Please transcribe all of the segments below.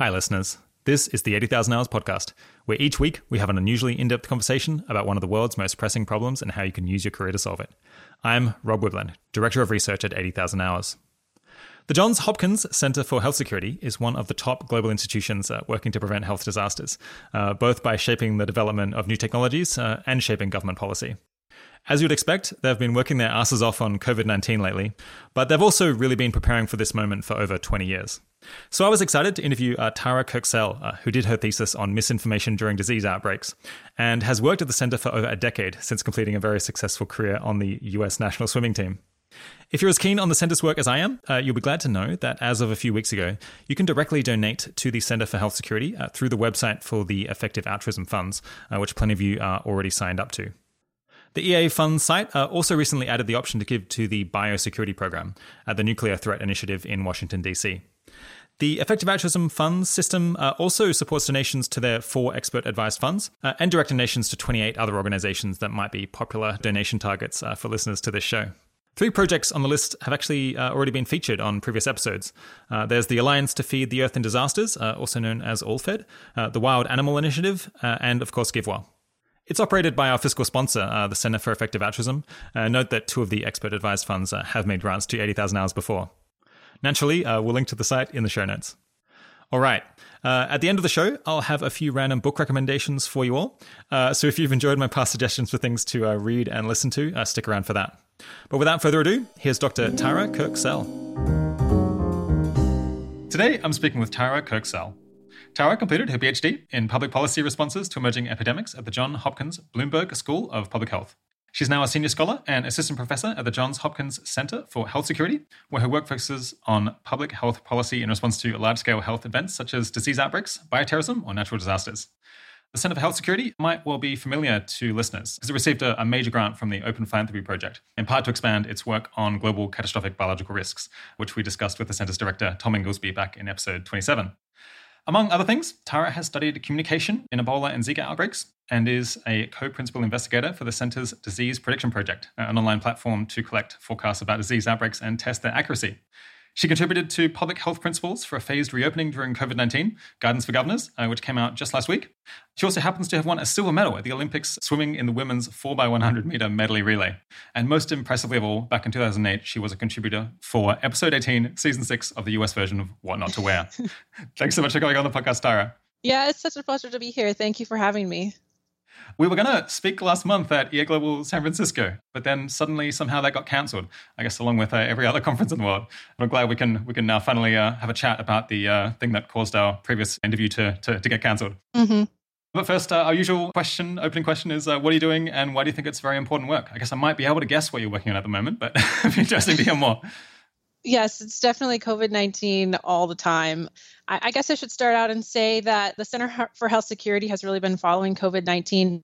Hi, listeners. This is the 80,000 Hours podcast, where each week we have an unusually in depth conversation about one of the world's most pressing problems and how you can use your career to solve it. I'm Rob Wiblin, Director of Research at 80,000 Hours. The Johns Hopkins Center for Health Security is one of the top global institutions uh, working to prevent health disasters, uh, both by shaping the development of new technologies uh, and shaping government policy. As you'd expect, they've been working their asses off on COVID 19 lately, but they've also really been preparing for this moment for over 20 years. So I was excited to interview uh, Tara Kirk Sell, uh, who did her thesis on misinformation during disease outbreaks and has worked at the center for over a decade since completing a very successful career on the US national swimming team. If you're as keen on the center's work as I am, uh, you'll be glad to know that as of a few weeks ago, you can directly donate to the Center for Health Security uh, through the website for the Effective Altruism Funds, uh, which plenty of you are already signed up to. The EA Funds site uh, also recently added the option to give to the Biosecurity Program at the Nuclear Threat Initiative in Washington, D.C. The Effective Altruism Funds system uh, also supports donations to their four expert advised funds uh, and direct donations to 28 other organizations that might be popular donation targets uh, for listeners to this show. Three projects on the list have actually uh, already been featured on previous episodes. Uh, there's the Alliance to Feed the Earth in Disasters, uh, also known as AllFed, the Wild Animal Initiative, and of course GiveWell. It's operated by our fiscal sponsor, uh, the Center for Effective Altruism. Uh, note that two of the expert advised funds uh, have made grants to 80,000 hours before. Naturally, uh, we'll link to the site in the show notes. All right. Uh, at the end of the show, I'll have a few random book recommendations for you all. Uh, so if you've enjoyed my past suggestions for things to read and listen to, stick around for that. But without further ado, here's Dr. Tara Kirk Sell. Today, I'm speaking with Tara Kirk Sell. Tara completed her PhD in public policy responses to emerging epidemics at the Johns Hopkins Bloomberg School of Public Health. She's now a senior scholar and assistant professor at the Johns Hopkins Center for Health Security, where her work focuses on public health policy in response to large scale health events such as disease outbreaks, bioterrorism, or natural disasters. The Center for Health Security might well be familiar to listeners because it received a, a, major grant from the Open Philanthropy Project, in part to expand its work on global catastrophic biological risks, which we discussed with the Center's director, Tom Inglesby, back in episode 27. Among other things, Tara has studied communication in Ebola and Zika outbreaks and is a co principal investigator for the Center's Disease Prediction Project, an online platform to collect forecasts about disease outbreaks and test their accuracy. She contributed to Public Health Principles for a Phased Reopening During COVID 19, Guidance for Governors, uh, which came out just last week. She also happens to have won a silver medal at the Olympics swimming in the women's 4x100 meter medley relay. And most impressively of all, back in 2008, she was a contributor for episode 18, season 6 of the US version of What Not to Wear. Thanks so much for coming on the podcast, Tara. Yeah, it's such a pleasure to be here. Thank you for having me. We were going to speak last month at EA Global San Francisco, but then suddenly somehow that got cancelled. I guess along with uh, every other conference in the world. I'm glad we can we can now finally uh, have a chat about the uh, thing that caused our previous interview to to, to get cancelled. Mm-hmm. But first, uh, our usual question, opening question is, uh, what are you doing, and why do you think it's very important work? I guess I might be able to guess what you're working on at the moment, but it'd be interesting to hear more. Yes, it's definitely COVID 19 all the time. I, I, guess I should start out and say that the Center for Health Security has really been following COVID 19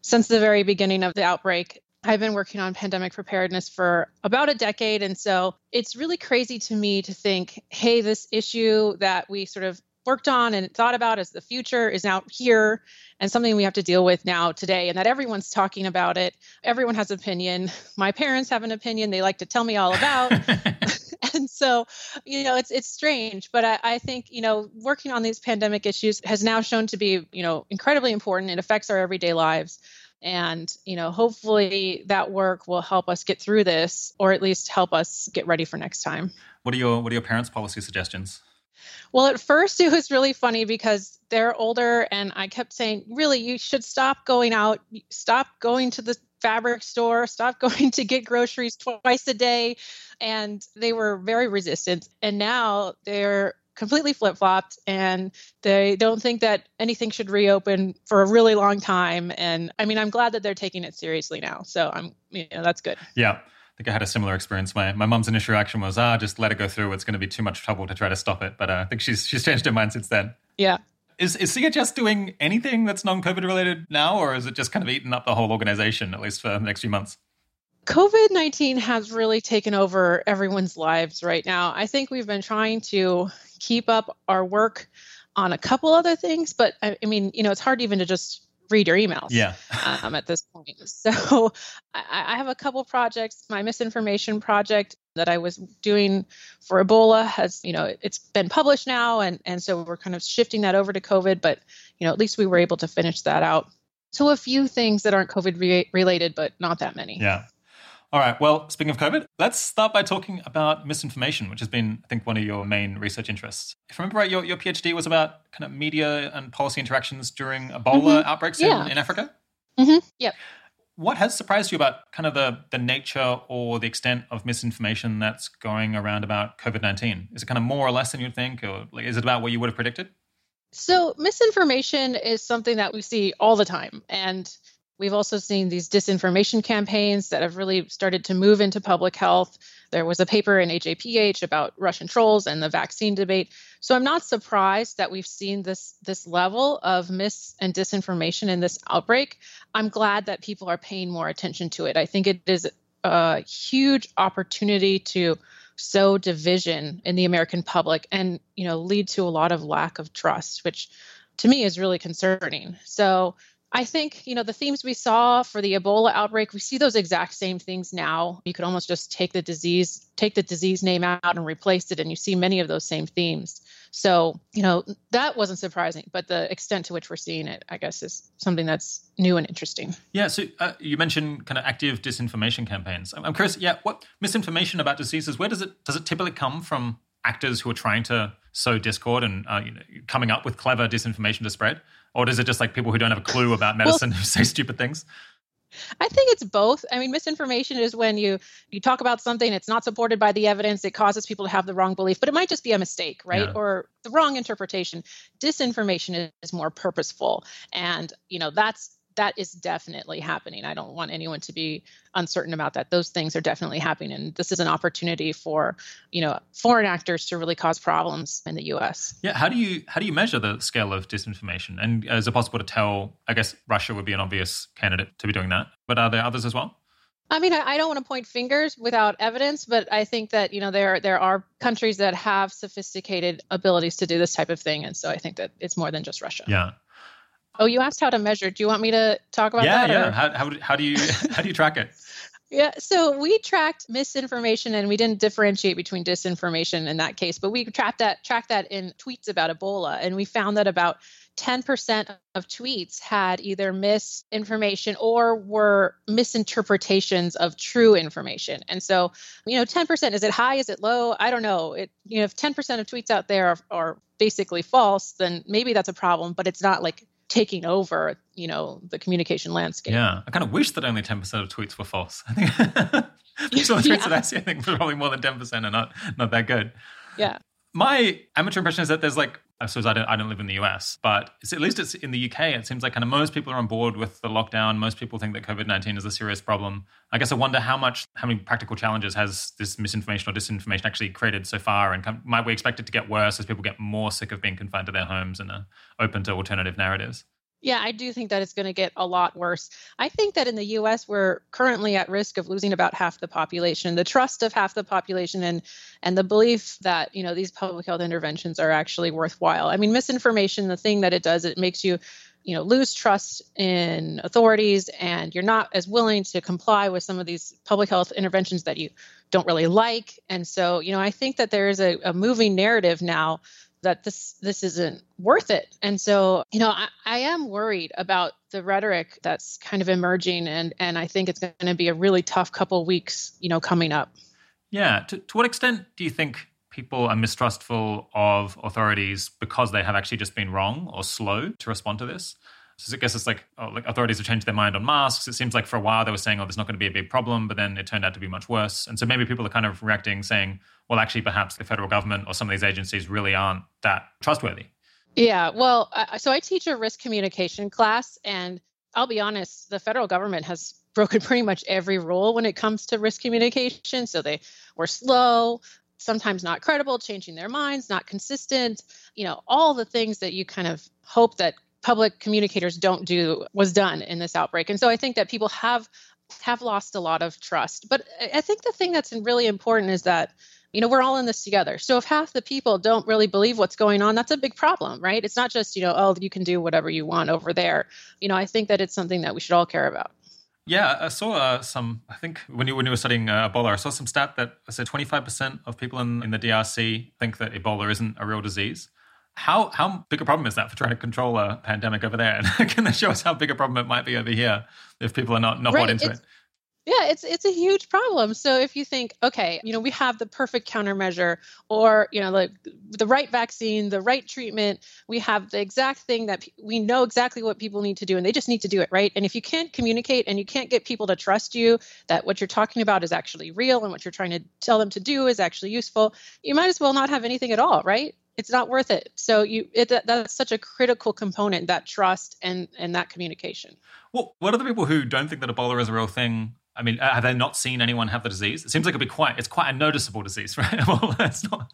since the very beginning of the outbreak. I've been working on pandemic preparedness for about a decade. And so it's really crazy to me to think, hey, this issue that we sort of worked on and thought about as the future is now here and something we have to deal with now today and that everyone's talking about it everyone has opinion my parents have an opinion they like to tell me all about and so you know it's it's strange but I, I think you know working on these pandemic issues has now shown to be you know incredibly important. It affects our everyday lives. And you know hopefully that work will help us get through this or at least help us get ready for next time. What are your what are your parents policy suggestions? Well, at first it was really funny because they're older, and I kept saying, really, you should stop going out, stop going to the fabric store, stop going to get groceries twice a day. And they were very resistant. And now they're completely flip flopped and they don't think that anything should reopen for a really long time. And I mean, I'm glad that they're taking it seriously now. So I'm, you know, that's good. Yeah I think I had a similar experience. My my mom's initial reaction was, ah, just let it go through. It's going to be too much trouble to try to stop it. But uh, I think she's she's changed her mind since then. Yeah. Is is CHS doing anything that's non-COVID related now, or is it just kind of eaten up the whole organization at least for the next few months? COVID 19 has really taken over everyone's lives right now. I think we've been trying to keep up our work on a couple other things, but I, I mean, you know, it's hard even to just read your emails. Yeah. um, at this point, so I, I have a couple projects. My misinformation project that I was doing for Ebola has, you know, it's been published now, and and so we're kind of shifting that over to COVID. But you know, at least we were able to finish that out. So a few things that aren't COVID re- related, but not that many. Yeah. All right. Well, speaking of COVID, let's start by talking about misinformation, which has been, I think, one of your main research interests. If I remember right, your, your PhD was about kind of media and policy interactions during Ebola mm-hmm. outbreaks yeah. in, in Africa. Mm-hmm. Yep. What has surprised you about kind of the, the nature or the extent of misinformation that's going around about COVID 19? Is it kind of more or less than you'd think, or like, is it about what you would have predicted? So, misinformation is something that we see all the time. And We've also seen these disinformation campaigns that have really started to move into public health. There was a paper in AJPH about Russian trolls and the vaccine debate. So I'm not surprised that we've seen this this level of mis and disinformation in this outbreak. I'm glad that people are paying more attention to it. I think it is a huge opportunity to sow division in the American public and you know lead to a lot of lack of trust, which to me is really concerning. So I think, you know, the themes we saw for the Ebola outbreak, we see those exact same things now. You could almost just take the disease, take the disease name out and replace it, and you see many of those same themes. So, you know, that wasn't surprising, but the extent to which we're seeing it, I guess, is something that's new and interesting. Yeah. So uh, you mentioned kind of active disinformation campaigns. I'm curious. Yeah, what misinformation about diseases? Where does it does it typically come from? Actors who are trying to sow discord and uh, you know, coming up with clever disinformation to spread or is it just like people who don't have a clue about medicine well, who say stupid things? I think it's both. I mean, misinformation is when you you talk about something it's not supported by the evidence, it causes people to have the wrong belief, but it might just be a mistake, right? Yeah. Or the wrong interpretation. Disinformation is more purposeful, and you know that's that is definitely happening. I don't want anyone to be uncertain about that. Those things are definitely happening, and this is an opportunity for you know foreign actors to really cause problems in the U.S. Yeah, how do you how do you measure the scale of disinformation? And is it possible to tell? I guess Russia would be an obvious candidate to be doing that, but are there others as well? I mean, I don't want to point fingers without evidence, but I think that you know there there are countries that have sophisticated abilities to do this type of thing, and so I think that it's more than just Russia. Yeah. Oh, you asked how to measure. Do you want me to talk about yeah, that? Yeah, yeah. How, how, how do you how do you track it? Yeah, so we tracked misinformation and we didn't differentiate between disinformation in that case, but we tracked that tracked that in tweets about Ebola and we found that about 10% of tweets had either misinformation or were misinterpretations of true information. And so, you know, 10% is it high? Is it low? I don't know. It you know, if 10% of tweets out there are, are basically false, then maybe that's a problem, but it's not like taking over, you know, the communication landscape. Yeah, I kind of wish that only ten percent of tweets were false. I think of the tweets yeah. that I see, I think probably more than ten percent are not not that good. Yeah. My amateur impression is that there's like I suppose I don't I don't live in the US, but at least it's in the UK. It seems like kind of most people are on board with the lockdown. Most people think that COVID nineteen is a serious problem. I guess I wonder how much how many practical challenges has this misinformation or disinformation actually created so far, and might we expect it to get worse as people get more sick of being confined to their homes and are open to alternative narratives? Yeah, I do think that it's going to get a lot worse. I think that in the US we're currently at risk of losing about half the population, the trust of half the population and and the belief that, you know, these public health interventions are actually worthwhile. I mean, misinformation, the thing that it does, it makes you you know lose trust in authorities and you're not as willing to comply with some of these public health interventions that you don't really like and so you know i think that there is a, a moving narrative now that this this isn't worth it. And so you know I, I am worried about the rhetoric that's kind of emerging and and i think it's going to be a really tough couple weeks you know coming up. Yeah. To, to what extent do you think people are mistrustful of authorities because they have actually just been wrong or slow to respond to this so I guess it's like, oh, like authorities have changed their mind on masks. It seems like for a while they were saying, oh, there's not going to be a big problem, but then it turned out to be much worse. And so maybe people are kind of reacting, saying, well, actually, perhaps the federal government or some of these agencies really aren't that trustworthy. Yeah, well, so I teach a risk communication class, and I'll be honest, the federal government has broken pretty much every rule when it comes to risk communication. So they were slow, sometimes not credible, changing their minds, not consistent, you know, all the things that you kind of hope that public communicators don't do was done in this outbreak. And so I think that people have have lost a lot of trust. But I think the thing that's really important is that you know, we're all in this together. So if half the people don't really believe what's going on, that's a big problem, right? It's not just, you know, oh, you can do whatever you want over there. You know, I think that it's something that we should all care about. Yeah, I saw uh, some. I think when you when you were studying uh, Ebola, I saw some stat that said twenty five percent of people in, in the DRC think that Ebola isn't a real disease. How how big a problem is that for trying to control a pandemic over there? And can they show us how big a problem it might be over here if people are not not right. bought into it? Yeah, it's it's a huge problem. So if you think, okay, you know, we have the perfect countermeasure, or you know, like the right vaccine, the right treatment, we have the exact thing that we know exactly what people need to do, and they just need to do it right. And if you can't communicate and you can't get people to trust you that what you're talking about is actually real and what you're trying to tell them to do is actually useful, you might as well not have anything at all, right? It's not worth it. So you, it, that's such a critical component that trust and and that communication. Well, what are the people who don't think that Ebola is a real thing I mean, have they not seen anyone have the disease? It seems like it'd be quite, it's quite a noticeable disease, right? well, it's not,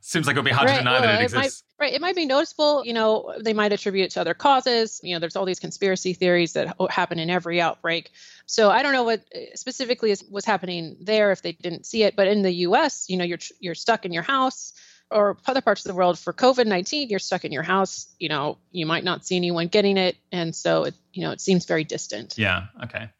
seems like it would be hard right, to deny well, that it, it exists. Might, right. It might be noticeable, you know, they might attribute it to other causes. You know, there's all these conspiracy theories that happen in every outbreak. So I don't know what uh, specifically is, was happening there if they didn't see it. But in the US, you know, you're, you're stuck in your house or other parts of the world for COVID-19, you're stuck in your house, you know, you might not see anyone getting it. And so, it, you know, it seems very distant. Yeah. Okay.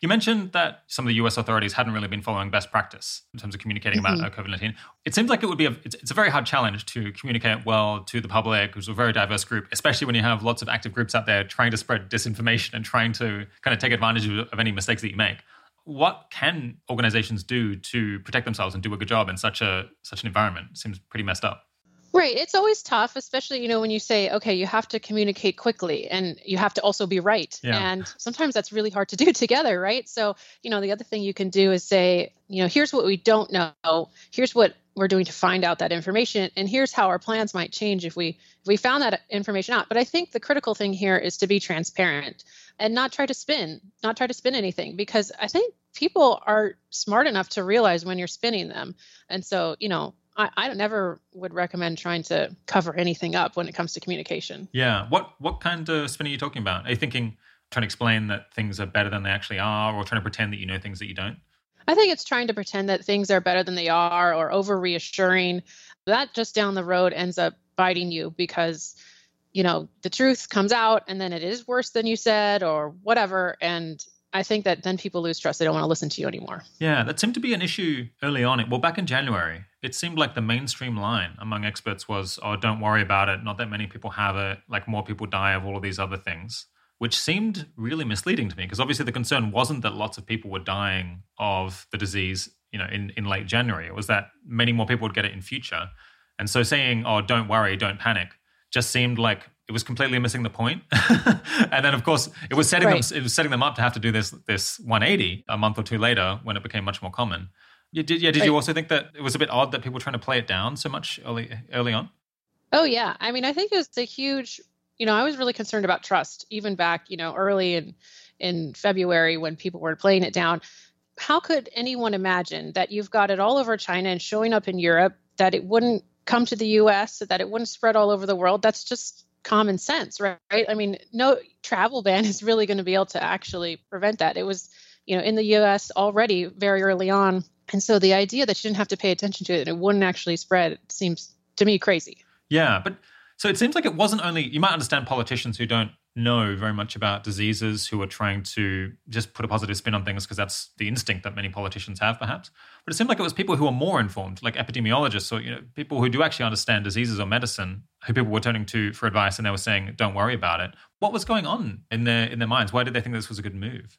You mentioned that some of the US authorities hadn't really been following best practice in terms of communicating mm-hmm. about COVID 19. It seems like it would be a, it's, it's, a very hard challenge to communicate well to the public, who's a very diverse group, especially when you have lots of active groups out there trying to spread disinformation and trying to kind of take advantage of, of any mistakes that you make. What can organizations do to protect themselves and do a good job in such a such an environment? Seems pretty messed up. Right. It's always tough, especially, you know, when you say, okay, you have to communicate quickly and you have to also be right. Yeah. And sometimes that's really hard to do together, right? So, you know, the other thing you can do is say, you know, here's what we don't know. Here's what we're doing to find out that information and here's how our plans might change if we if we found that information out. But I think the critical thing here is to be transparent and not try to spin, not try to spin anything because I think people are smart enough to realize when you're spinning them. And so, you know, I, I never would recommend trying to cover anything up when it comes to communication. Yeah. What what kind of spin are you talking about? Are you thinking trying to explain that things are better than they actually are, or trying to pretend that you know things that you don't? I think it's trying to pretend that things are better than they are or over reassuring. That just down the road ends up biting you because you know the truth comes out and then it is worse than you said or whatever and I think that then people lose trust. They don't want to listen to you anymore. Yeah, that seemed to be an issue early on. Well, back in January, it seemed like the mainstream line among experts was, oh, don't worry about it. Not that many people have it. Like more people die of all of these other things, which seemed really misleading to me because obviously the concern wasn't that lots of people were dying of the disease, you know, in, in late January. It was that many more people would get it in future. And so saying, oh, don't worry, don't panic, just seemed like it was completely missing the point. and then, of course, it was setting right. them it was setting them up to have to do this this 180 a month or two later when it became much more common. Yeah, did, yeah, did right. you also think that it was a bit odd that people were trying to play it down so much early early on? Oh yeah, I mean, I think it was a huge. You know, I was really concerned about trust even back, you know, early in in February when people were playing it down. How could anyone imagine that you've got it all over China and showing up in Europe that it wouldn't come to the US, so that it wouldn't spread all over the world? That's just common sense, right? I mean, no travel ban is really going to be able to actually prevent that. It was, you know, in the US already very early on. And so the idea that you didn't have to pay attention to it and it wouldn't actually spread seems to me crazy. Yeah, but so it seems like it wasn't only you might understand politicians who don't know very much about diseases who are trying to just put a positive spin on things because that's the instinct that many politicians have perhaps. But it seemed like it was people who are more informed like epidemiologists or you know people who do actually understand diseases or medicine who people were turning to for advice and they were saying don't worry about it. What was going on in their in their minds? Why did they think this was a good move?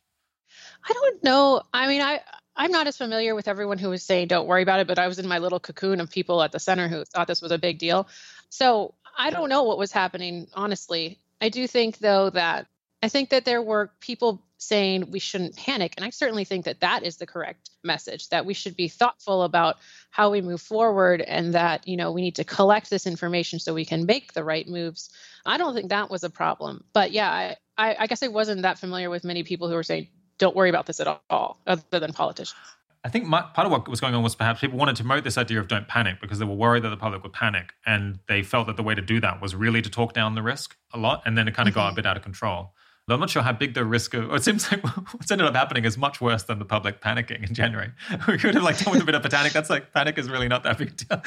I don't know. I mean i I'm not as familiar with everyone who was saying don't worry about it, but I was in my little cocoon of people at the center who thought this was a big deal. So I don't know what was happening, honestly. I do think, though, that I think that there were people saying we shouldn't panic. And I certainly think that that is the correct message, that we should be thoughtful about how we move forward and that, you know, we need to collect this information so we can make the right moves. I don't think that was a problem. But yeah, I, I, I guess I wasn't that familiar with many people who were saying, don't worry about this at all, other than politicians. I think my, part of what was going on was perhaps people wanted to promote this idea of don't panic because they were worried that the public would panic. And they felt that the way to do that was really to talk down the risk a lot. And then it kind of mm-hmm. got a bit out of control. I'm not sure how big the risk of. It seems like what's ended up happening is much worse than the public panicking in January. We could have like done with a bit of a panic. That's like panic is really not that big deal.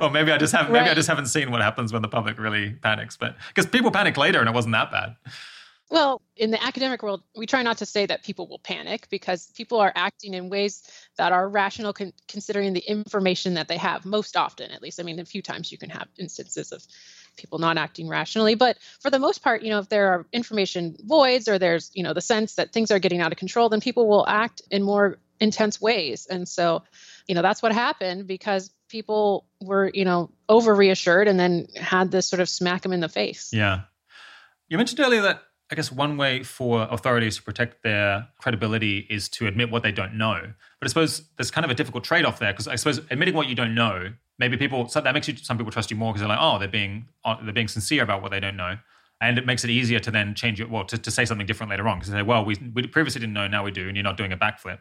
or maybe I just haven't. Maybe right. I just haven't seen what happens when the public really panics. But because people panic later and it wasn't that bad. Well, in the academic world, we try not to say that people will panic because people are acting in ways that are rational con- considering the information that they have, most often, at least. I mean, a few times you can have instances of people not acting rationally, but for the most part, you know, if there are information voids or there's, you know, the sense that things are getting out of control, then people will act in more intense ways. And so, you know, that's what happened because people were, you know, over reassured and then had this sort of smack them in the face. Yeah. You mentioned earlier that I guess one way for authorities to protect their credibility is to admit what they don't know. But I suppose there's kind of a difficult trade off there because I suppose admitting what you don't know, maybe people so that makes you some people trust you more because they're like, oh, they're being uh, they're being sincere about what they don't know, and it makes it easier to then change it. Well, to, to say something different later on because they say, well, we we previously didn't know, now we do, and you're not doing a backflip.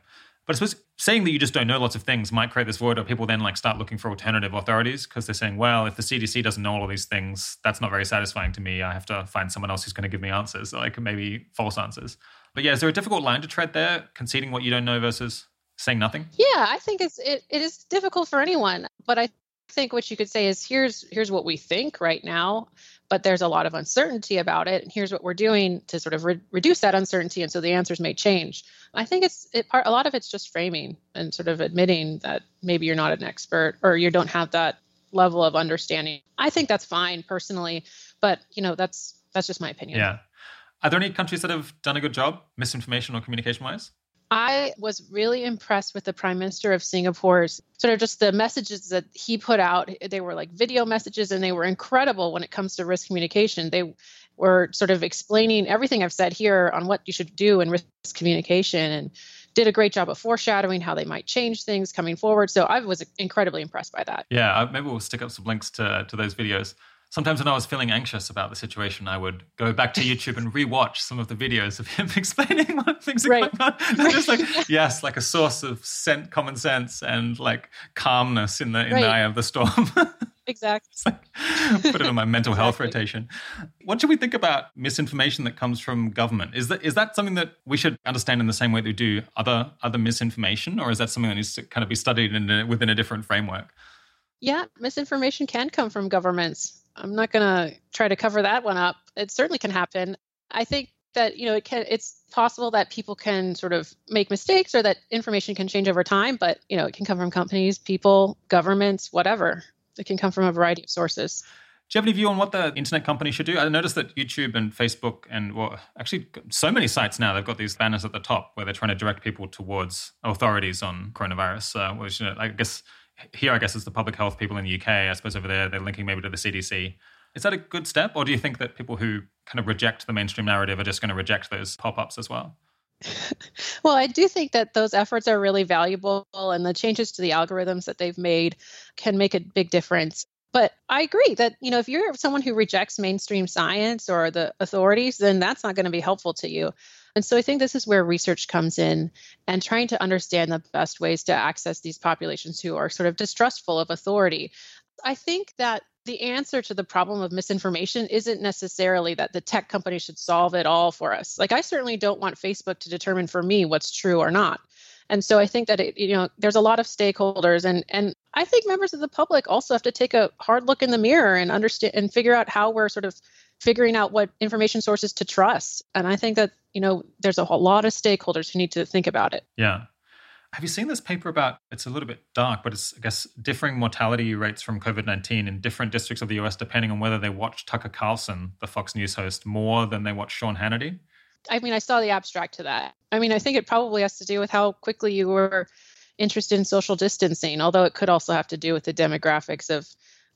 But I suppose saying that you just don't know lots of things might create this void where people then like start looking for alternative authorities because they're saying, well, if the CDC doesn't know all of these things, that's not very satisfying to me. I have to find someone else who's going to give me answers, like maybe false answers. But yeah, is there a difficult line to tread there, conceding what you don't know versus saying nothing? Yeah, I think it's it, it is difficult for anyone. But I think what you could say is here's here's what we think right now but there's a lot of uncertainty about it. And here's what we're doing to sort of re- reduce that uncertainty and so the answers may change. I think it's it part a lot of it's just framing and sort of admitting that maybe you're not an expert or you don't have that level of understanding. I think that's fine personally but you know that's that's just my opinion. Yeah. Are there any countries that have done a good job misinformation or communication wise I was really impressed with the Prime Minister of Singapore's sort of just the messages that he put out. They were like video messages and they were incredible when it comes to risk communication. They were sort of explaining everything I've said here on what you should do in risk communication and did a great job of foreshadowing how they might change things coming forward. So I was incredibly impressed by that. Yeah, maybe we'll stick up some links to, to those videos sometimes when I was feeling anxious about the situation, I would go back to YouTube and rewatch some of the videos of him explaining what things are right. going on. And just like, yes, like a source of sent common sense and like calmness in the in right. the eye of the storm. exactly. Like, put it on my mental exactly. health rotation. What should we think about misinformation that comes from government? Is that is that something that we should understand in the same way that we do other other misinformation, or is that something that needs to kind of be studied in a, within a different framework? Yeah, misinformation can come from governments. I'm not going to try to cover that one up. It certainly can happen. I think that you know it can it's possible that people can sort of make mistakes or that information can change over time but you know it can come from companies people governments whatever it can come from a variety of sources do you have any view on what the internet company should do? I noticed that YouTube and Facebook and well, actually so many sites now they've got these banners at the top where they're trying to direct people towards authorities on coronavirus. Uh, which you know, I guess here, I guess, it's the public health people in the UK. I suppose over there, they're linking maybe to the CDC. Is that a good step? Or do you think that people who kind of reject the mainstream narrative are just going to reject those pop ups as well? well, I do think that those efforts are really valuable, and the changes to the algorithms that they've made can make a big difference. But I agree that, you know, if you're someone who rejects mainstream science or the authorities, then that's not going to be helpful to you. And so I think this is where research comes in and trying to understand the best ways to access these populations who are sort of distrustful of authority. I think that the answer to the problem of misinformation isn't necessarily that the tech company should solve it all for us. Like I certainly don't want Facebook to determine for me what's true or not. And so I think that it, you know there's a lot of stakeholders and and I think members of the public also have to take a hard look in the mirror and understand and figure out how we're sort of figuring out what information sources to trust. And I think that, you know, there's a lot of stakeholders who need to think about it. Yeah. Have you seen this paper about it's a little bit dark, but it's I guess differing mortality rates from COVID-19 in different districts of the US depending on whether they watch Tucker Carlson, the Fox News host, more than they watch Sean Hannity? I mean, I saw the abstract to that. I mean, I think it probably has to do with how quickly you were interested in social distancing, although it could also have to do with the demographics of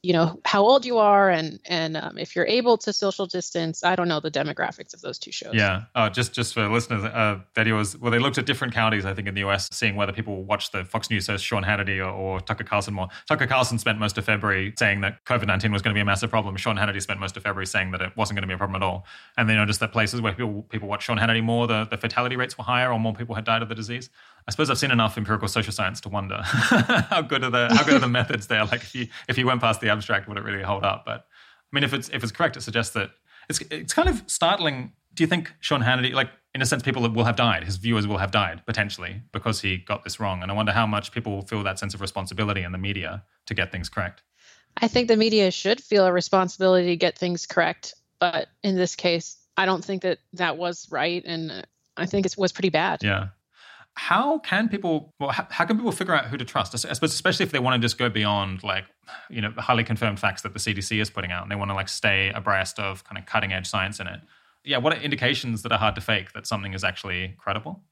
you know how old you are and and um, if you're able to social distance i don't know the demographics of those two shows. Yeah. Uh, just just for listeners uh, video was well they looked at different counties i think in the us seeing whether people watch the fox news host sean hannity or, or tucker carlson more. Tucker carlson spent most of february saying that covid-19 was going to be a massive problem. Sean hannity spent most of february saying that it wasn't going to be a problem at all. And they noticed that places where people people watch sean hannity more the, the fatality rates were higher or more people had died of the disease I suppose I've seen enough empirical social science to wonder how good are the how good are the methods there. Like if you if you went past the abstract, would it really hold up? But I mean, if it's if it's correct, it suggests that it's it's kind of startling Do you think Sean Hannity, like in a sense, people will have died, his viewers will have died potentially because he got this wrong? And I wonder how much people will feel that sense of responsibility in the media to get things correct. I think the media should feel a responsibility to get things correct. But in this case, I don't think that that was right. And I think it was pretty bad. Yeah. How can people, well, how, can people figure out who to trust? I suppose, especially if they want to just go beyond like, you know, highly confirmed facts that the CDC is putting out and they want to like stay abreast of kind of cutting edge science in it. Yeah. What are indications that are hard to fake that something is actually credible?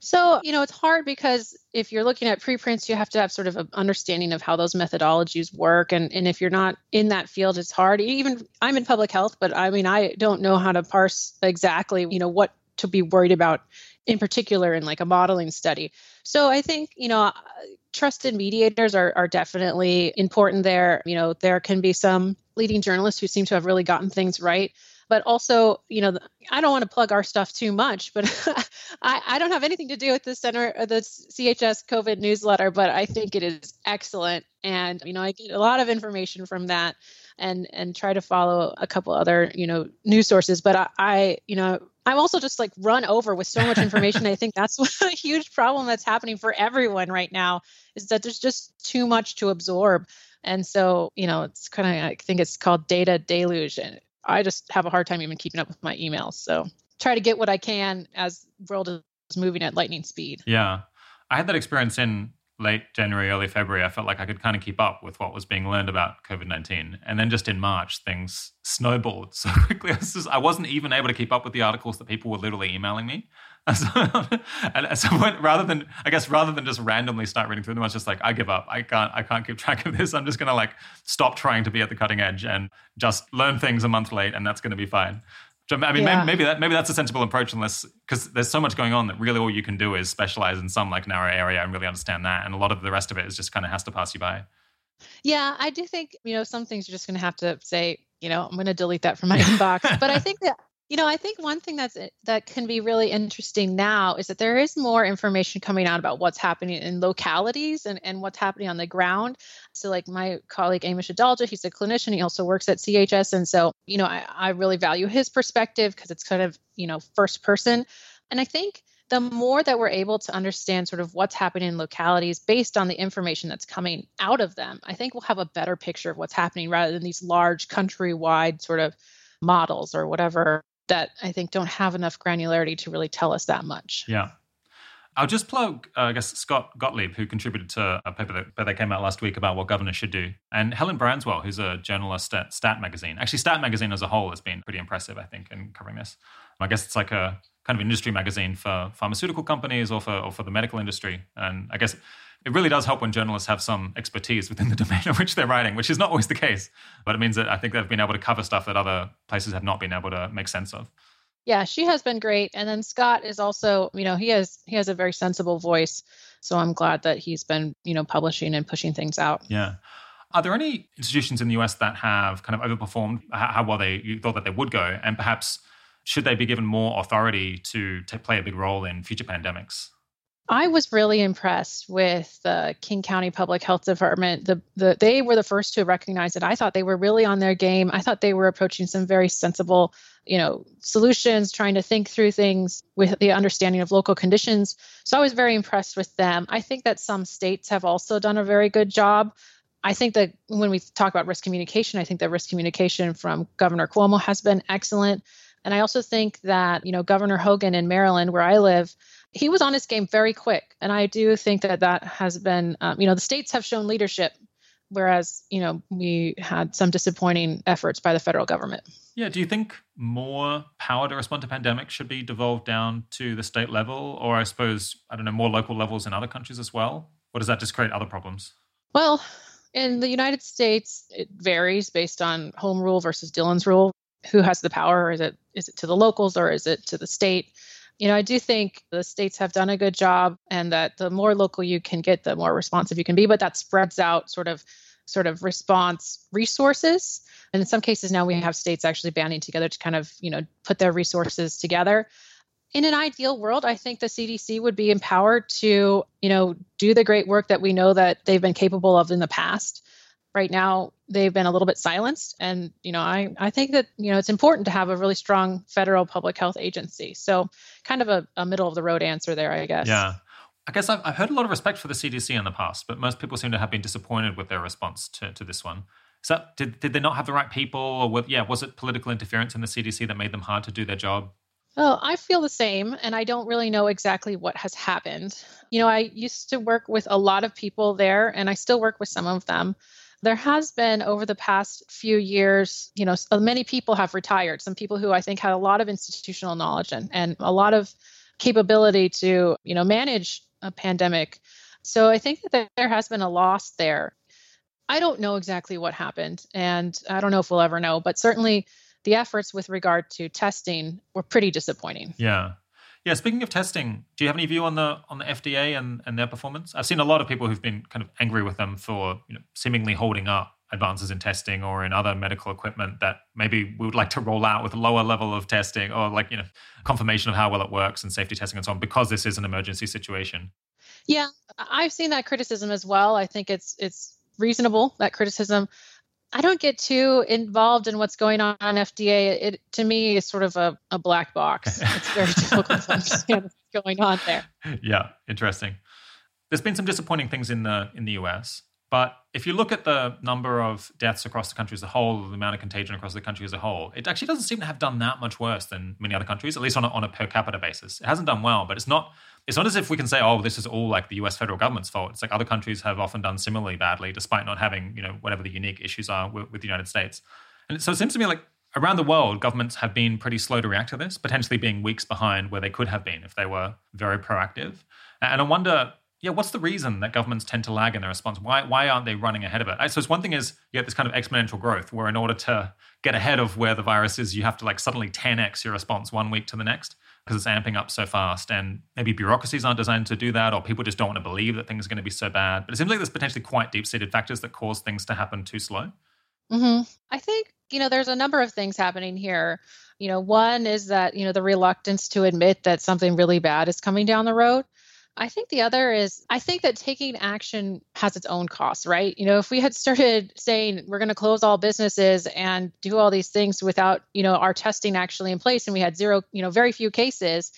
So, you know, it's hard because if you're looking at preprints, you have to have sort of an understanding of how those methodologies work. And, and if you're not in that field, it's hard. Even I'm in public health, but I mean, I don't know how to parse exactly, you know, what to be worried about in particular in like a modeling study. So I think, you know, trusted mediators are, are definitely important there. You know, there can be some leading journalists who seem to have really gotten things right but also you know i don't want to plug our stuff too much but I, I don't have anything to do with the center uh, the chs covid newsletter but i think it is excellent and you know i get a lot of information from that and and try to follow a couple other you know news sources but i, I you know i'm also just like run over with so much information i think that's a huge problem that's happening for everyone right now is that there's just too much to absorb and so you know it's kind of i think it's called data deluge and I just have a hard time even keeping up with my emails. So try to get what I can as world is moving at lightning speed. Yeah. I had that experience in late January, early February. I felt like I could kind of keep up with what was being learned about COVID 19. And then just in March, things snowballed so quickly. I, was just, I wasn't even able to keep up with the articles that people were literally emailing me. and at some point, rather than I guess rather than just randomly start reading through them, I was just like, I give up. I can't. I can't keep track of this. I'm just gonna like stop trying to be at the cutting edge and just learn things a month late, and that's gonna be fine. I mean, yeah. maybe, maybe, that maybe that's a sensible approach, unless because there's so much going on that really all you can do is specialize in some like narrow area and really understand that, and a lot of the rest of it is just kind of has to pass you by. Yeah, I do think you know some things you're just going to have to say, you know, I'm going to delete that from my inbox. But I think that you know, I think one thing that's eh, that can be really interesting now is that there is more information coming out about what's happening in localities and, and what's happening on the ground. So, like my colleague Amesh Adalja, he's a clinician. He also works at CHS, and so you know, I, I really value his perspective because it's kind of you know first person. And I think the more that we're able to understand sort of what's happening in localities based on the information that's coming out of them, I think we'll have a better picture of what's happening rather than these large countrywide sort of models or whatever that I think don't have enough granularity to really tell us that much. Yeah. I'll just plug, uh, I guess, Scott Gottlieb, who contributed to a paper that, that came out last week about what governors should do, and Helen Branswell, who's a journalist at Stat Magazine. Actually, Stat Magazine as a whole has been pretty impressive, I think, in covering this. I guess it's like a kind of industry magazine for pharmaceutical companies or for, or for the medical industry. And I guess it really does help when journalists have some expertise within the domain in which they're writing, which is not always the case. But it means that I think they've been able to cover stuff that other places have not been able to make sense of. Yeah, she has been great. And then Scott is also, you know, he has he has a very sensible voice. So I'm glad that he's been, you know, publishing and pushing things out. Yeah. Are there any institutions in the US that have kind of overperformed how well they you thought that they would go, and perhaps should they be given more authority to, to play a big role in future pandemics? I was really impressed with the King County Public Health Department. The, the they were the first to recognize it. I thought they were really on their game. I thought they were approaching some very sensible, you know, solutions, trying to think through things with the understanding of local conditions. So I was very impressed with them. I think that some states have also done a very good job. I think that when we talk about risk communication, I think that risk communication from Governor Cuomo has been excellent. And I also think that, you know, Governor Hogan in Maryland, where I live, he was on his game very quick. And I do think that that has been, um, you know, the states have shown leadership, whereas, you know, we had some disappointing efforts by the federal government. Yeah. Do you think more power to respond to pandemics should be devolved down to the state level, or I suppose, I don't know, more local levels in other countries as well? Or does that just create other problems? Well, in the United States, it varies based on home rule versus Dillon's rule. Who has the power? Is it is it to the locals or is it to the state? You know, I do think the states have done a good job and that the more local you can get, the more responsive you can be, but that spreads out sort of sort of response resources. And in some cases now we have states actually banding together to kind of, you know, put their resources together. In an ideal world, I think the CDC would be empowered to, you know, do the great work that we know that they've been capable of in the past right now they've been a little bit silenced and you know i i think that you know it's important to have a really strong federal public health agency so kind of a, a middle of the road answer there i guess yeah I guess I've, I've heard a lot of respect for the CDC in the past, but most people seem to have been disappointed with their response to, to this one. So did, did they not have the right people, or what, yeah, was it political interference in the CDC that made them hard to do their job? Well, I feel the same, and I don't really know exactly what has happened. You know, I used to work with a lot of people there, and I still work with some of them. There has been over the past few years, you know, uh, many people have retired. Some people who I think had a lot of institutional knowledge and, and a lot of capability to, you know, manage a pandemic. So I think that there has been a loss there. I don't know exactly what happened, and I don't know if we'll ever know, but certainly the efforts with regard to testing were pretty disappointing. Yeah. Yeah, speaking of testing, do you have any view on the on the FDA and, and their performance? I've seen a lot of people who've been kind of angry with them for you know, seemingly holding up advances in testing or in other medical equipment that maybe we would like to roll out with a lower level of testing or like you know confirmation of how well it works and safety testing and so on because this is an emergency situation. Yeah, I've seen that criticism as well. I think it's it's reasonable that criticism. I don't get too involved in what's going on on FDA. It to me is sort of a, a black box. It's very difficult to understand what's going on there. Yeah, interesting. There's been some disappointing things in the in the US, but if you look at the number of deaths across the country as a whole, the amount of contagion across the country as a whole, it actually doesn't seem to have done that much worse than many other countries, at least on a, on a per capita basis. It hasn't done well, but it's not it's not as if we can say, oh, this is all like the US federal government's fault. It's like other countries have often done similarly badly, despite not having, you know, whatever the unique issues are with, with the United States. And so it seems to me like around the world, governments have been pretty slow to react to this, potentially being weeks behind where they could have been if they were very proactive. And I wonder, yeah, what's the reason that governments tend to lag in their response? Why, why aren't they running ahead of it? So it's one thing is you get this kind of exponential growth where in order to get ahead of where the virus is, you have to like suddenly 10x your response one week to the next because it's amping up so fast. And maybe bureaucracies aren't designed to do that, or people just don't want to believe that things are going to be so bad. But it seems like there's potentially quite deep seated factors that cause things to happen too slow. Mm-hmm. I think, you know, there's a number of things happening here. You know, one is that, you know, the reluctance to admit that something really bad is coming down the road. I think the other is I think that taking action has its own costs, right? You know, if we had started saying we're going to close all businesses and do all these things without, you know, our testing actually in place and we had zero, you know, very few cases,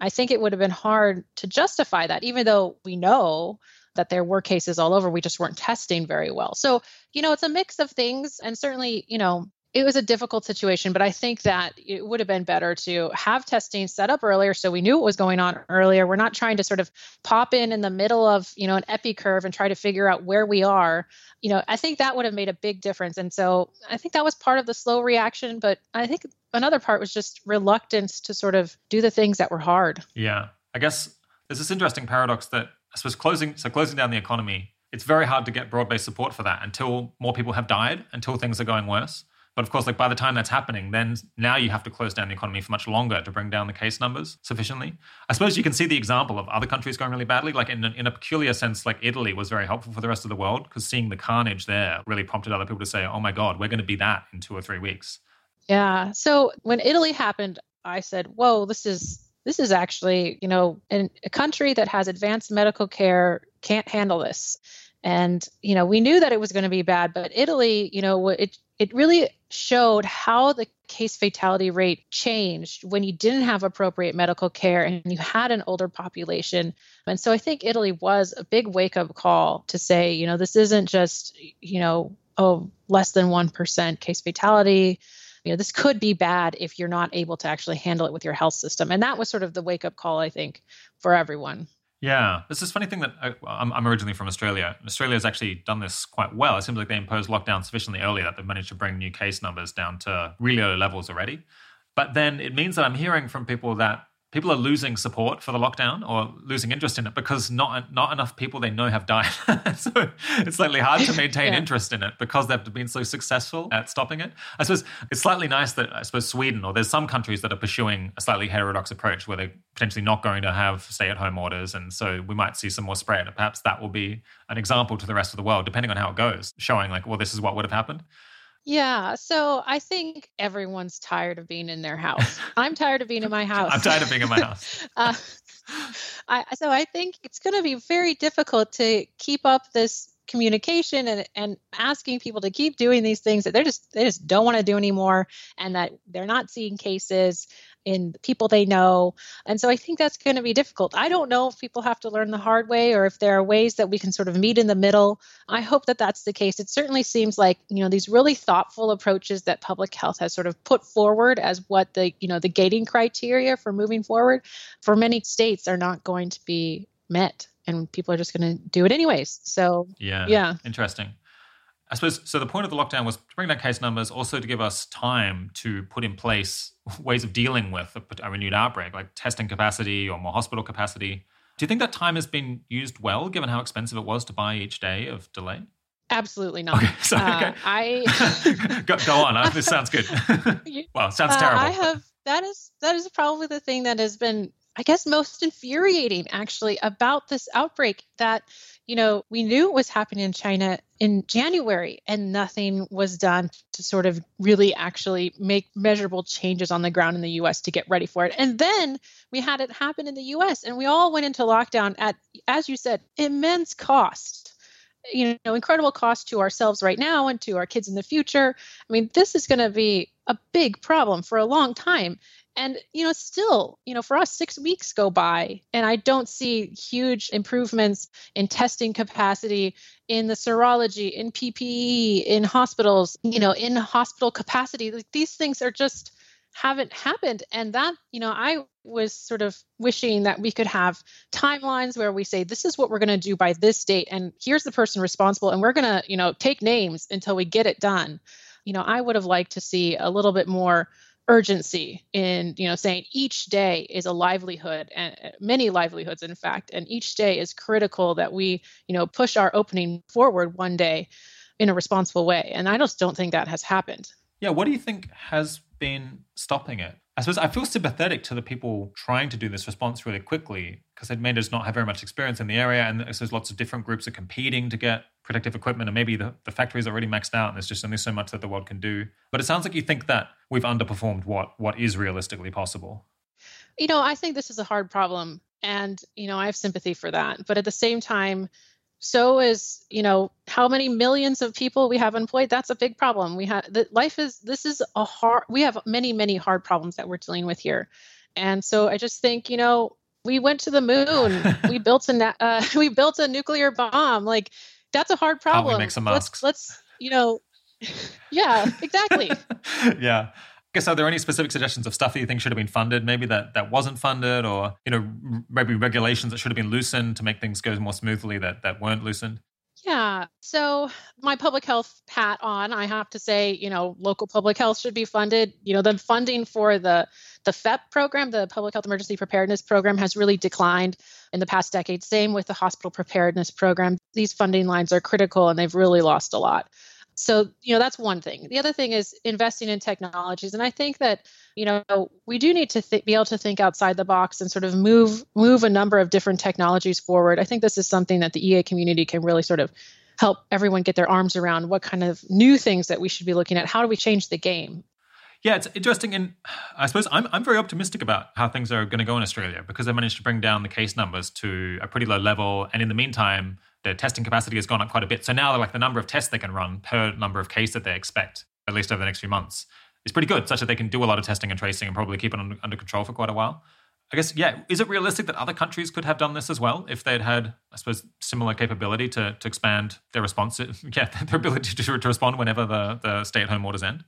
I think it would have been hard to justify that, even though we know that there were cases all over. We just weren't testing very well. So, you know, it's a mix of things. And certainly, you know, it was a difficult situation, but I think that it would have been better to have testing set up earlier so we knew what was going on earlier. We're not trying to sort of pop in in the middle of, you know, an epi curve and try to figure out where we are. You know, I think that would have made a big difference. And so I think that was part of the slow reaction, but I think another part was just reluctance to sort of do the things that were hard. Yeah. I guess there's this interesting paradox that I suppose closing so closing down the economy, it's very hard to get broad-based support for that until more people have died, until things are going worse. But of course, like by the time that's happening, then now you have to close down the economy for much longer to bring down the case numbers sufficiently. I suppose you can see the example of other countries going really badly. Like in in a peculiar sense, like Italy was very helpful for the rest of the world because seeing the carnage there really prompted other people to say, "Oh my God, we're going to be that in two or three weeks." Yeah. So when Italy happened, I said, "Whoa, this is this is actually you know a country that has advanced medical care can't handle this." And you know, we knew that it was going to be bad, but Italy, you know, it it really showed how the case fatality rate changed when you didn't have appropriate medical care and you had an older population. And so I think Italy was a big wake up call to say, you know, this isn't just, you know, oh, less than 1% case fatality. You know, this could be bad if you're not able to actually handle it with your health system. And that was sort of the wake up call, I think, for everyone. Yeah, there's this funny thing that I, am I'm originally from Australia. Australia has actually done this quite well. It seems like they imposed lockdown sufficiently early that they've managed to bring new case numbers down to really low levels already. But then it means that I'm hearing from people that people are losing support for the lockdown or losing interest in it because not not enough people they know have died. so it's slightly hard to maintain yeah. interest in it because they've been so successful at stopping it. I suppose it's slightly nice that I suppose Sweden or there's some countries that are pursuing a slightly heterodox approach where they're potentially not going to have stay-at-home orders, and so we might see some more spread. Perhaps that will be an example to the rest of the world, depending on how it goes, showing like, well, this is what would have happened. Yeah. So I think everyone's tired of being in their house. I'm tired of being in my house. I'm tired of being in my house. uh, I, so I think it's going to be very difficult to keep up this communication and, and asking people to keep doing these things that they're just they just don't want to do anymore and that they're not seeing cases in people they know. And so I think that's going to be difficult. I don't know if people have to learn the hard way or if there are ways that we can sort of meet in the middle. I hope that that's the case. It certainly seems like, you know, these really thoughtful approaches that public health has sort of put forward as what the, you know, the gating criteria for moving forward for many states are not going to be met and people are just going to do it anyways. So, yeah. Yeah. Interesting. I suppose so. The point of the lockdown was to bring down case numbers, also to give us time to put in place ways of dealing with a, a renewed outbreak, like testing capacity or more hospital capacity. Do you think that time has been used well, given how expensive it was to buy each day of delay? Absolutely not. Okay, so, uh, okay. I go, go, on. Uh, this sounds good. well, sounds uh, terrible. I have that is that is probably the thing that has been, I guess, most infuriating actually about this outbreak. That you know, we knew it was happening in China in January and nothing was done to sort of really actually make measurable changes on the ground in the US to get ready for it. And then we had it happen in the US and we all went into lockdown at, as you said, immense cost. You know, incredible cost to ourselves right now and to our kids in the future. I mean, this is going to be a big problem for a long time and you know still you know for us 6 weeks go by and i don't see huge improvements in testing capacity in the serology in ppe in hospitals you know in hospital capacity. Like these things are just haven't happened. And that you know i was sort of wishing that we could have timelines where we say this is what we're going to do by this date and here's the person responsible and we're going to you know take names until we get it done. You know i would have liked to see a little bit more urgency in you know saying each day is a livelihood and uh, many livelihoods in fact and each day is critical that we you know push our opening forward one day in a responsible way. And i just don't think that has happened. Yeah what do you think has been stopping it I suppose I feel sympathetic to the people trying to do this response really quickly because they may just not have very much experience in the area. And there's lots of different groups are competing to get protective equipment. And maybe the, the factory is already maxed out and there's just only so much that the world can do. But it sounds like you think that we've underperformed what what is realistically possible. You know, I think this is a hard problem. And, you know, I have sympathy for that. But at the same time, so is you know how many millions of people we have employed that's a big problem. We have the life is this is a hard we have many many hard problems that we're dealing with here. And so i just think you know we went to the moon. We built a uh, we built a nuclear bomb. Like that's a hard problem. make some masks. let's, let's you know yeah exactly. Yeah guess are there any specific suggestions of stuff that you think should have been funded maybe that that wasn't funded or you know maybe regulations that should have been loosened to make things go more smoothly that that weren't loosened yeah. So my public health hat on, I have to say, you know, local public health should be funded. You know, the funding for the the PHEP program, the Public Health Emergency Preparedness Program, has really declined in the past decade. Same with the Hospital Preparedness Program. These funding lines are critical and they've really lost a lot so you know that's one thing the other thing is investing in technologies and i think that you know we do need to th- be able to think outside the box and sort of move move a number of different technologies forward i think this is something that the ea community can really sort of help everyone get their arms around what kind of new things that we should be looking at how do we change the game yeah, it's interesting. And I suppose I'm, I'm very optimistic about how things are going to go in Australia because they managed to bring down the case numbers to a pretty low level. And in the meantime, their testing capacity has gone up quite a bit. So now, like the number of tests they can run per number of case that they expect, at least over the next few months, is pretty good, such that they can do a lot of testing and tracing and probably keep it under, under control for quite a while. I guess, yeah, is it realistic that other countries could have done this as well if they'd had, I suppose, similar capability to, to expand their response, yeah, their ability to, to respond whenever the, the stay at home orders end?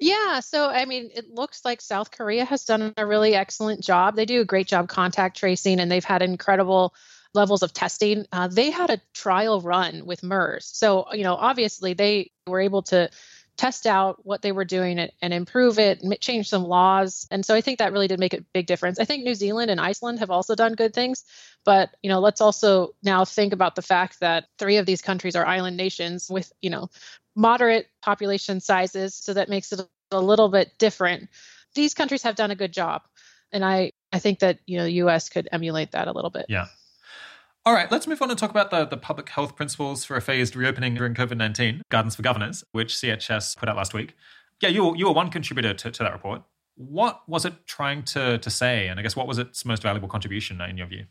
Yeah, so I mean, it looks like South Korea has done a really excellent job. They do a great job contact tracing, and they've had incredible levels of testing. Uh, they had a trial run with MERS. So, you know, obviously they were able to test out what they were doing and improve it, change some laws. And so I think that really did make a big difference. I think New Zealand and Iceland have also done good things. But, you know, let's also now think about the fact that three of these countries are island nations with, you know, moderate population sizes. So that makes it a little bit different. These countries have done a good job. And I, I think that, you know, the US could emulate that a little bit. Yeah. All right, let's move on and talk about the, the public health principles for a phased reopening during COVID 19, Guidance for Governors, which CHS put out last week. Yeah, you were, you were one contributor to, to that report. What was it trying to, to say? And I guess what was its most valuable contribution in your view?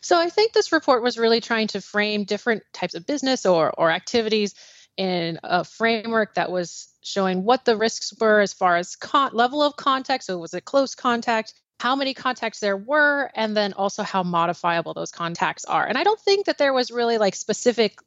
So I think this report was really trying to frame different types of business or, or activities in a framework that was showing what the risks were as far as con- level of contact. So was it close contact? How many contacts there were, and then also how modifiable those contacts are. And I don't think that there was really like specific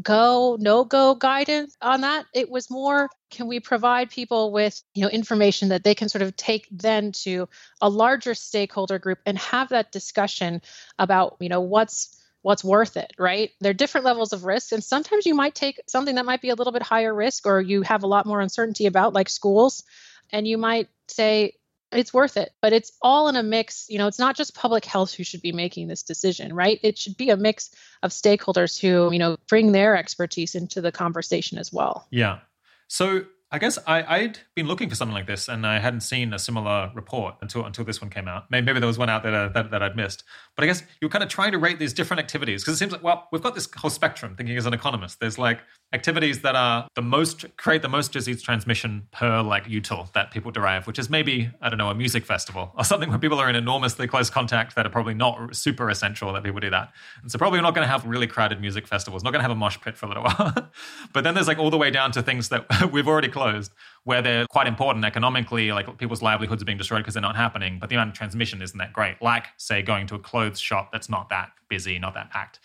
go no go guidance on that it was more can we provide people with you know information that they can sort of take then to a larger stakeholder group and have that discussion about you know what's what's worth it right there are different levels of risk and sometimes you might take something that might be a little bit higher risk or you have a lot more uncertainty about like schools and you might say it's worth it but it's all in a mix you know it's not just public health who should be making this decision right? It should be a mix of stakeholders who you know bring their expertise into the conversation as well. Yeah. So I guess I, had been looking for something like this, and I hadn't seen a similar report until until this one came out. Maybe, maybe there was one out there that, that, that I'd missed. But I guess you're kind of trying to rate these different activities because it seems like well, we've got this whole spectrum. Thinking as an economist, there's like activities that are the most create the most disease transmission per like util that people derive, which is maybe I don't know a music festival or something where people are in enormously close contact that are probably not super essential that people do that. And so probably we're not going to have really crowded music festivals. Not going to have a mosh pit for a little while. but then there's like all the way down to things that we've already closed where they're quite important economically, like people's livelihoods are being destroyed because they're not happening, but the amount of transmission isn't that great. Like, say, going to a clothes shop that's not that busy, not that packed.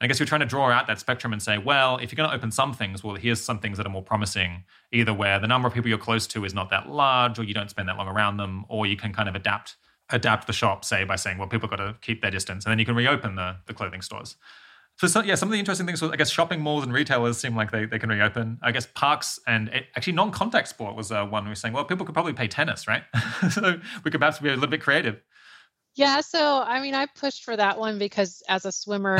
And I guess you're trying to draw out that spectrum and say, well, if you're going to open some things, well, here's some things that are more promising, either where the number of people you're close to is not that large, or you don't spend that long around them, or you can kind of adapt adapt the shop, say, by saying, well, people got to keep their distance, and then you can reopen the, the clothing stores. So, so, yeah, some of the interesting things was I guess shopping malls and retailers seem like they, they can reopen. I guess parks and it, actually non-contact sport was uh, one we were saying. Well, people could probably play tennis, right? so we could perhaps be a little bit creative. Yeah, so I mean, I pushed for that one because as a swimmer,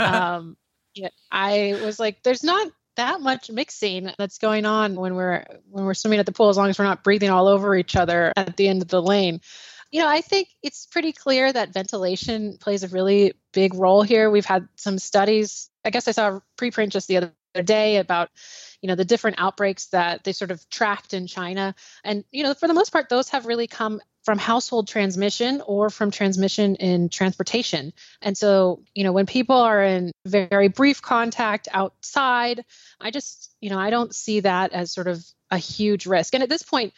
um, yeah, I was like, there's not that much mixing that's going on when we're when we're swimming at the pool, as long as we're not breathing all over each other at the end of the lane you know, I think it's pretty clear that ventilation plays a really big role here. We've had some studies. I guess I saw a preprint just the other day about you know the different outbreaks that they sort of tracked in China and you know for the most part those have really come from household transmission or from transmission in transportation. And so, you know, when people are in very brief contact outside, I just, you know, I don't see that as sort of a huge risk. And at this point,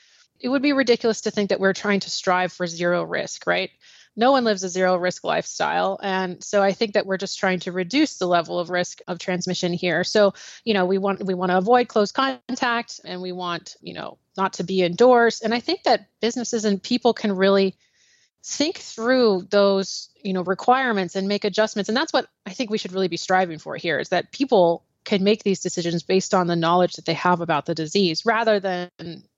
it would be ridiculous to think that we're trying to strive for zero risk, right? No one lives a zero risk lifestyle. And so I think that we're just trying to reduce the level of risk of transmission here. So, you know, we want we want to avoid close contact and we want, you know, not to be indoors. And I think that businesses and people can really think through those, you know, requirements and make adjustments. And that's what I think we should really be striving for here is that people can make these decisions based on the knowledge that they have about the disease rather than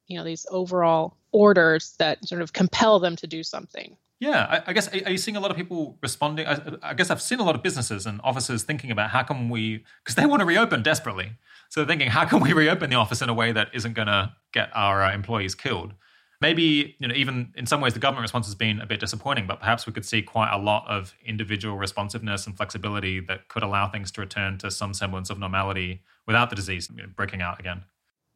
you know these overall orders that sort of compel them to do something yeah, I, I guess are you seeing a lot of people responding? I, I, guess I've seen a lot of businesses and offices thinking about how can we, because they want to reopen desperately. So they're thinking, how can we reopen the office in a way that isn't going to get our uh, employees killed? Maybe you know, even in some ways, the government response has been a bit disappointing. But perhaps we could see quite a lot of individual responsiveness and flexibility that could allow things to return to some semblance of normality without the disease you know, breaking out again.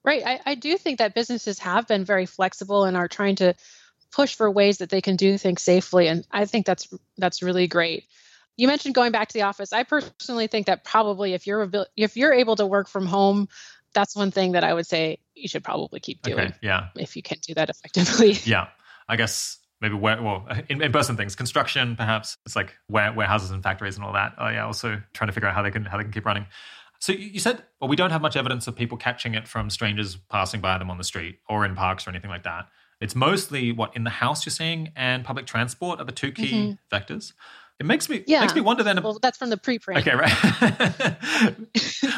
Right. I, I do think that businesses have been very flexible and are trying to push for ways that they can do things safely. And I think that's that's really great. You mentioned going back to the office. I personally think that probably if you're if you're able to work from home, that's one thing that I would say you should probably keep doing. Okay, yeah. If you can do that effectively. Yeah. I guess maybe where well in, in person things construction perhaps it's like where, warehouses and factories and all that oh yeah also trying to figure out how they can how they can keep running so you said, well, we don't have much evidence of people catching it from strangers passing by them on the street or in parks or anything like that. It's mostly what in the house you're seeing and public transport are the two key mm-hmm. vectors. It makes me yeah. makes me wonder then. Well, that's from the preprint. Okay, right.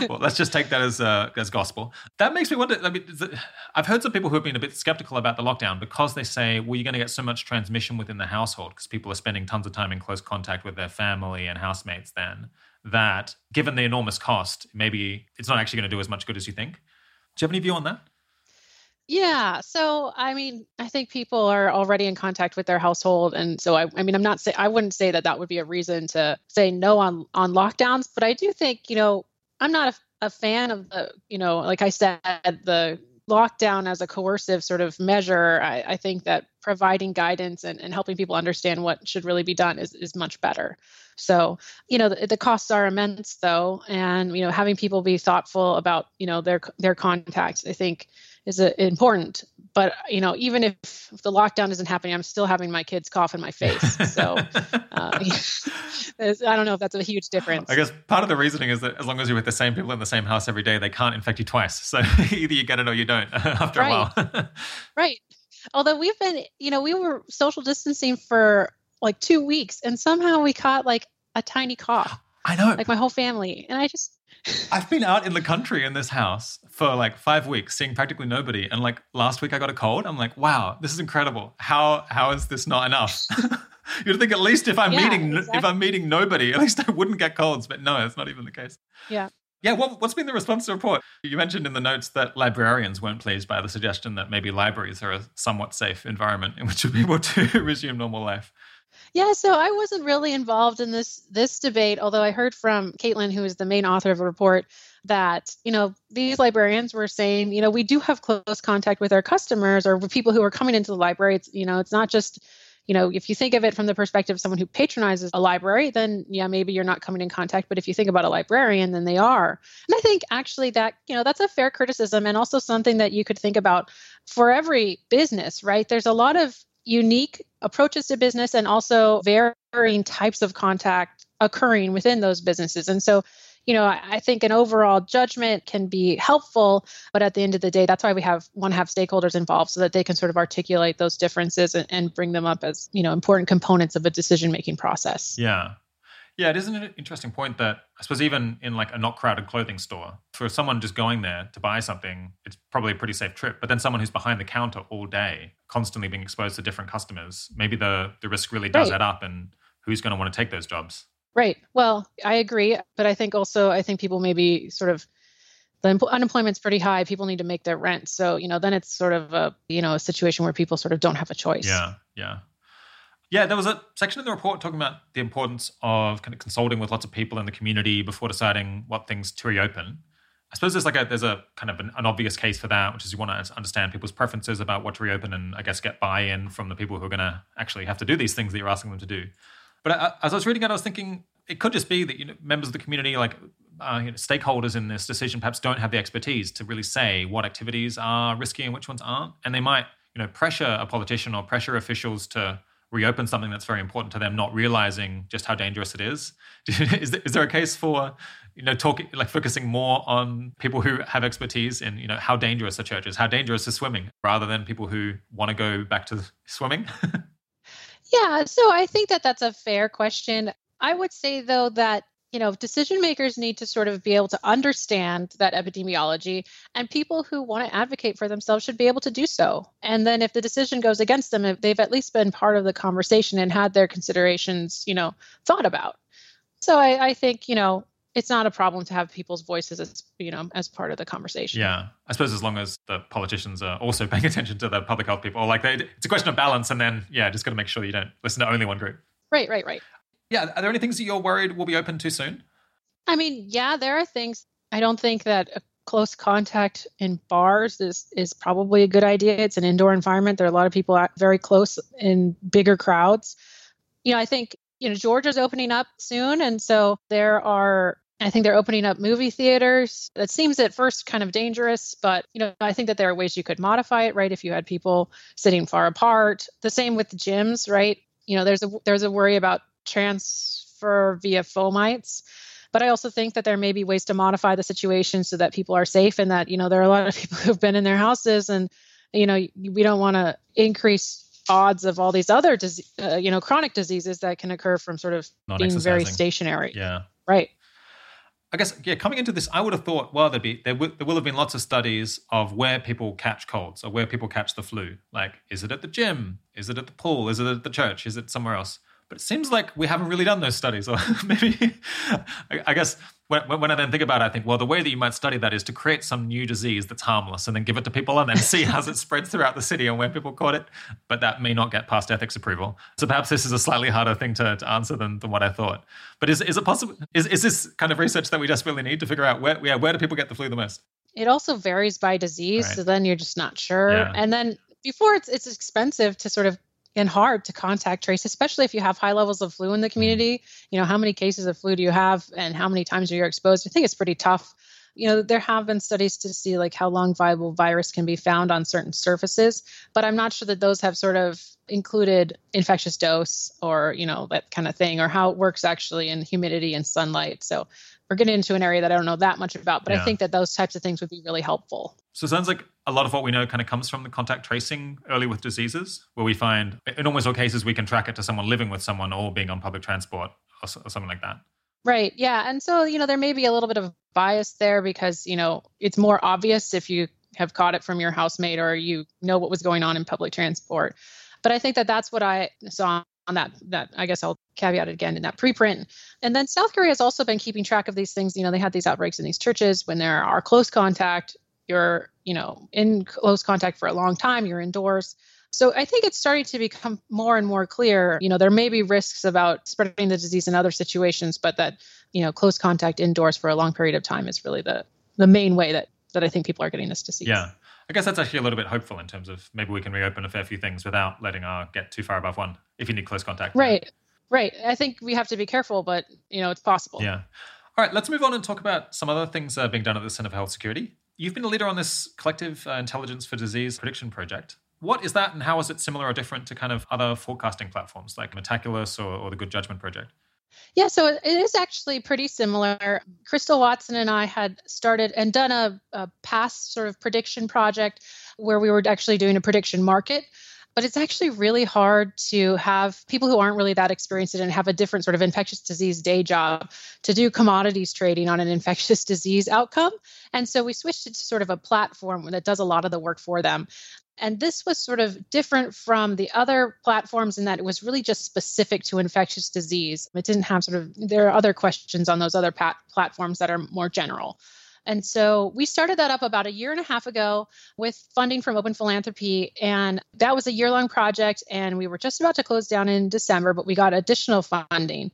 well, let's just take that as uh, as gospel. That makes me wonder. I mean, I've heard some people who have been a bit skeptical about the lockdown because they say, well, you're going to get so much transmission within the household because people are spending tons of time in close contact with their family and housemates. Then that given the enormous cost, maybe it's not actually going to do as much good as you think. Do you have any view on that? Yeah. So, I mean, I think people are already in contact with their household, and so I, I mean, I'm not say I wouldn't say that that would be a reason to say no on on lockdowns, but I do think you know I'm not a, a fan of the you know like I said the lockdown as a coercive sort of measure. I, I think that providing guidance and, and helping people understand what should really be done is, is much better. So, you know, the, the costs are immense though. And, you know, having people be thoughtful about, you know, their, their contacts, I think is a, important. But, you know, even if, if, the lockdown isn't happening, I'm still having my kids cough in my face. So uh, I don't know if that's a huge difference. I guess part of the reasoning is that as long as you're with the same people in the same house every day, they can't infect you twice. So either you get it or you don't after right. a while. right. Although we've been, you know, we were social distancing for like two weeks and somehow we caught like a tiny cough. I know. Like my whole family. And I just. I've been out in the country in this house for like five weeks, seeing practically nobody. And like last week I got a cold. I'm like, wow, this is incredible. How how is this not enough? You'd think at least if I'm yeah, meeting exactly. if I'm meeting nobody, at least I wouldn't get colds. But no, it's not even the case. Yeah. Yeah, what, has been the response to the report? You mentioned in the notes that librarians weren't pleased by the suggestion that maybe libraries are a somewhat safe environment in which be able to resume normal life. Yeah, so I wasn't really involved in this this debate, although I heard from Caitlin, who is the main author of the report, that you know these librarians were saying, you know, we do have close contact with our customers or with people who are coming into the library. It's you know, it's not just you know, if you think of it from the perspective of someone who patronizes a library, then yeah, maybe you're not coming in contact. But if you think about a librarian, then they are. And I think actually that, you know, that's a fair criticism and also something that you could think about for every business, right? There's a lot of unique approaches to business and also varying types of contact occurring within those businesses. And so you know, I think an overall judgment can be helpful, but at the end of the day, that's why we have to have stakeholders involved so that they can sort of articulate those differences and, and bring them up as you know important components of a decision making process. Yeah. Yeah, it is an interesting point that I suppose even in like a not crowded clothing store, for someone just going there to buy something, it's probably a pretty safe trip. But then someone who's behind the counter all day, constantly being exposed to different customers, maybe the the risk really does right. add up, and who's going to want to take those jobs? Right. Well, I agree, but I think also I think people maybe sort of the unemployment's pretty high. People need to make their rent, so you know then it's sort of a you know a situation where people sort of don't have a choice. Yeah. Yeah. Yeah, there was a section in the report talking about the importance of kind of consulting with lots of people in the community before deciding what things to reopen. I suppose there's like a there's a kind of an, an, obvious case for that, which is you want to understand people's preferences about what to reopen, and I guess get buy-in from the people who are going to actually have to do these things that you're asking them to do. But I, as I was reading it, I was thinking it could just be that you know members of the community, like uh, you know, stakeholders in this decision, perhaps don't have the expertise to really say what activities are risky and which ones aren't, and they might you know pressure a politician or pressure officials to reopen something that's very important to them, not realizing just how dangerous it is. is, there, is there a case for you know talking like focusing more on people who have expertise in you know how dangerous the church is, how dangerous is swimming, rather than people who want to go back to swimming? yeah, so I think that that's a fair question. I would say though that you know, decision makers need to sort of be able to understand that epidemiology, and people who want to advocate for themselves should be able to do so. And then if the decision goes against them, if they've at least been part of the conversation and had their considerations, you know, thought about. So I, I think, you know, it's not a problem to have people's voices as you know as part of the conversation. Yeah, I suppose as long as the politicians are also paying attention to the public health people, like they, it's a question of balance, and then yeah, just got to make sure you don't listen to only one group. Right, right, right. Yeah. Are there any things that you're worried will be open too soon? I mean, yeah, there are things. I don't think that a close contact in bars is is probably a good idea. It's an indoor environment. There are a lot of people very close in bigger crowds. You know, I think you know Georgia's opening up soon, and so there are. I think they're opening up movie theaters. That seems at first kind of dangerous, but you know, I think that there are ways you could modify it, right? If you had people sitting far apart. The same with gyms, right? You know, there's a there's a worry about transfer via fomites but i also think that there may be ways to modify the situation so that people are safe and that you know there are a lot of people who've been in their houses and you know we don't want to increase odds of all these other uh, you know chronic diseases that can occur from sort of being very stationary yeah right I guess yeah, coming into this, I would have thought, well, there'd be there, w- there will have been lots of studies of where people catch colds or where people catch the flu. Like, is it at the gym? Is it at the pool? Is it at the church? Is it somewhere else? But it seems like we haven't really done those studies. Or maybe, I guess, when, when I then think about it, I think, well, the way that you might study that is to create some new disease that's harmless and then give it to people and then see how it spreads throughout the city and where people caught it. But that may not get past ethics approval. So perhaps this is a slightly harder thing to, to answer than, than what I thought. But is, is it possible? Is, is this kind of research that we desperately need to figure out where, yeah, where do people get the flu the most? It also varies by disease. Right. So then you're just not sure. Yeah. And then before it's it's expensive to sort of and hard to contact trace, especially if you have high levels of flu in the mm. community. You know, how many cases of flu do you have and how many times are you exposed? I think it's pretty tough. You know, there have been studies to see like how long viable virus can be found on certain surfaces, but I'm not sure that those have sort of included infectious dose or, you know, that kind of thing, or how it works actually in humidity and sunlight. So we're getting into an area that I don't know that much about, but yeah. I think that those types of things would be really helpful. So it sounds like a lot of what we know kind of comes from the contact tracing early with diseases, where we find in almost all cases we can track it to someone living with someone or being on public transport or, or something like that. Right. Yeah. And so, you know, there may be a little bit of bias there because, you know, it's more obvious if you have caught it from your housemate or you know what was going on in public transport. But I think that that's what I saw on that that I guess I'll caveat it again in that preprint. And then South Korea has also been keeping track of these things. You know, they had these outbreaks in these churches when there are close contact you're you know in close contact for a long time you're indoors so i think it's starting to become more and more clear you know there may be risks about spreading the disease in other situations but that you know close contact indoors for a long period of time is really the the main way that that i think people are getting this disease yeah I guess that's actually a little bit hopeful in terms of maybe we can reopen a fair few things without letting our get too far above one if you need close contact. Right. Right. I think we have to be careful, but you know, it's possible. Yeah. All right, let's move on and talk about some other things uh, being done at the Center for Health Security. You've been a leader on this collective uh, intelligence for disease prediction project. What is that, and how is it similar or different to kind of other forecasting platforms like Metaculus or, or the Good Judgment Project? Yeah, so it is actually pretty similar. Crystal Watson and I had started and done a, a past sort of prediction project where we were actually doing a prediction market but it's actually really hard to have people who aren't really that experienced and have a different sort of infectious disease day job to do commodities trading on an infectious disease outcome. And so we switched it to sort of a platform that does a lot of the work for them. And this was sort of different from the other platforms in that it was really just specific to infectious disease. It didn't have sort of, there are other questions on those other pat- platforms that are more general. And so we started that up about a year and a half ago with funding from Open Philanthropy. And that was a year long project. And we were just about to close down in December, but we got additional funding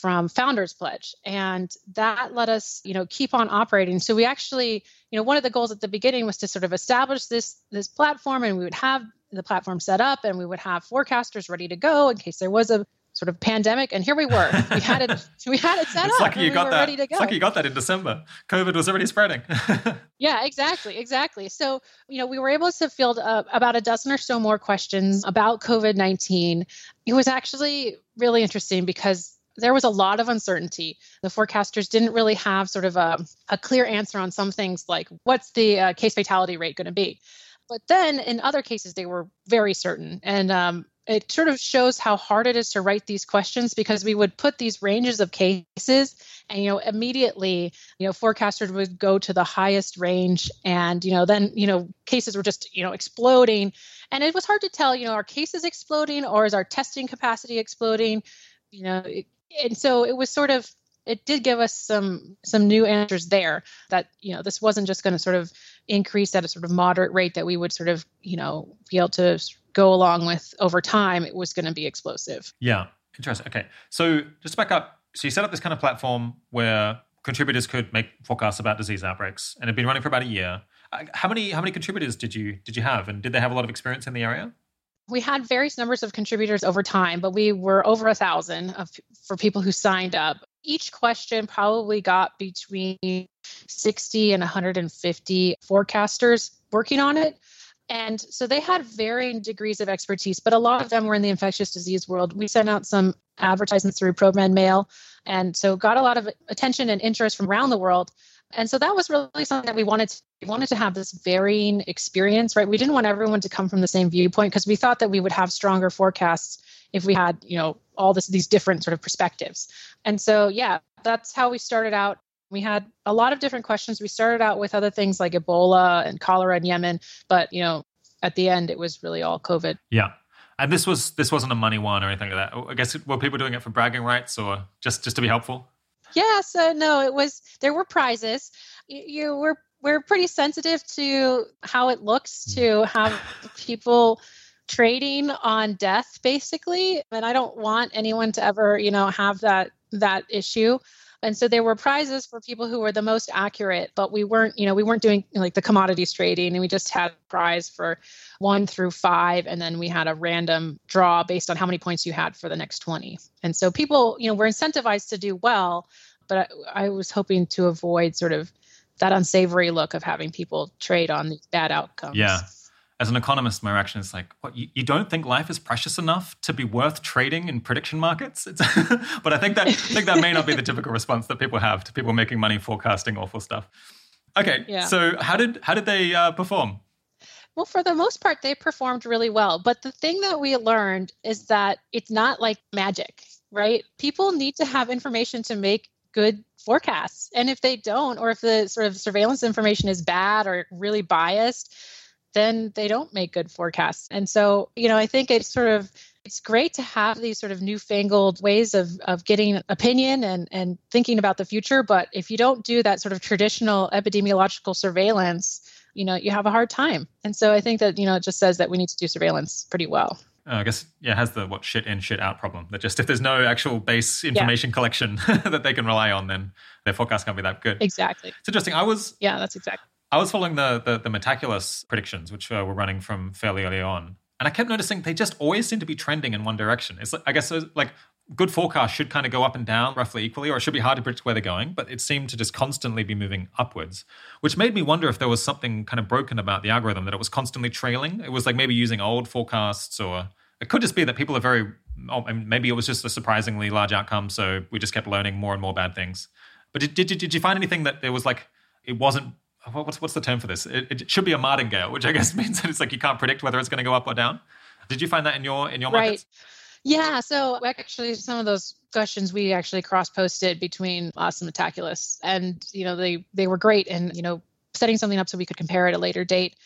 from Founders Pledge. And that let us, you know, keep on operating. So we actually, you know, one of the goals at the beginning was to sort of establish this this platform and we would have the platform set up and we would have forecasters ready to go in case there was a sort of pandemic, and here we were. We had it. We had it set it's up. Lucky you we got that. It's lucky you got that in December. COVID was already spreading. yeah, exactly, exactly. So you know, we were able to field uh, about a dozen or so more questions about COVID nineteen. It was actually really interesting because there was a lot of uncertainty. The forecasters didn't really have sort of a, a clear answer on some things like what's the uh, case fatality rate going to be. But then in other cases, they were very certain. And um, it sort of shows how hard it is to write these questions because we would put these ranges of cases and you know immediately you know forecasters would go to the highest range and you know then you know cases were just you know exploding. And it was hard to tell you know are cases exploding or is our testing capacity exploding? You know and so it was sort of it did give us some some new answers there that you know this wasn't just going to sort of increase at a sort of moderate rate that we would sort of you know be able to go along with over time, it was going to be explosive. Yeah, interesting. Okay, so just to back up, so you set up this kind of platform where contributors could make forecasts about disease outbreaks, and it had been running for about a year. Uh, how many how many contributors did you did you have, and did they have a lot of experience in the area? We had various numbers of contributors over time, but we were over a thousand of, for people who signed up. Each question probably got between 60 and 150 forecasters working on it. And so they had varying degrees of expertise, but a lot of them were in the infectious disease world. We sent out some advertisements through ProMed Mail, and so got a lot of attention and interest from around the world. And so that was really something that we wanted to, we wanted to have this varying experience, right? We didn't want everyone to come from the same viewpoint because we thought that we would have stronger forecasts if we had, you know, all this these different sort of perspectives. And so yeah, that's how we started out we had a lot of different questions. We started out with other things like Ebola and cholera in Yemen, but you know, at the end, it was really all COVID. Yeah, and this was this wasn't a money one or anything like that. I guess were people doing it for bragging rights or just just to be helpful? Yeah, so no, it was there were prizes. You, you were we're pretty sensitive to how it looks mm. to have people trading on death basically and i don't want anyone to ever you know have that that issue And so there were prizes for people who were the most accurate, but we weren't, you know, we weren't doing like the commodities trading and we just had a prize for one through five. And then we had a random draw based on how many points you had for the next 20. And so people, you know, were incentivized to do well, but I, I was hoping to avoid sort of that unsavory look of having people trade on these bad outcomes. Yeah as an economist, my reaction is like, what, you, you, don't think life is precious enough to be worth trading in prediction markets? but I think that I think that may not be the typical response that people have to people making money forecasting awful stuff. Okay, yeah. so how did how did they uh, perform? Well, for the most part, they performed really well. But the thing that we learned is that it's not like magic, right? People need to have information to make good forecasts. And if they don't, or if the sort of surveillance information is bad or really biased, then they don't make good forecasts. And so, you know, I think it's sort of it's great to have these sort of newfangled ways of of getting opinion and and thinking about the future, but if you don't do that sort of traditional epidemiological surveillance, you know, you have a hard time. And so I think that, you know, it just says that we need to do surveillance pretty well. Uh, I guess yeah, it has the what shit in shit out problem. That just if there's no actual base information yeah. collection that they can rely on, then their forecast can't be that good. Exactly. It's interesting. I was yeah, that's exactly. I was following the the, the Metaculus predictions, which uh, were running from fairly early on, and I kept noticing they just always seem to be trending in one direction. It's like, I guess like good forecasts should kind of go up and down roughly equally, or it should be hard to predict where they're going, but it seemed to just constantly be moving upwards, which made me wonder if there was something kind of broken about the algorithm that it was constantly trailing. It was like maybe using old forecasts, or it could just be that people are very, oh, maybe it was just a surprisingly large outcome, so we just kept learning more and more bad things. But did, did, did you find anything that there was like, it wasn't what's what's the term for this? It, it, should be a martingale, which I guess means that it's like you can't predict whether it's going to go up or down. Did you find that in your in your right. markets? Yeah, so actually some of those questions we actually cross posted between us and Metaculus, and you know they they were great and you know setting something up so we could compare at a later date.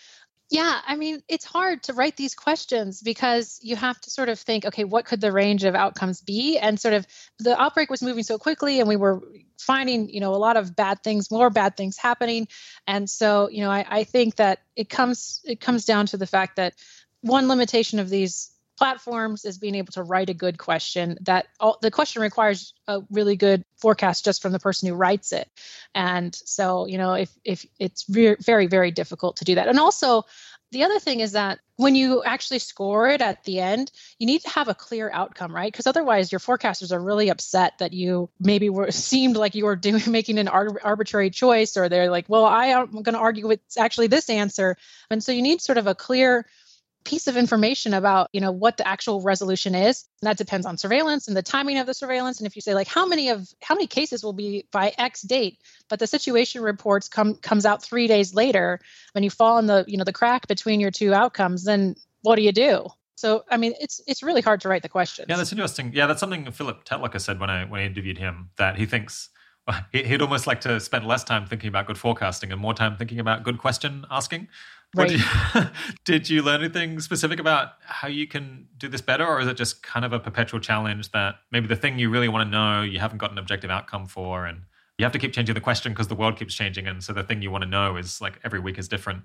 Yeah, I mean, it's hard to write these questions because you have to sort of think, okay, what could the range of outcomes be? And sort of the outbreak was moving so quickly and we were finding, you know, a lot of bad things, more bad things happening. And so, you know, I, I think that it comes it comes down to the fact that one limitation of these platforms is being able to write a good question that all, the question requires a really good forecast just from the person who writes it. And so you know if if it's re- very very difficult to do that. And also the other thing is that when you actually score it at the end, you need to have a clear outcome, right? Because otherwise, your forecasters are really upset that you maybe were seemed like you were doing making an ar- arbitrary choice, or they're like, "Well, I am going to argue it's actually this answer," and so you need sort of a clear piece of information about you know what the actual resolution is. And that depends on surveillance and the timing of the surveillance. And if you say like how many of how many cases will be by x date? But the situation reports come comes out three days later. When you fall in the you know the crack between your two outcomes then what do you do? So i mean it's it's really hard to write the question yeah that's interesting. Yeah that's something Philip Tetlock said when i when i interviewed him that he thinks he'd almost like to spend less time thinking about good forecasting and more time thinking about good question asking Right. Did you, did you learn anything specific about how you can do this better, or is it just kind of a perpetual challenge that maybe the thing you really want to know you haven't got an objective outcome for, and you have to keep changing the question because the world keeps changing, and so the thing you want to know is like every week is different.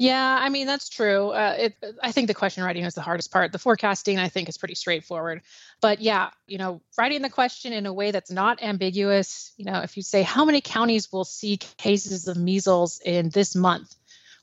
Yeah, I mean that's true. Uh, it, I think the question writing is the hardest part. The forecasting, I think, is pretty straightforward. But yeah, you know, writing the question in a way that's not ambiguous. You know, if you say how many counties will see cases of measles in this month,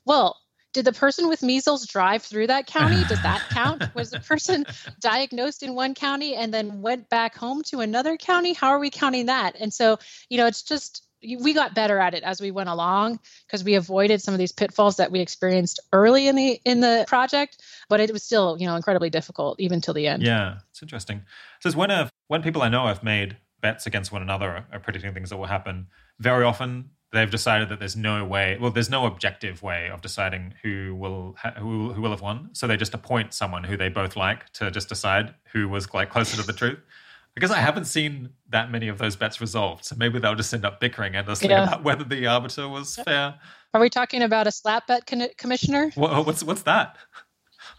well, did the person with measles drive through that county? Does that count? Was the person diagnosed in one county and then went back home to another county? How are we counting that? And so, you know, it's just we got better at it as we went along because we avoided some of these pitfalls that we experienced early in the in the project but it was still you know incredibly difficult even till the end yeah it's interesting so when a, when people i know have made bets against one another are predicting things that will happen very often they've decided that there's no way well there's no objective way of deciding who will ha- who, who will have won. So they just appoint someone who they both like to just decide who was like closer to the truth. Because i haven't seen that many of those bets resolved so maybe they'll just end up bickering endlessly yeah. about whether the arbiter was fair. Are we talking about a slap bet con- commissioner? What, what's what's that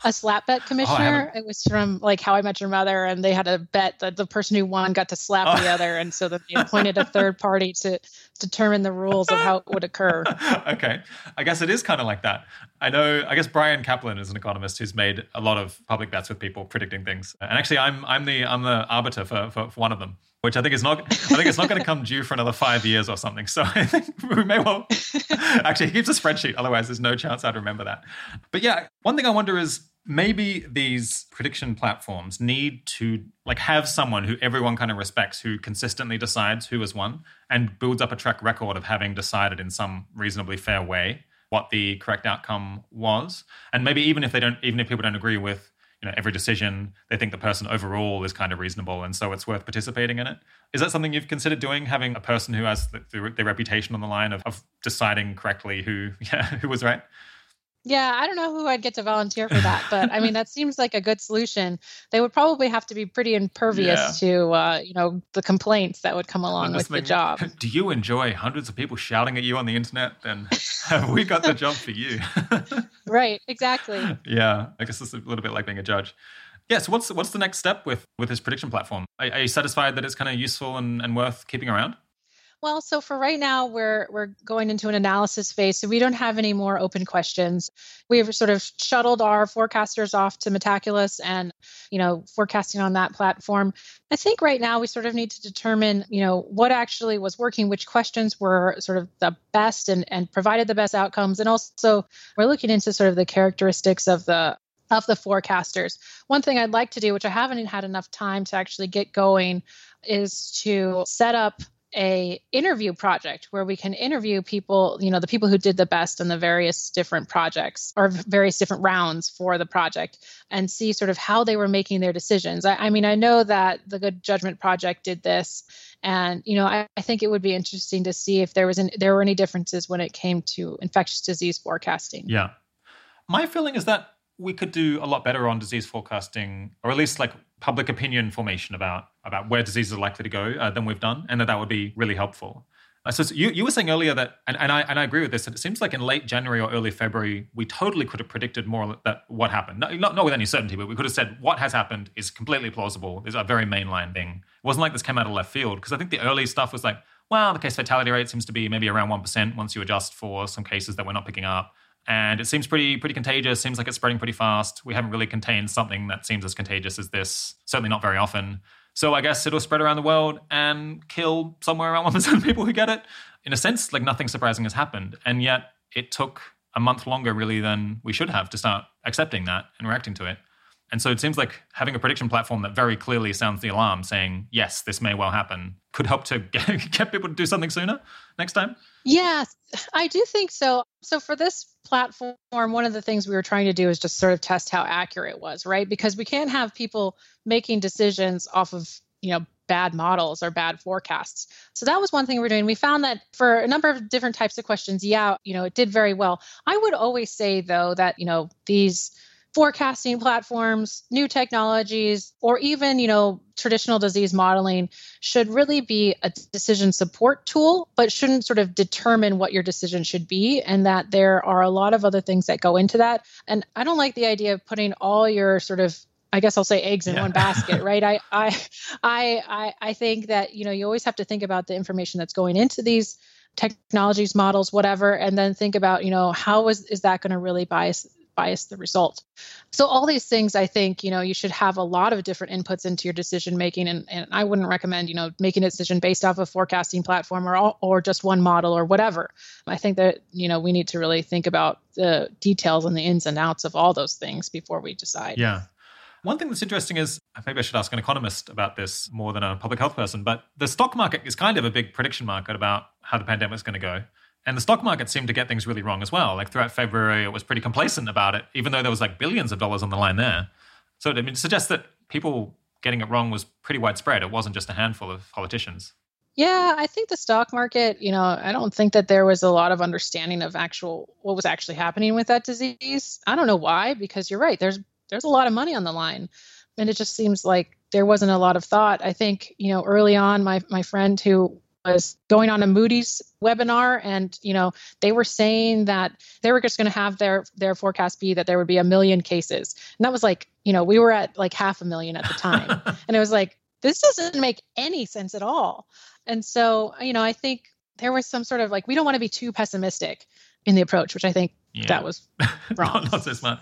a slap bet oh, commissioner. Oh, it was from like How I Met Your Mother, and they had a bet that the person who won got to slap oh. the other, and so they appointed a third party to determine the rules of how it would occur. okay, I guess it is kind of like that. I know. I guess Bryan Caplan is an economist who's made a lot of public bets with people predicting things, and actually, I'm I'm the I'm the arbiter for, for, for one of them which I think is not. I think it's not going to come due for another five years or something. So I think we may well. Actually, he keeps a spreadsheet. Otherwise, there's no chance I'd remember that. But yeah, one thing I wonder is maybe these prediction platforms need to like have someone who everyone kind of respects who consistently decides who has won and builds up a track record of having decided in some reasonably fair way what the correct outcome was. And maybe even if they don't even if people don't agree with you know every decision they think the person overall is kind of reasonable and so it's worth participating in it. Is that something you've considered doing having a person who has the, the, the reputation on the line of, of deciding correctly who yeah who was right yeah, I don't know who I'd get to volunteer for that, but I mean that seems like a good solution. They would probably have to be pretty impervious yeah. to uh, you know the complaints that would come along with the job. Do you enjoy hundreds of people shouting at you on the internet? Then have we got the job for you? right, exactly. Yeah, I guess it's a little bit like being a judge. Yeah, so what's what's the next step with with this prediction platform? Are, are you satisfied that it's kind of useful and, and worth keeping around? Well, so for right now, we're we're going into an analysis phase, so we don't have any more open questions. We've sort of shuttled our forecasters off to Metaculus and, you know, forecasting on that platform. I think right now we sort of need to determine, you know, what actually was working, which questions were sort of the best and and provided the best outcomes, and also we're looking into sort of the characteristics of the of the forecasters. One thing I'd like to do, which I haven't had enough time to actually get going, is to set up a interview project where we can interview people you know the people who did the best in the various different projects or various different rounds for the project and see sort of how they were making their decisions. I, I mean i know that the good judgment project did this and you know I, I think it would be interesting to see if there was an, there were any differences when it came to infectious disease forecasting. Yeah. My feeling is that we could do a lot better on disease forecasting, or at least like public opinion formation about about where diseases are likely to go uh, than we've done, and that that would be really helpful. Uh, so, you, you were saying earlier that, and, and I and I agree with this. That it seems like in late January or early February, we totally could have predicted more that what happened. Not, not, not with any certainty, but we could have said what has happened is completely plausible. Is a very mainline thing. It wasn't like this came out of left field because I think the early stuff was like, well, the case fatality rate seems to be maybe around one percent once you adjust for some cases that we're not picking up and it seems pretty pretty contagious. Seems like it's spreading pretty fast. We haven't really contained something that seems as contagious as this. Certainly not very often. So I guess it'll spread around the world and kill somewhere around one percent of people who get it. In a sense, like nothing surprising has happened, and yet it took a month longer really than we should have to start accepting that and reacting to it. And so it seems like having a prediction platform that very clearly sounds the alarm saying, yes, this may well happen, could help to get, people to do something sooner next time. Yes, I do think so. So for this platform, one of the things we were trying to do is just sort of test how accurate it was, right? Because we can't have people making decisions off of, you know, bad models or bad forecasts. So that was one thing we we're doing. We found that for a number of different types of questions, yeah, you know, it did very well. I would always say though that, you know, these forecasting platforms, new technologies, or even, you know, traditional disease modeling should really be a decision support tool, but shouldn't sort of determine what your decision should be. And that there are a lot of other things that go into that. And I don't like the idea of putting all your sort of I guess I'll say eggs in yeah. one basket, right? I, I, I, I think that you know you always have to think about the information that's going into these technologies, models, whatever, and then think about you know how is is that going to really bias bias the result. So all these things, I think, you know, you should have a lot of different inputs into your decision making, and, and I wouldn't recommend, you know, making a decision based off a forecasting platform or all, or just one model or whatever. I think that you know we need to really think about the details and the ins and outs of all those things before we decide. Yeah. One thing that's interesting is maybe I should ask an economist about this more than a public health person, but the stock market is kind of a big prediction market about how the pandemic is going to go. And the stock market seemed to get things really wrong as well. Like throughout February, it was pretty complacent about it, even though there was like billions of dollars on the line there. So I mean, it suggests that people getting it wrong was pretty widespread. It wasn't just a handful of politicians. Yeah, I think the stock market, you know, I don't think that there was a lot of understanding of actual what was actually happening with that disease. I don't know why, because you're right. There's there's a lot of money on the line. And it just seems like there wasn't a lot of thought. I think, you know, early on my my friend who was going on a Moody's webinar and you know they were saying that they were just going to have their their forecast be that there would be a million cases. And that was like you know we were at like half a million at the time. And it was like this doesn't make any sense at all. And so you know i think there was some sort of like we don't want to be too pessimistic in the approach which i think yeah. that was wrong. not, not so smart.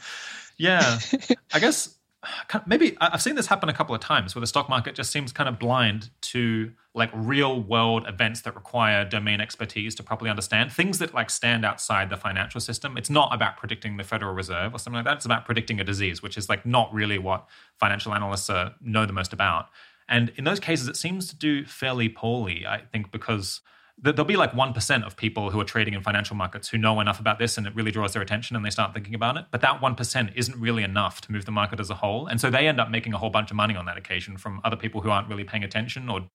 Yeah. I guess maybe I've seen this happen a couple of times where the stock market just seems kind of blind to like real world events that require domain expertise to properly understand things that like stand outside the financial system. It's not about predicting the Federal Reserve or something like that. It's about predicting a disease, which is like not really what financial analysts uh, know the most about. And in those cases, it seems to do fairly poorly, I think, because there'll be like 1% of people who are trading in financial markets who know enough about this and it really draws their attention and they start thinking about it. But that 1% isn't really enough to move the market as a whole. And so they end up making a whole bunch of money on that occasion from other people who aren't really paying attention or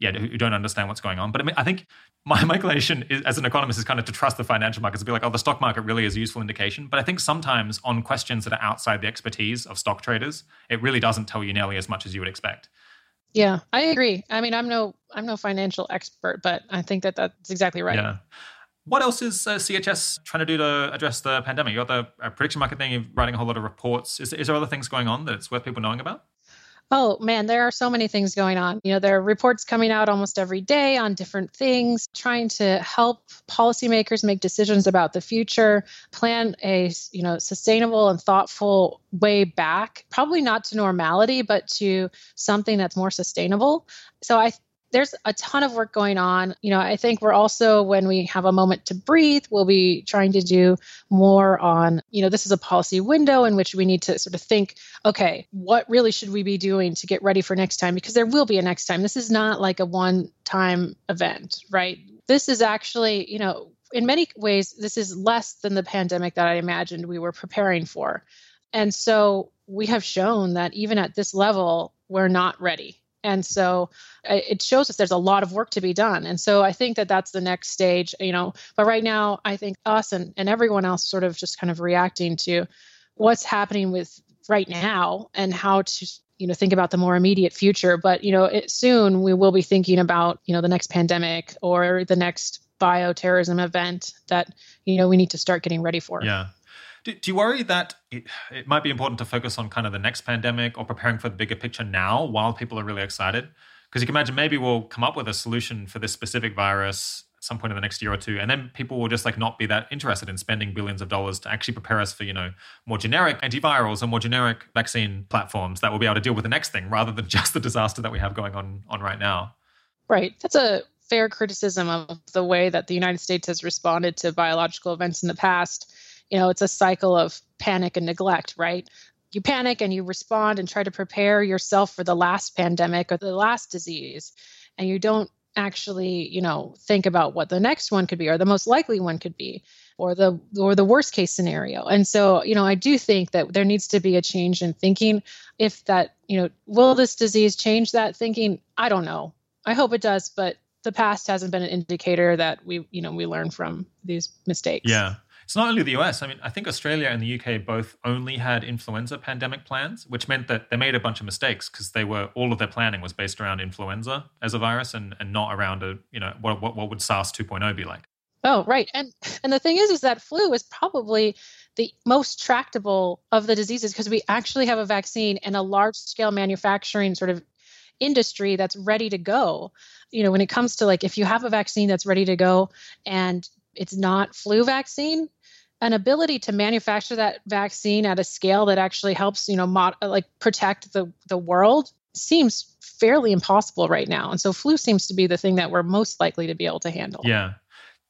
yeah, who don't understand what's going on. But I mean, I think my, my inclination is, as an economist is kind of to trust the financial markets and be like, oh, the stock market really is a useful indication. But I think sometimes on questions that are outside the expertise of stock traders, it really doesn't tell you nearly as much as you would expect. Yeah, I agree. I mean, I'm no I'm no financial expert, but I think that that's exactly right. Yeah. What else is uh, CHS trying to do to address the pandemic? You got the uh, prediction market thing. You're writing a whole lot of reports. Is, is there other things going on that it's worth people knowing about? Oh man, there are so many things going on. You know, there are reports coming out almost every day on different things, trying to help policymakers make decisions about the future, plan a, you know, sustainable and thoughtful way back, probably not to normality, but to something that's more sustainable. So I there's a ton of work going on. You know, I think we're also, when we have a moment to breathe, we'll be trying to do more on, you know, this is a policy window in which we need to sort of think, okay, what really should we be doing to get ready for next time? Because there will be a next time. This is not like a one time event, right? This is actually, you know, in many ways, this is less than the pandemic that I imagined we were preparing for. And so we have shown that even at this level, we're not ready and so uh, it shows us there's a lot of work to be done. And so i think that that's the next stage you know. But right now i think us and, and everyone else sort of just kind of reacting to what's happening with right now and how to you know think about the more immediate future. But you know it, soon we will be thinking about you know the next pandemic or the next bioterrorism event that you know we need to start getting ready for. Yeah do, do you worry that it, it might be important to focus on kind of the next pandemic or preparing for the bigger picture now while people are really excited? Because you can imagine maybe we'll come up with a solution for this specific virus at some point in the next year or two, and then people will just like not be that interested in spending billions of dollars to actually prepare us for you know more generic antivirals and more generic vaccine platforms that will be able to deal with the next thing rather than just the disaster that we have going on on right now. Right. That's a fair criticism of the way that the United States has responded to biological events in the past you know, it's a cycle of panic and neglect, right? You panic and you respond and try to prepare yourself for the last pandemic or the last disease, and you don't actually, you know, think about what the next one could be or the most likely one could be or the or the worst case scenario. And so, you know, I do think that there needs to be a change in thinking. If that, you know, will this disease change that thinking? I don't know. I hope it does, but the past hasn't been an indicator that we, you know, we learn from these mistakes. Yeah. It's not only the US. I mean, I think Australia and the UK both only had influenza pandemic plans, which meant that they made a bunch of mistakes because they were all of their planning was based around influenza as a virus and, and not around a you know what, what what would SARS 2.0 be like. Oh, right. And and the thing is is that flu is probably the most tractable of the diseases because we actually have a vaccine and a large scale manufacturing sort of industry that's ready to go. You know, when it comes to like if you have a vaccine that's ready to go and it's not flu vaccine, an ability to manufacture that vaccine at a scale that actually helps you know mod- like protect the the world seems fairly impossible right now. And so flu seems to be the thing that we're most likely to be able to handle. Yeah.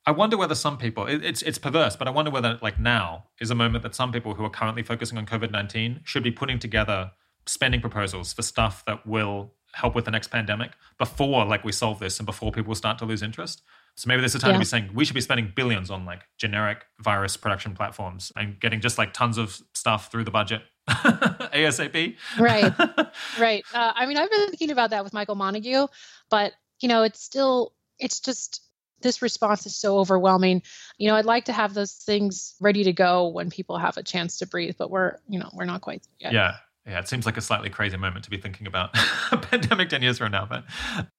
I wonder whether some people it, it's it's perverse, but I wonder whether like now is a moment that some people who are currently focusing on COVID nineteen should be putting together spending proposals for stuff that will help with the next pandemic before like we solve this and before people start to lose interest. So maybe there's a time yeah. to be saying we should be spending billions on like generic virus production platforms and getting just like tons of stuff through the budget ASAP. right, right. Uh, I mean, I've been thinking about that with Michael Montague, but you know, it's still, it's just this response is so overwhelming. You know, I'd like to have those things ready to go when people have a chance to breathe, but we're, you know, we're not quite yet. Yeah, yeah, it seems like a slightly crazy moment to be thinking about a pandemic 10 years from now. But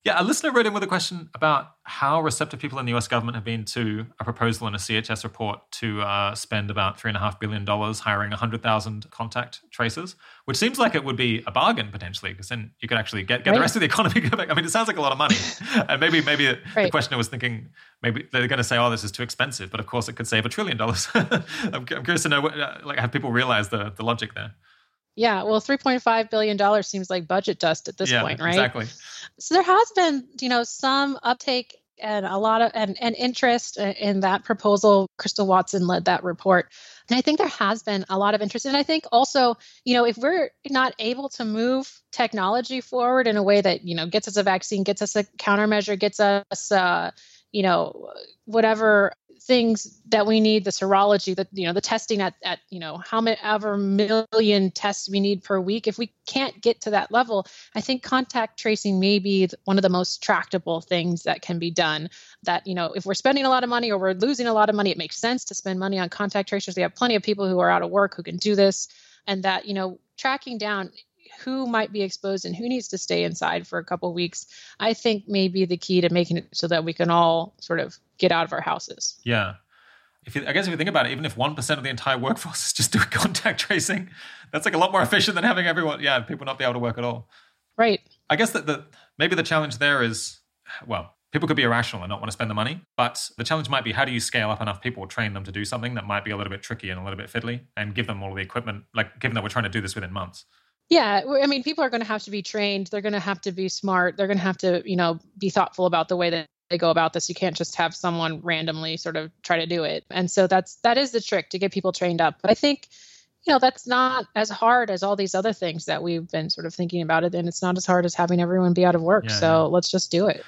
yeah, a listener wrote in with a question about how receptive people in the US government have been to a proposal in a CHS report to uh, spend about $3.5 billion hiring 100,000 contact tracers, which seems like it would be a bargain potentially, because then you could actually get, get right. the rest of the economy going. I mean, it sounds like a lot of money. and maybe maybe right. the questioner was thinking, maybe they're going to say, oh, this is too expensive. But of course, it could save a trillion dollars. I'm, I'm curious to know, what, uh, like, have people realized the, the logic there? Yeah, well, three point five billion dollars seems like budget dust at this yeah, point, right? Exactly. So there has been, you know, some uptake and a lot of and, and interest in that proposal. Crystal Watson led that report. And I think there has been a lot of interest. And I think also, you know, if we're not able to move technology forward in a way that, you know, gets us a vaccine, gets us a countermeasure, gets us, uh, you know, whatever things that we need the serology that you know the testing at, at you know how many ever million tests we need per week. If we can't get to that level i think contact tracing may be one of the most tractable things that can be done. That you know if we're spending a lot of money or we're losing a lot of money it makes sense to spend money on contact tracers. We have plenty of people who are out of work who can do this. And that you know tracking down who might be exposed and who needs to stay inside for a couple weeks, I think may be the key to making it so that we can all sort of get out of our houses. Yeah. If you, I guess if you think about it, even if 1% of the entire workforce is just doing contact tracing, that's like a lot more efficient than having everyone, yeah, people not be able to work at all. Right. I guess that the, maybe the challenge there is, well, people could be irrational and not want to spend the money. But the challenge might be how do you scale up enough people, train them to do something that might be a little bit tricky and a little bit fiddly, and give them all the equipment, like given that we're trying to do this within months. Yeah, I mean, people are going to have to be trained. They're going to have to be smart. They're going to have to, you know, be thoughtful about the way that they go about this. You can't just have someone randomly sort of try to do it. And so that's that is the trick to get people trained up. But I think, you know, that's not as hard as all these other things that we've been sort of thinking about it. And it's not as hard as having everyone be out of work. Yeah, so yeah. let's just do it.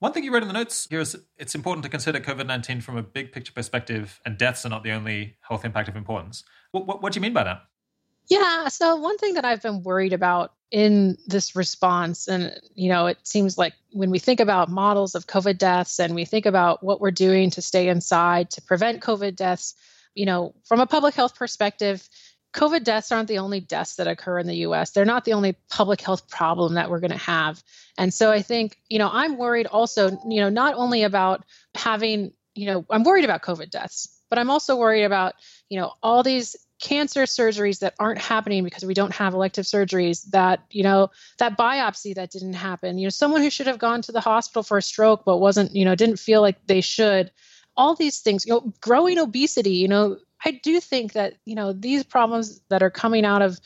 One thing you wrote in the notes here is it's important to consider COVID 19 from a big picture perspective, and deaths are not the only health impact of importance. What, what, what do you mean by that? Yeah. So, one thing that I've been worried about in this response, and, you know, it seems like when we think about models of COVID deaths and we think about what we're doing to stay inside to prevent COVID deaths, you know, from a public health perspective, COVID deaths aren't the only deaths that occur in the US. They're not the only public health problem that we're going to have. And so I think, you know, I'm worried also, you know, not only about having, you know, I'm worried about COVID deaths, but I'm also worried about, you know, all these cancer surgeries that aren't happening because we don't have elective surgeries that you know that biopsy that didn't happen. You know someone who should have gone to the hospital for a stroke but wasn't you know didn't feel like they should. All these things you know growing obesity you know i do think that you know these problems that are coming out of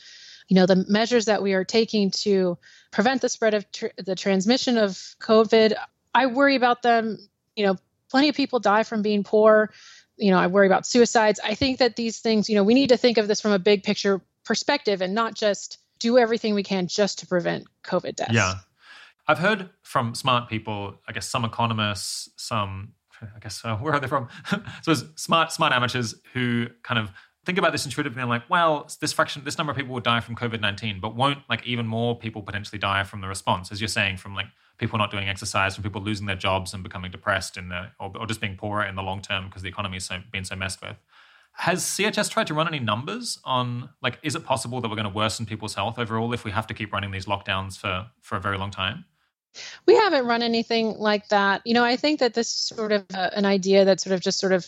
you know the measures that we are taking to prevent the spread of tr- the transmission of covid i worry about them. You know plenty of people die from being poor you know, I worry about suicides. I think that these things, you know, we need to think of this from a big picture perspective and not just do everything we can just to prevent COVID deaths. Yeah. I've heard from smart people, I guess some economists, some, I guess, uh, where are they from? so smart, smart amateurs who kind of think about this intuitively and like, well, this fraction, this number of people would die from COVID 19, but won't like even more people potentially die from the response, as you're saying, from like people not doing exercise, from people losing their jobs and becoming depressed in the, uh, or, or just being poorer in the long term because the economy has so, been so messed with. Has CHS tried to run any numbers on like is it possible that we're going to worsen people's health overall if we have to keep running these lockdowns for for a very long time? We haven't run anything like that. You know, I think that this is sort of a, an idea that's sort of just sort of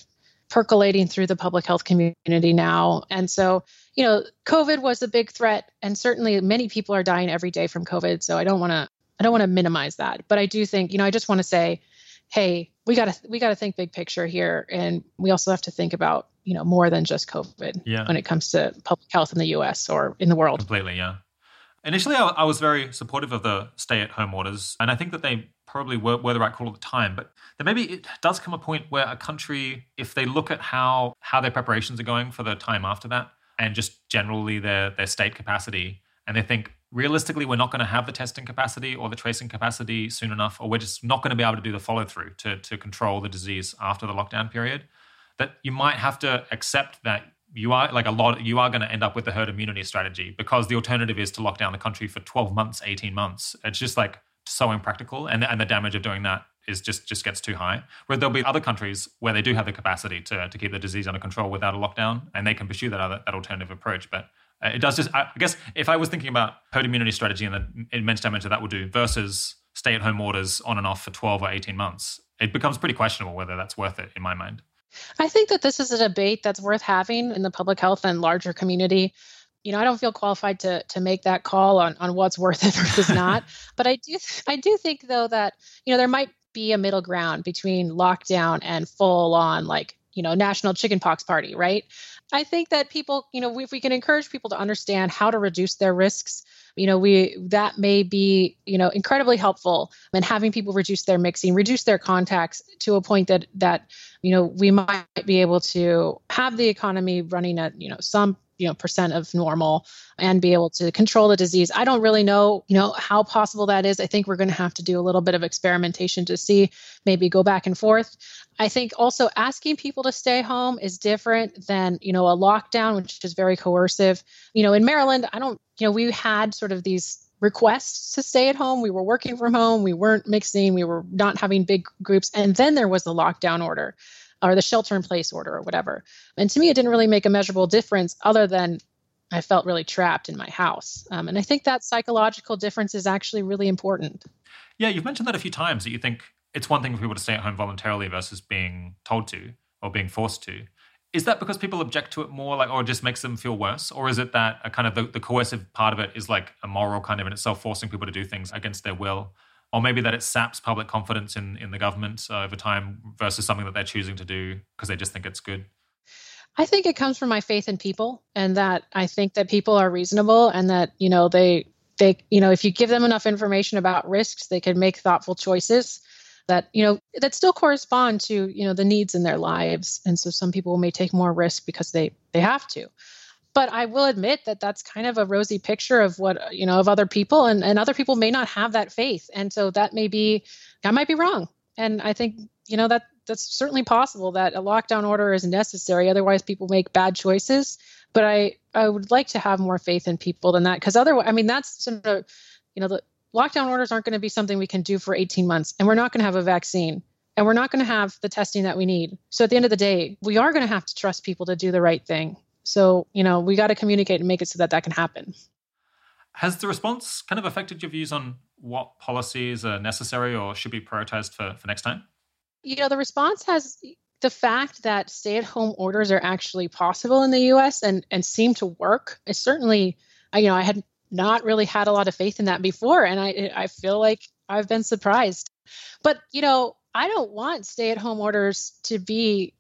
percolating through the public health community now. And so, you know, COVID was a big threat, and certainly many people are dying every day from COVID. So I don't want to I don't want to minimize that, but I do think, you know, I just want to say, hey, we got to we got to think big picture here, and we also have to think about you know more than just COVID yeah. when it comes to public health in the U.S. or in the world. Completely, yeah. Initially, I, I was very supportive of the stay-at-home orders, and I think that they probably were, were the right call at the time. But then maybe it does come a point where a country, if they look at how how their preparations are going for the time after that, and just generally their their state capacity, and they think realistically, we're not going to have the testing capacity or the tracing capacity soon enough, or we're just not going to be able to do the follow through to, to control the disease after the lockdown period, that you might have to accept that you are like a lot, you are going to end up with the herd immunity strategy because the alternative is to lock down the country for 12 months, 18 months. It's just like so impractical. And, and the damage of doing that is just just gets too high. Where there'll be other countries where they do have the capacity to, to keep the disease under control without a lockdown, and they can pursue that other that alternative approach. But Uh, it does just, I guess, if I was thinking about herd immunity strategy and the immense damage that that will do versus stay at home orders on and off for 12 or 18 months, it becomes pretty questionable whether that's worth it in my mind. I think that this is a debate that's worth having in the public health and larger community. You know, I don't feel qualified to to make that call on on what's worth it versus not, but I do I do think though that you know there might be a middle ground between lockdown and full on like you know national chickenpox party, right? I think that people, you know, if we can encourage people to understand how to reduce their risks, you know, we that may be, you know, incredibly helpful in having people reduce their mixing, reduce their contacts to a point that that, you know, we might be able to have the economy running at, you know, some you know percent of normal and be able to control the disease i don't really know you know how possible that is i think we're going to have to do a little bit of experimentation to see maybe go back and forth i think also asking people to stay home is different than you know a lockdown which is very coercive you know in maryland i don't you know we had sort of these requests to stay at home. We were working from home. We weren't mixing. We were not having big groups. And then there was the lockdown order or the shelter in place order or whatever. And to me, it didn't really make a measurable difference other than I felt really trapped in my house. Um, and I think that psychological difference is actually really important. Yeah, you've mentioned that a few times that you think it's one thing for people to stay at home voluntarily versus being told to or being forced to. Is that because people object to it more, like, or it just makes them feel worse? Or is it that a kind of the, the coercive part of it is like a moral kind of in itself, forcing people to do things against their will? Or maybe that it saps public confidence in in the government over time versus something that they're choosing to do because they just think it's good. I think it comes from my faith in people and that i think that people are reasonable and that you know they they you know if you give them enough information about risks they can make thoughtful choices that you know that still correspond to you know the needs in their lives. And so some people may take more risk because they they have to but I will admit that that's kind of a rosy picture of what uh, you know of other people, and and other people may not have that faith, and so that may be I might be wrong, and I think you know that that's certainly possible that a lockdown order is necessary. Otherwise, people make bad choices. But I I would like to have more faith in people than that because otherwise, I mean that's sort of you know the lockdown orders aren't going to be something we can do for 18 months, and we're not going to have a vaccine and we're not going to have the testing that we need. So at the end of the day, we are going to have to trust people to do the right thing. So, you know, we got to communicate and make it so that that can happen. Has the response kind of affected your views on what policies are necessary or should be prioritized for, for next time? You know, the response has the fact that stay at home orders are actually possible in the US and, and seem to work is certainly, you know, I had not really had a lot of faith in that before. And I, I feel like I've been surprised. But, you know, I don't want stay at home orders to be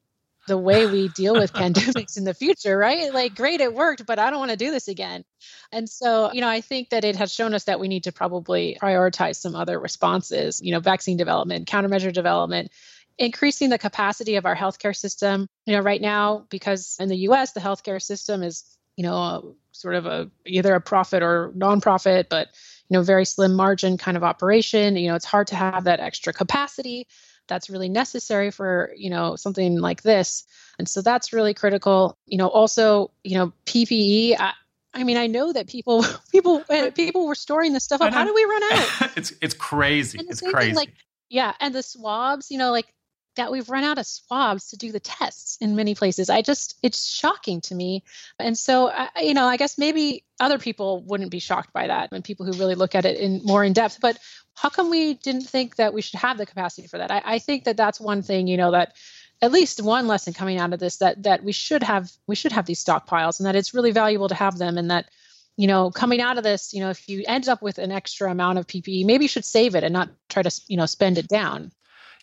the way we deal with pandemics in the future, right? Like, great, it worked, but I don't want to do this again. And so, you know, I think that it has shown us that we need to probably prioritize some other responses, you know, vaccine development, countermeasure development, increasing the capacity of our healthcare system. You know, right now, because in the US, the healthcare system is, you know, a, sort of a either a profit or nonprofit, but you know, very slim margin kind of operation. You know, it's hard to have that extra capacity that's really necessary for you know something like this and so that's really critical you know also you know ppe I, I mean, I know that people, people, eh, people were storing this stuff up. How do we run out? it's it's crazy. It's crazy. Thing, like, yeah, and the swabs, you know, like that we've run out of swabs to do the tests in many places. I just, it's shocking to me. And so, I, you know, I guess maybe other people wouldn't be shocked by that and people who really look at it in more in depth. But how come we didn't think that we should have the capacity for that? I, I think that that's one thing, you know, that at least one lesson coming out of this that that we should have we should have these stockpiles and that it's really valuable to have them and that you know coming out of this you know if you end up with an extra amount of ppe maybe you should save it and not try to you know spend it down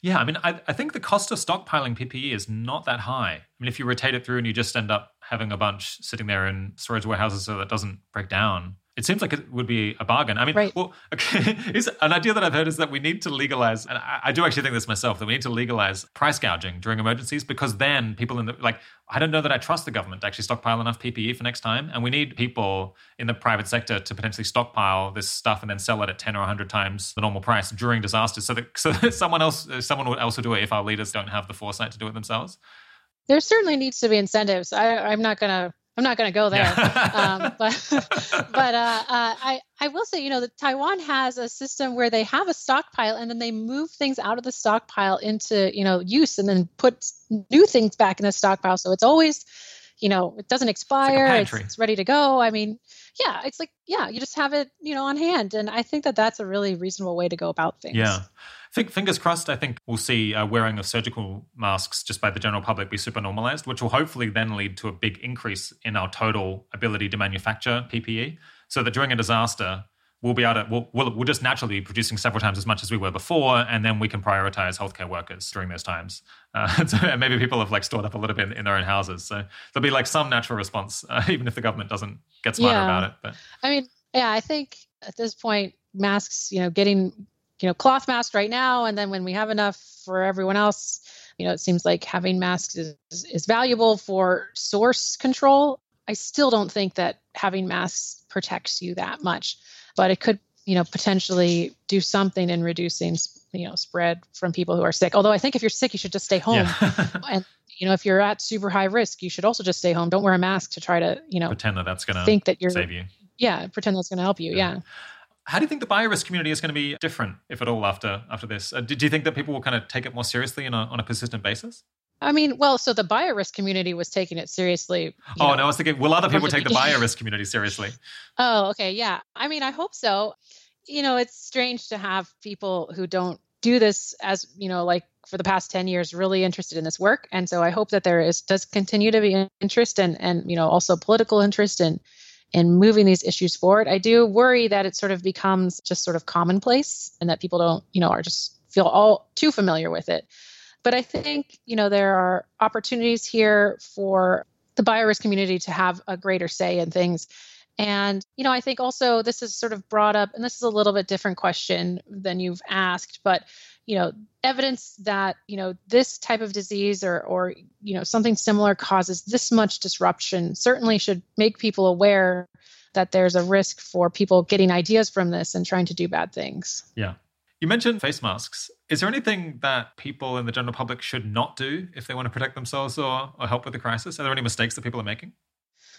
yeah, I mean, I, I think the cost of stockpiling PPE is not that high. I mean, if you rotate it through and you just end up having a bunch sitting there in storage warehouses so that doesn't break down, it seems like it would be a bargain. I mean, right. well, okay, an idea that I've heard is that we need to legalize, and I, I, do actually think this myself, that we need to legalize price gouging during emergencies because then people in the, like, I don't know that I trust the government to actually stockpile enough PPE for next time. And we need people in the private sector to potentially stockpile this stuff and then sell it at 10 or 100 times the normal price during disasters so that, so that someone else, uh, someone would else will do it if our leaders don't have the foresight to do it themselves. There certainly needs to be incentives. I, I'm not going to I'm not going to go there. um, but but uh, uh, I I will say, you know, that Taiwan has a system where they have a stockpile and then they move things out of the stockpile into you know use and then put new things back in the stockpile. So it's always you know, it doesn't expire. It's, like it's, it's ready to go. I mean, yeah, it's like, yeah, you just have it, you know, on hand. And I think that that's a really reasonable way to go about things. Yeah. Think, fingers crossed, I think we'll see uh, wearing of surgical masks just by the general public be super normalized, which will hopefully then lead to a big increase in our total ability to manufacture PPE. So that during a disaster, we'll be able to we'll, we'll, we'll, just naturally be producing several times as much as we were before and then we can prioritize healthcare workers during those times uh, so maybe people have like stored up a little bit in, in their own houses so there'll be like some natural response uh, even if the government doesn't get smarter yeah. about it but i mean yeah i think at this point masks you know getting you know cloth masks right now and then when we have enough for everyone else you know it seems like having masks is, is valuable for source control i still don't think that having masks protects you that much but it could you know potentially do something in reducing you know spread from people who are sick although i think if you're sick you should just stay home yeah. and you know if you're at super high risk you should also just stay home don't wear a mask to try to you know pretend that that's going to think that you're save you yeah pretend that's going to help you yeah. yeah. How do you think the biorisk community is going to be different, if at all, after after this? Uh, do, do you think that people will kind of take it more seriously a, on a persistent basis? I mean, well, so the biorisk community was taking it seriously. Oh, know, no, I was thinking, will other people take the biorisk community seriously? Oh, okay. Yeah. I mean, I hope so. You know, it's strange to have people who don't do this as, you know, like for the past 10 years really interested in this work. And so I hope that there is does continue to be interest and and you know, also political interest in in moving these issues forward. I do worry that it sort of becomes just sort of commonplace and that people don't, you know, are just feel all too familiar with it. But I think, you know, there are opportunities here for the biorisk community to have a greater say in things. And, you know, I think also this is sort of brought up, and this is a little bit different question than you've asked, but, you know, evidence that, you know, this type of disease or, or, you know, something similar causes this much disruption certainly should make people aware that there's a risk for people getting ideas from this and trying to do bad things. Yeah. You mentioned face masks. Is there anything that people in the general public should not do if they want to protect themselves or, or help with the crisis? Are there any mistakes that people are making?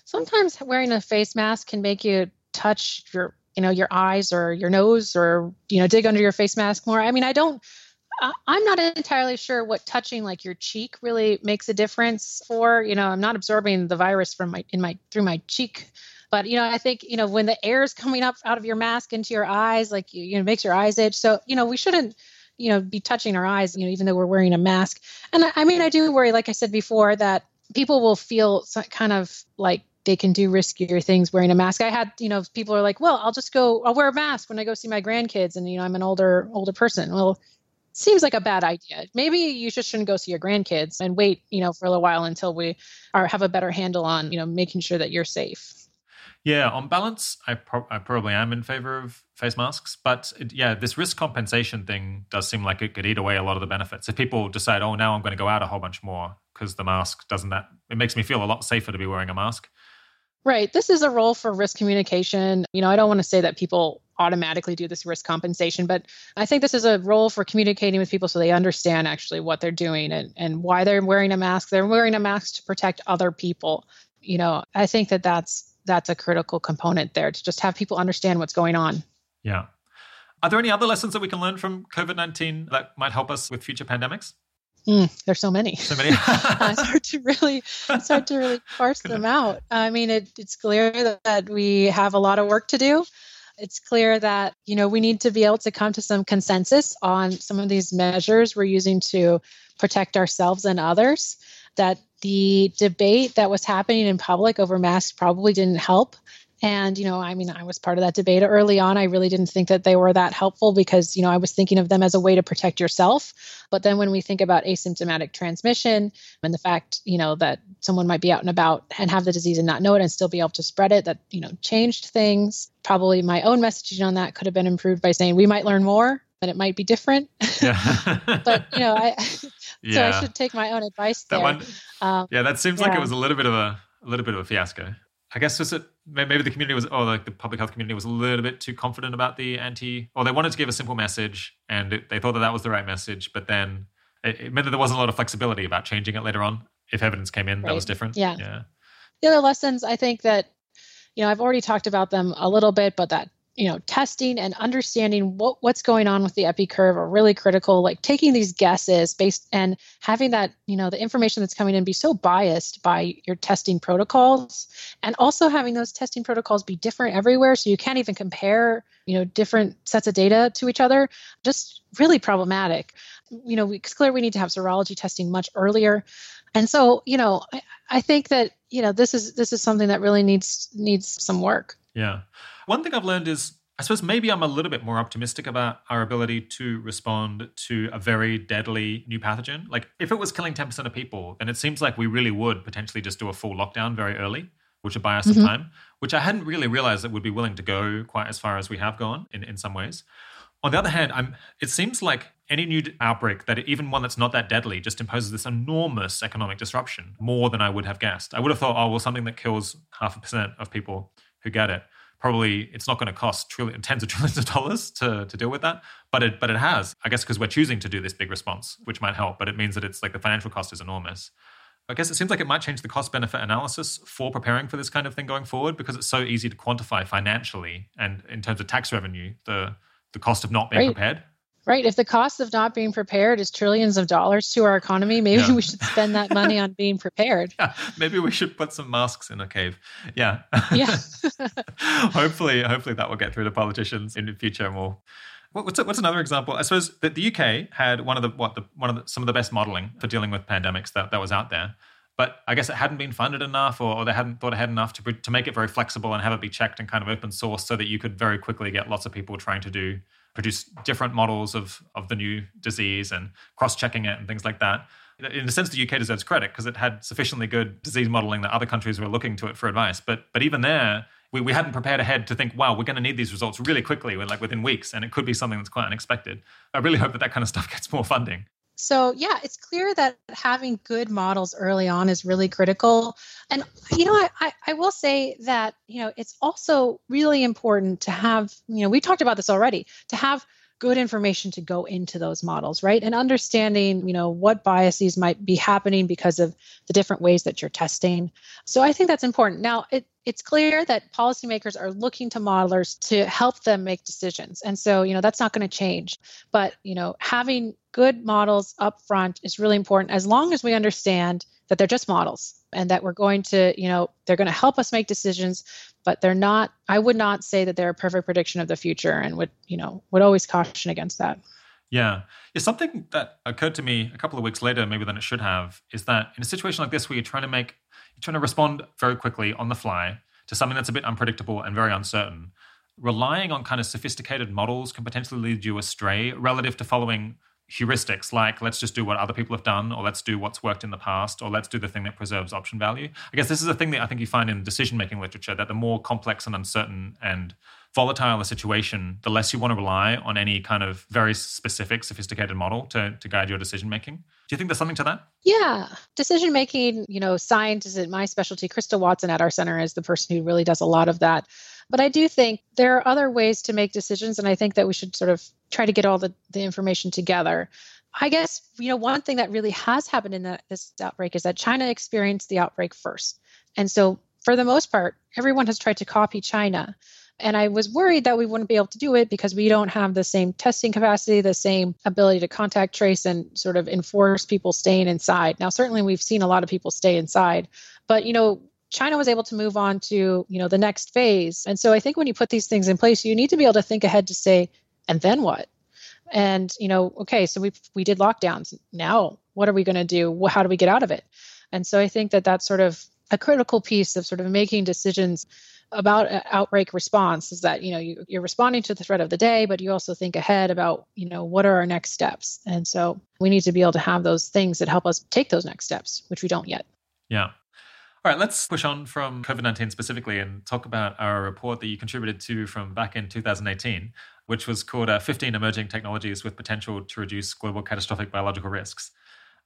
Sometimes wearing a face mask can make you touch your, you know, your eyes or your nose or, you know, dig under your face mask more. I mean, I don't I'm not entirely sure what touching like your cheek really makes a difference for. You know, I'm not absorbing the virus from my in my through my cheek but you know, I think you know when the air is coming up out of your mask into your eyes, like you, you know, makes your eyes itch. So you know, we shouldn't you know be touching our eyes. You know, even though we're wearing a mask. And I, I mean, I do worry, like I said before, that people will feel kind of like they can do riskier things wearing a mask. I had, you know, people are like, well, I'll just go, I'll wear a mask when I go see my grandkids, and you know, I'm an older older person. Well, seems like a bad idea. Maybe you just shouldn't go see your grandkids and wait, you know, for a little while until we are have a better handle on, you know, making sure that you're safe. Yeah, on balance, I, pro- I probably am in favor of face masks. But it, yeah, this risk compensation thing does seem like it could eat away a lot of the benefits. If people decide, oh, now I'm going to go out a whole bunch more because the mask doesn't that, it makes me feel a lot safer to be wearing a mask. Right. This is a role for risk communication. You know, I don't want to say that people automatically do this risk compensation, but I think this is a role for communicating with people so they understand actually what they're doing and, and why they're wearing a mask. They're wearing a mask to protect other people. You know, I think that that's that's a critical component there to just have people understand what's going on. Yeah. Are there any other lessons that we can learn from COVID 19 that might help us with future pandemics? Mm, there's so many. So many. it's hard to really, it's hard to really parse them out. I mean, it, it's clear that we have a lot of work to do. It's clear that you know we need to be able to come to some consensus on some of these measures we're using to protect ourselves and others. That the debate that was happening in public over masks probably didn't help. And, you know, I mean, I was part of that debate early on. I really didn't think that they were that helpful because, you know, I was thinking of them as a way to protect yourself. But then when we think about asymptomatic transmission and the fact, you know, that someone might be out and about and have the disease and not know it and still be able to spread it, that, you know, changed things. Probably my own messaging on that could have been improved by saying we might learn more and it might be different. Yeah. but, you know, I, yeah. so I should take my own advice that there. One, um, yeah, that seems yeah. like it was a little bit of a, a little bit of a fiasco. I guess was it maybe the community was or like the public health community was a little bit too confident about the anti or they wanted to give a simple message and it, they thought that that was the right message, but then it, it, meant that there wasn't a lot of flexibility about changing it later on if evidence came in right. that was different. Yeah. Yeah. The other lessons I think that you know I've already talked about them a little bit, but that you know testing and understanding what what's going on with the epi curve are really critical. Like taking these guesses based and having that you know the information that's coming in be so biased by your testing protocols and also having those testing protocols be different everywhere so you can't even compare you know different sets of data to each other just really problematic. You know it's clear we need to have serology testing much earlier. And so you know I, I think that you know this is this is something that really needs needs some work yeah one thing I've learned is I suppose maybe I'm a little bit more optimistic about our ability to respond to a very deadly new pathogen. Like, if it was killing 10% of people, then it seems like we really would potentially just do a full lockdown very early, which would buy us mm-hmm. some time, which I hadn't really realized that we'd be willing to go quite as far as we have gone in, in some ways. On the other hand, I'm, it seems like any new outbreak, that even one that's not that deadly, just imposes this enormous economic disruption, more than I would have guessed. I would have thought, oh, well, something that kills half a percent of people who get it probably it's not going to cost trillion, tens of trillions of dollars to, to deal with that. But it but it has i guess because we're choosing to do this big response which might help but it means that it's like the financial cost is enormous. I guess it seems like it might change the cost benefit analysis for preparing for this kind of thing going forward because it's so easy to quantify financially and in terms of tax revenue the the cost of not being right. prepared Right. If the cost of not being prepared is trillions of dollars to our economy, maybe yeah. we should spend that money on being prepared. Yeah. Maybe we should put some masks in a cave. Yeah. Yeah. hopefully, hopefully that will get through to politicians in the future and we'll What's what's another example? I suppose that the UK had one of the what the one of the, some of the best modeling for dealing with pandemics that, that was out there, but I guess it hadn't been funded enough, or, or they hadn't thought ahead enough to to make it very flexible and have it be checked and kind of open source, so that you could very quickly get lots of people trying to do produce different models of of the new disease and cross-checking it and things like that. In a sense, the UK deserves credit because it had sufficiently good disease modeling that other countries were looking to it for advice. But but even there, we, we hadn't prepared ahead to think, wow, we're going to need these results really quickly, like within weeks, and it could be something that's quite unexpected. I really hope that that kind of stuff gets more funding. So, yeah, it's clear that having good models early on is really critical. And, you know, I, I, will say that, you know, it's also really important to have, you know, we talked about this already, to have good information to go into those models, right? And understanding, you know, what biases might be happening because of the different ways that you're testing. So I think that's important. Now, it, it's clear that policymakers are looking to modelers to help them make decisions. And so, you know, that's not going to change. But, you know, having good models up front is really important as long as we understand that they're just models and that we're going to, you know, they're going to help us make decisions, but they're not, I would not say that they're a perfect prediction of the future and would, you know, would always caution against that. Yeah. Yeah. Something that occurred to me a couple of weeks later, maybe than it should have, is that in a situation like this where you're trying to make, trying to respond very quickly on the fly to something that's a bit unpredictable and very uncertain, relying on kind of sophisticated models can potentially lead you astray relative to following heuristics like let's just do what other people have done or let's do what's worked in the past or let's do the thing that preserves option value. I guess this is a thing that i think you find in decision making literature that the more complex and uncertain and volatile a situation the less you want to rely on any kind of very specific sophisticated model to, to guide your decision making do you think there's something to that? Yeah. Decision making you know science is my specialty. Crystal Watson at our center is the person who really does a lot of that. But I do think there are other ways to make decisions, and I think that we should sort of try to get all the, the information together. I guess you know one thing that really has happened in the, this outbreak is that China experienced the outbreak first, and so for the most part, everyone has tried to copy China. And I was worried that we wouldn't be able to do it because we don't have the same testing capacity, the same ability to contact trace and sort of enforce people staying inside. Now, certainly we've seen a lot of people stay inside, but you know, China was able to move on to, you know, the next phase. And so I think when you put these things in place, you need to be able to think ahead to say, and then what? And, you know, okay, so we we did lockdowns. Now, what are we going to do? How do we get out of it? And so I think that that's sort of a critical piece of sort of making decisions about outbreak response is that you know you, you're responding to the threat of the day but you also think ahead about you know what are our next steps? And so we need to be able to have those things that help us take those next steps which we don't yet. Yeah. All right, let's push on from COVID 19 specifically and talk about our report that you contributed to from back in 2018, which was called uh, 15 Emerging Technologies with Potential to Reduce Global Catastrophic Biological Risks.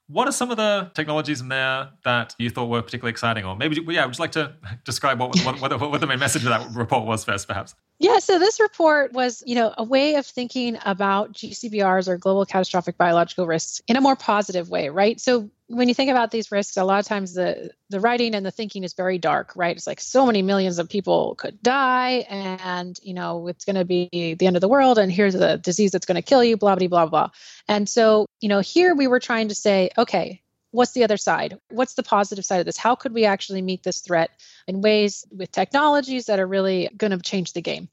What are some of the technologies in there that you thought were particularly exciting? Or maybe, yeah, would you like to describe what, what, what, what the main message of that report was first, perhaps? Yeah, so this report was, you know, a way of thinking about GCBRs or global catastrophic biological risks in a more positive way, right? So when you think about these risks, a lot of times the the writing and the thinking is very dark, right? It's like so many millions of people could die, and you know it's going to be the end of the world, and here's the disease that's going to kill you, blah blah blah blah. And so you know here we were trying to say, okay, what's the other side? What's the positive side of this? How could we actually meet this threat in ways with technologies that are really going to change the game?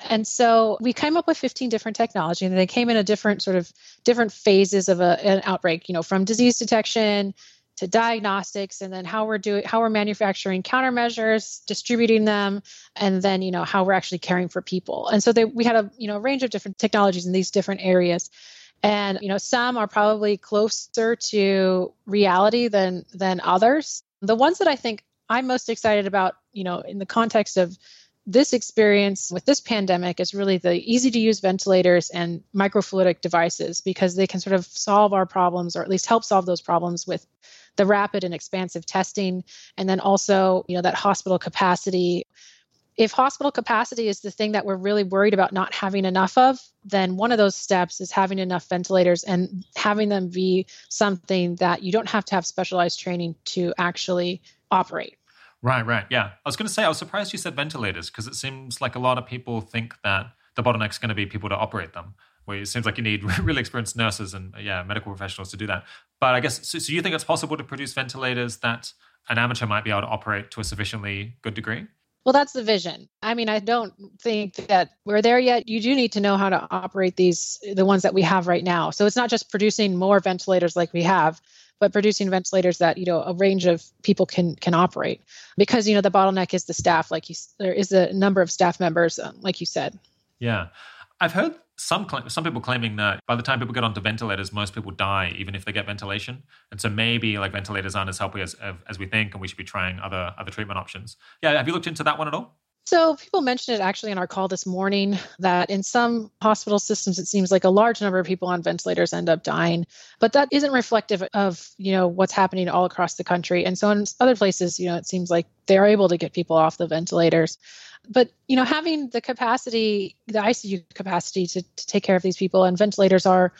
And so we came up with 15 different technology and they came in a different sort of different phases of a, an outbreak, you know, from disease detection to diagnostics and then how we're doing how we're manufacturing countermeasures distributing them and then you know how we're actually caring for people and so they, we had a you know range of different technologies in these different areas and you know some are probably closer to reality than than others. The ones that i think i'm most excited about you know in the context of this experience with this pandemic is really the easy to use ventilators and microfluidic devices because they can sort of solve our problems or at least help solve those problems with the rapid and expansive testing. And then also you know that hospital capacity if hospital capacity is the thing that we're really worried about not having enough of, then one of those steps is having enough ventilators and having them be something that you don't have to have specialized training to actually operate. Right, right. Yeah. I was going to say, I was surprised you said ventilators because it seems like a lot of people think that the bottleneck is going to be people to operate them. Where it seems like you need really experienced nurses and uh, yeah, medical professionals to do that. But I guess so, so you think it's possible to produce ventilators that an amateur might be able to operate to a sufficiently good degree? Well, that's the vision. I mean, I don't think that we're there yet. You do need to know how to operate these, the ones that we have right now. So it's not just producing more ventilators like we have, but producing ventilators that you know a range of people can can operate. Because you know the bottleneck is the staff. Like you, there is a number of staff members, um, like you said. Yeah, I've heard some some people claiming that by the time people get onto ventilators, most people die, even if they get ventilation. And so maybe like ventilators aren't as helpful as as we think, and we should be trying other other treatment options. Yeah, have you looked into that one at all? So, people mentioned it actually in our call this morning that in some hospital systems, it seems like a large number of people on ventilators end up dying, but that isn't reflective of you know what's happening all across the country. And so, in other places, you know, it seems like they are able to get people off the ventilators. But you know, having the capacity, the ICU capacity to, to take care of these people, and ventilators are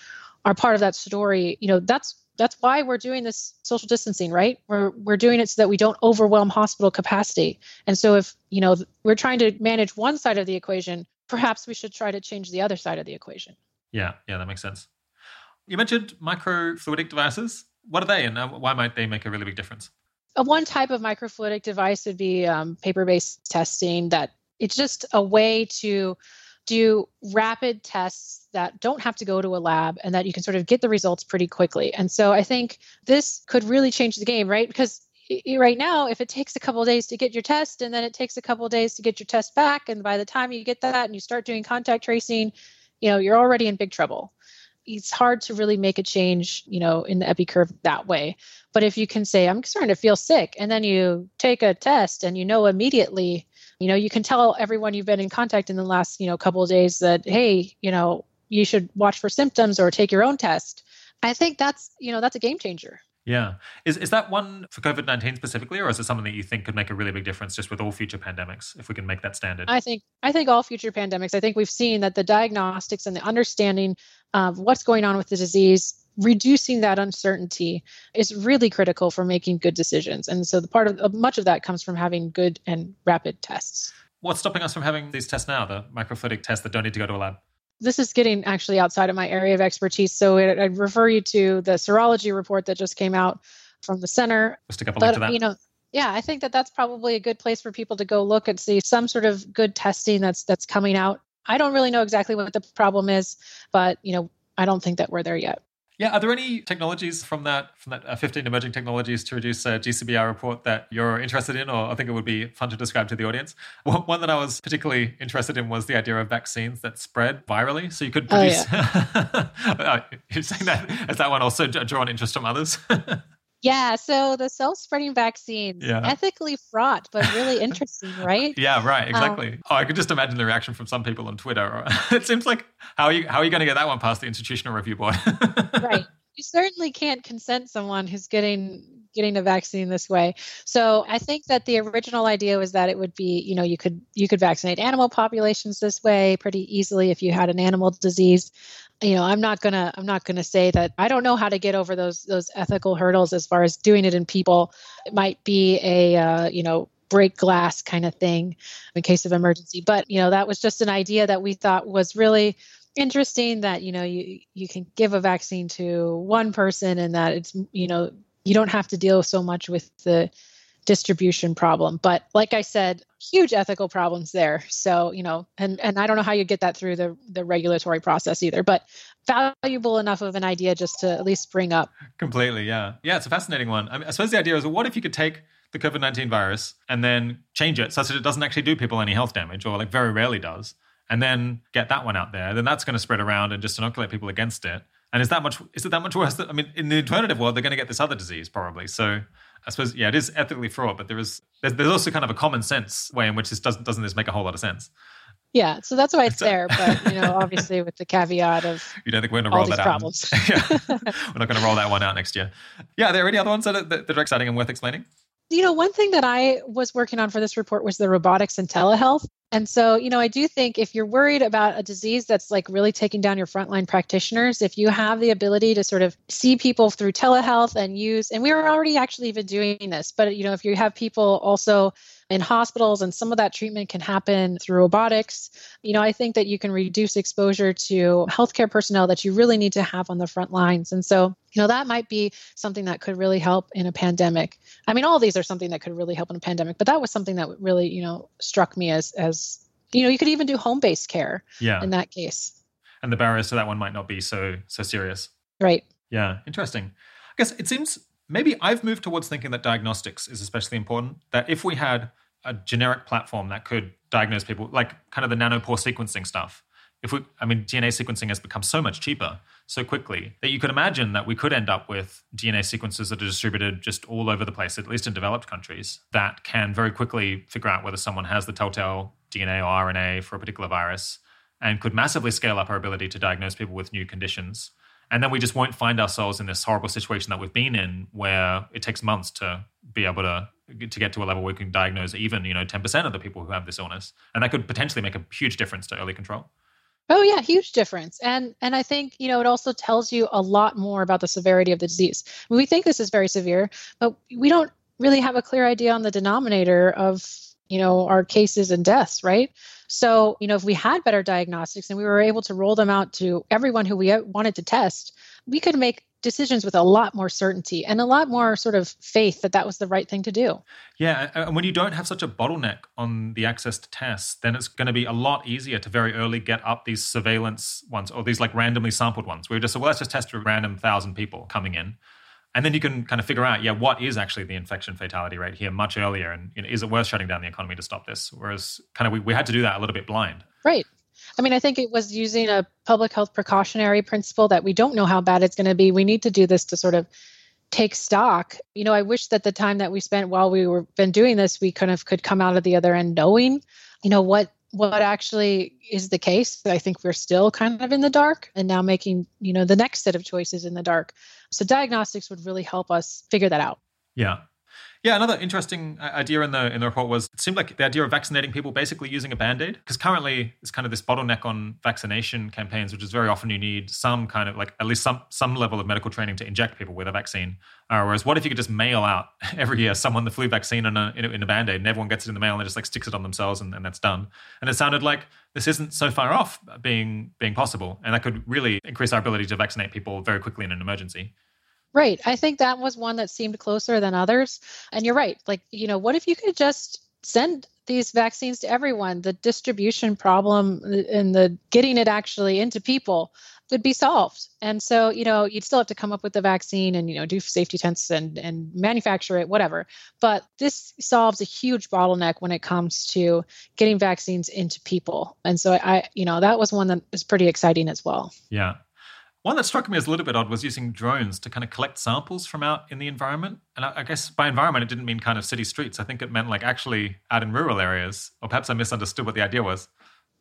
are part of that story. You know, that's that's why we're doing this social distancing right? We're we're doing it so that we don't overwhelm hospital capacity. And so if you know we're trying to manage one side of the equation perhaps we should try to change the other side of the equation. Yeah yeah that makes sense. You mentioned microfluidic devices. What are they and uh, why might they make a really big difference? One type of microfluidic device would be um, paper-based testing that it's just a way to do rapid tests that don't have to go to a lab and that you can sort of get the results pretty quickly. And so I think this could really change the game, right? Because right now if it takes a couple days to get your test and then it takes a couple days to get your test back and by the time you get that and you start doing contact tracing you know you're already in big trouble it's hard to really make a change you know in the epi curve that way but if you can say i'm starting to feel sick and then you take a test and you know immediately you know you can tell everyone you've been in contact in the last you know couple of days that hey you know you should watch for symptoms or take your own test. I think that's you know that's a game changer yeah. Is is that one for COVID 19 specifically, or is it something that you think could make a really big difference just with all future pandemics if we can make that standard? I think I think all future pandemics, I think we've seen that the diagnostics and the understanding of what's going on with the disease, reducing that uncertainty is really critical for making good decisions. And so the part of much of that comes from having good and rapid tests. What's stopping us from having these tests now, the microfluidic tests that don't need to go to a lab? This is getting actually outside of my area of expertise. So it, I'd refer you to the serology report that just came out from the center. Let's stick up a link but, to that. You know, yeah, I think that that's probably a good place for people to go look and see some sort of good testing that's that's coming out. I don't really know exactly what the problem is, but you know, I don't think that we're there yet. Yeah, are there any technologies from that from that uh, 15 emerging technologies to reduce a GCBR report that you're interested in, or I think it would be fun to describe to the audience? One that I was particularly interested in was the idea of vaccines that spread virally, so you could produce. Oh, yeah. Uh, you're saying that has that one also drawn interest from others? Yeah, so the self-spreading vaccine, yeah. ethically fraught, but really interesting, right? yeah, right, um, exactly. Um, oh, I could just imagine the reaction from some people on Twitter. it seems like how are you how are you going to get that one past the institutional review board? right. You certainly can't consent someone who's getting getting a vaccine this way. So I think that the original idea was that it would be, you know, you could you could vaccinate animal populations this way pretty easily if you had an animal disease. You know, I'm not gonna I'm not gonna say that I don't know how to get over those those ethical hurdles as far as doing it in people. It might be a uh, you know break glass kind of thing in case of emergency. But you know, that was just an idea that we thought was really interesting that you know you you can give a vaccine to one person and that it's you know you don't have to deal so much with the distribution problem but like i said huge ethical problems there so you know and and i don't know how you get that through the the regulatory process either but valuable enough of an idea just to at least bring up completely yeah yeah it's a fascinating one i, mean, I suppose the idea is what if you could take the covid-19 virus and then change it such that it doesn't actually do people any health damage or like very rarely does and then get that one out there, then that's going to spread around and just inoculate people against it. And is that much? Is it that much worse? I mean, in the alternative world, they're going to get this other disease probably. So I suppose, yeah, it is ethically fraught, but there is there's, there's also kind of a common sense way in which this doesn't doesn't this make a whole lot of sense. Yeah, so that's why it's there, but you know, obviously with the caveat of you don't think we're going to roll that problems. out? yeah, we're not going to roll that one out next year. Yeah, are there any other ones that are, that are exciting and worth explaining? You know, one thing that I was working on for this report was the robotics and telehealth. And so, you know, I do think if you're worried about a disease that's like really taking down your frontline practitioners, if you have the ability to sort of see people through telehealth and use, and we are already actually even doing this, but, you know, if you have people also in hospitals and some of that treatment can happen through robotics. You know i think that you can reduce exposure to healthcare personnel that you really need to have on the front lines. And so you know that might be something that could really help in a pandemic. I mean all these are something that could really help in a pandemic but that was something that really you know struck me as as you know you could even do home-based care yeah. in that case. And the barriers to that one might not be so so serious. Right. Yeah interesting. I guess it seems maybe I've moved towards thinking that diagnostics is especially important. That if we had a generic platform that could diagnose people, like kind of the nanopore sequencing stuff, if we, I mean, DNA sequencing has become so much cheaper so quickly that you could imagine that we could end up with DNA sequences that are distributed just all over the place, at least in developed countries, that can very quickly figure out whether someone has the telltale DNA or RNA for a particular virus and could massively scale up our ability to diagnose people with new conditions and then we just won't find ourselves in this horrible situation that we've been in where it takes months to be able to to get to a level where we can diagnose even you know 10% of the people who have this illness. And that could potentially make a huge difference to early control. Oh yeah huge difference. And and i think you know it also tells you a lot more about the severity of the disease. We think this is very severe but we don't really have a clear idea on the denominator of you know our cases and deaths right so, you know, if we had better diagnostics and we were able to roll them out to everyone who we uh, wanted to test, we could make decisions with a lot more certainty and a lot more sort of faith that that was the right thing to do. Yeah, and when you don't have such a bottleneck on the access to tests, then it's going to be a lot easier to very early get up these surveillance ones or these like randomly sampled ones. We just well, let's just test a random thousand people coming in and then you can kind of figure out, yeah, what is actually the infection fatality rate here much earlier, and you know, is it worth shutting down the economy to stop this? Whereas, kind of, we, we had to do that a little bit blind. Right. I mean, I think it was using a public health precautionary principle that we don't know how bad it's going to be. We need to do this to sort of take stock. You know, I wish that the time that we spent while we were been doing this, we kind of could come out of the other end knowing, you know, what what actually is the case. I think we're still kind of in the dark and now making, you know, the next set of choices in the dark. So diagnostics would really help us figure that out. Yeah. Yeah, another interesting idea in the in the report was it seemed like the idea of vaccinating people basically using a band-aid because currently it's kind of this bottleneck on vaccination campaigns, which is very often you need some kind of like at least some some level of medical training to inject people with a vaccine. Uh, whereas what if you could just mail out every year someone the flu vaccine in a in a, in a band-aid and everyone gets it in the mail and just like sticks it on themselves and, and that's done. And it sounded like this isn't so far off being being possible, and that could really increase our ability to vaccinate people very quickly in an emergency. Right. I think that was one that seemed closer than others. And you're right. Like, you know, what if you could just send these vaccines to everyone? The distribution problem uh, and the getting it actually into people would be solved. And so, you know, you'd still have to come up with the vaccine and, you know, do safety tests and, and manufacture it, whatever. But this solves a huge bottleneck when it comes to getting vaccines into people. And so I, you know, that was one that is pretty exciting as well. Yeah. One that struck me as a little bit odd was using drones to kind of collect samples from out in the environment. And I, I, guess by environment, it didn't mean kind of city streets. I think it meant like actually out in rural areas, or perhaps I misunderstood what the idea was.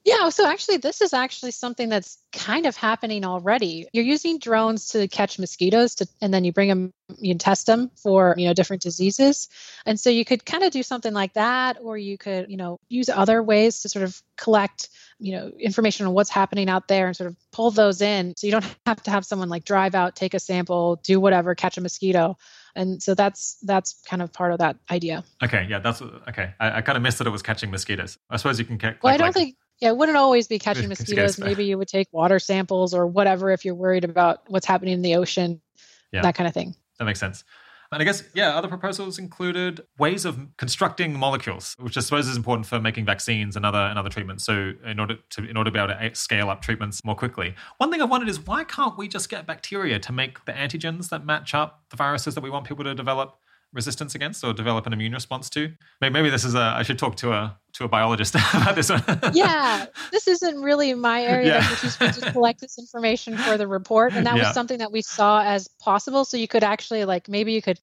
Yeah, so actually, this is actually something that's kind of happening already. You're using drones to catch mosquitoes, to, and then you bring them, you test them for you know different diseases, and so you could kind of do something like that, or you could you know use other ways to sort of collect you know information on what's happening out there and sort of pull those in, so you don't have to have someone like drive out, take a sample, do whatever, catch a mosquito. And so that's that's kind of part of that idea. Okay yeah that's okay. I, I kind of missed that it was catching mosquitoes. I suppose you can catch well i don't like, think yeah, it wouldn't always be catching mosquitoes. Maybe you would take water samples or whatever if you're worried about what's happening in the ocean, yeah. that kind of thing. That makes sense. And I guess, yeah, other proposals included ways of constructing molecules, which I suppose is important for making vaccines and other and other treatments. So in order to in order to be able to scale up treatments more quickly. One thing I've wondered is why can't we just get bacteria to make the antigens that match up the viruses that we want people to develop resistance against or develop an immune response to? Maybe, maybe this is a I should talk to a to a biologist about this one. yeah, this isn't really my area. Yeah. To collect this information for the report, and that yeah. was something that we saw as possible. So you could actually like maybe you could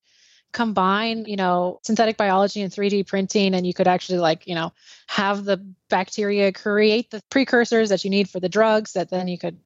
combine you know synthetic biology and 3d printing and you could actually like you know have the bacteria create the precursors that you need for the drugs that then you could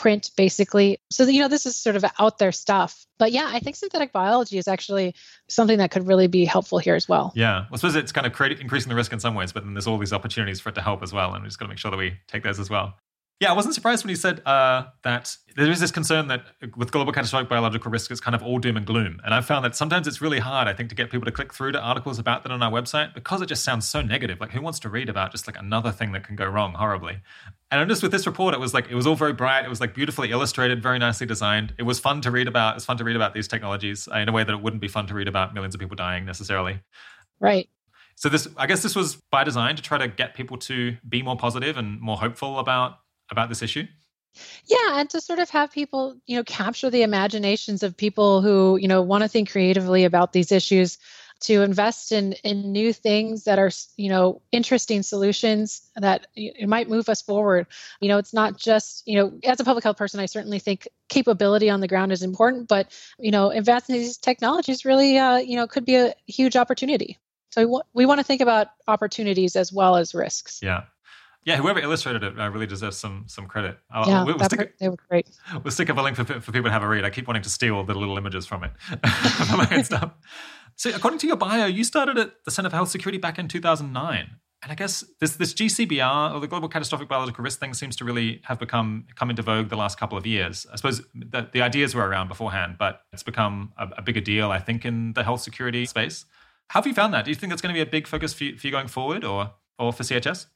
print basically. So, you know, this is sort of out there stuff. But yeah, I think synthetic biology is actually something that could really be helpful here as well. Yeah. Well, I suppose it's kind of creating, increasing the risk in some ways, but then there's all these opportunities for it to help as well. And we just got to make sure that we take those as well. Yeah, I wasn't surprised when he said uh, that there is this concern that with global catastrophic biological risk, it's kind of all doom and gloom. And I've found that sometimes it's really hard, I think, to get people to click through to articles about that on our website because it just sounds so negative. Like, who wants to read about just like another thing that can go wrong horribly? And I noticed with this report, it was like it was all very bright. It was like beautifully illustrated, very nicely designed. It was fun to read about. It's fun to read about these technologies uh, in a way that it wouldn't be fun to read about millions of people dying necessarily. Right. So this, I guess, this was by design to try to get people to be more positive and more hopeful about about this issue. Yeah, and to sort of have people, you know, capture the imaginations of people who, you know, want to think creatively about these issues, to invest in in new things that are, you know, interesting solutions that it might move us forward. You know, it's not just, you know, as a public health person, I certainly think capability on the ground is important, but you know, investing in these technologies really, uh, you know, could be a huge opportunity. So we, we want to think about opportunities as well as risks. Yeah, yeah, whoever illustrated it uh, really deserves some some credit. I'll, yeah, we'll, stick, they were great. We'll stick up a link for, for people to have a read. I keep wanting to steal the little images from it for my own stuff. So, according to your bio, you started at the Center for Health Security back in 2009. And I guess this this GCBR or the global catastrophic biological risk thing seems to really have become come into vogue the last couple of years. I suppose the, the ideas were around beforehand, but it's become a, a, bigger deal, I think, in the health security space. How have you found that? Do you think that's going to be a big focus for you, for you going forward, or or for CHS?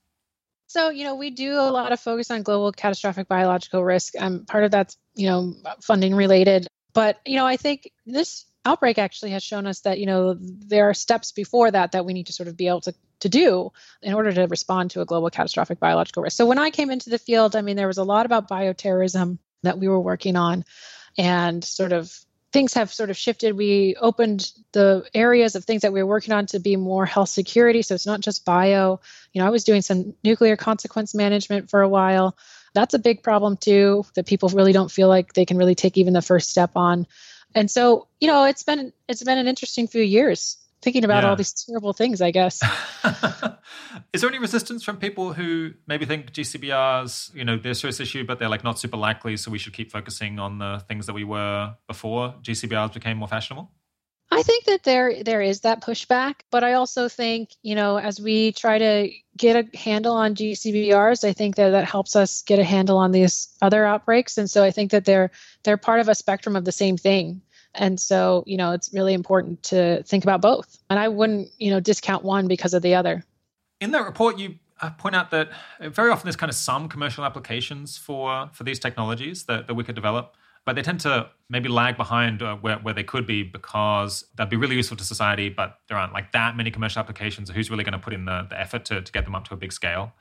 So, you know, we do a lot of focus on global catastrophic biological risk. Um, part of that's, you know, funding related. But, you know, I think this outbreak actually has shown us that, you know, there are steps before that that we need to sort of be able to, to do in order to respond to a global catastrophic biological risk. So when I came into the field, I mean, there was a lot about bioterrorism that we were working on and sort of things have sort of shifted. We opened the areas of things that we were working on to be more health security. So it's not just bio. You know, I was doing some nuclear consequence management for a while. That's a big problem too, that people really don't feel like they can really take even the first step on. And so, you know, it's been it's been an interesting few years thinking about yeah. all these terrible things, I guess. Is there any resistance from people who maybe think GCBRs, you know, they're a serious issue, but they're like not super likely, so we should keep focusing on the things that we were before GCBRs became more fashionable? I think that there there is that pushback, but I also think you know as we try to get a handle on GCBRs, I think that that helps us get a handle on these other outbreaks, and so I think that they're they're part of a spectrum of the same thing. And so, you know, it's really important to think about both. And I wouldn't, you know, discount one because of the other. In that report, you uh, point out that very often there's kind of some commercial applications for for these technologies that, that we could develop, but they tend to maybe lag behind uh, where, where they could be because that'd be really useful to society, but there aren't like that many commercial applications. Who's really going to put in the, the effort to, to get them up to a big scale?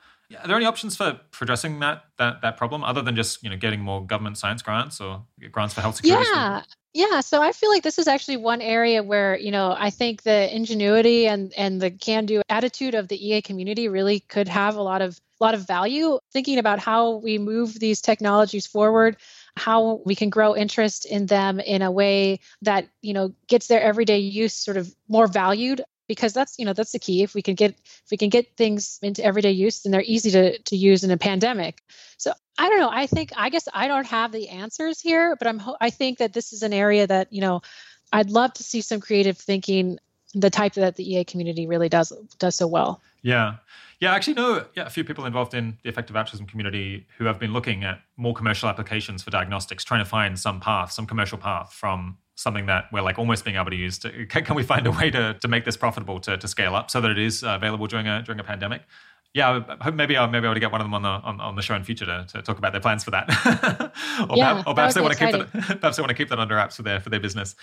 Are there any options for, for addressing that, that that problem other than just you know getting more government science grants or grants for health security? Yeah, yeah, so I feel like this is actually one area where, you know, I think the ingenuity and and the can-do attitude of the EA community really could have a lot of a lot of value thinking about how we move these technologies forward, how we can grow interest in them in a way that, you know, gets their everyday use sort of more valued because that's you know that's the key. If we can get if we can get things into everyday use then they're easy to, to use in a pandemic. So i don't know. I think i guess i don't have the answers here but i'm i think that this is an area that you know i'd love to see some creative thinking the type that the ea community really does does so well. Yeah. Yeah, I actually know yeah, a few people involved in the effective altruism community who have been looking at more commercial applications for diagnostics, trying to find some path, some commercial path from something that we're like almost being able to use. To, can, can we find a way to, to make this profitable to, to scale up so that it is uh, available during a during a pandemic? Yeah, I hope maybe I'll maybe able to get one of them on the on, on the show in future to, to talk about their plans for that. or, yeah, perhaps, or perhaps they want to keep that perhaps they want to keep that under wraps for their for their business.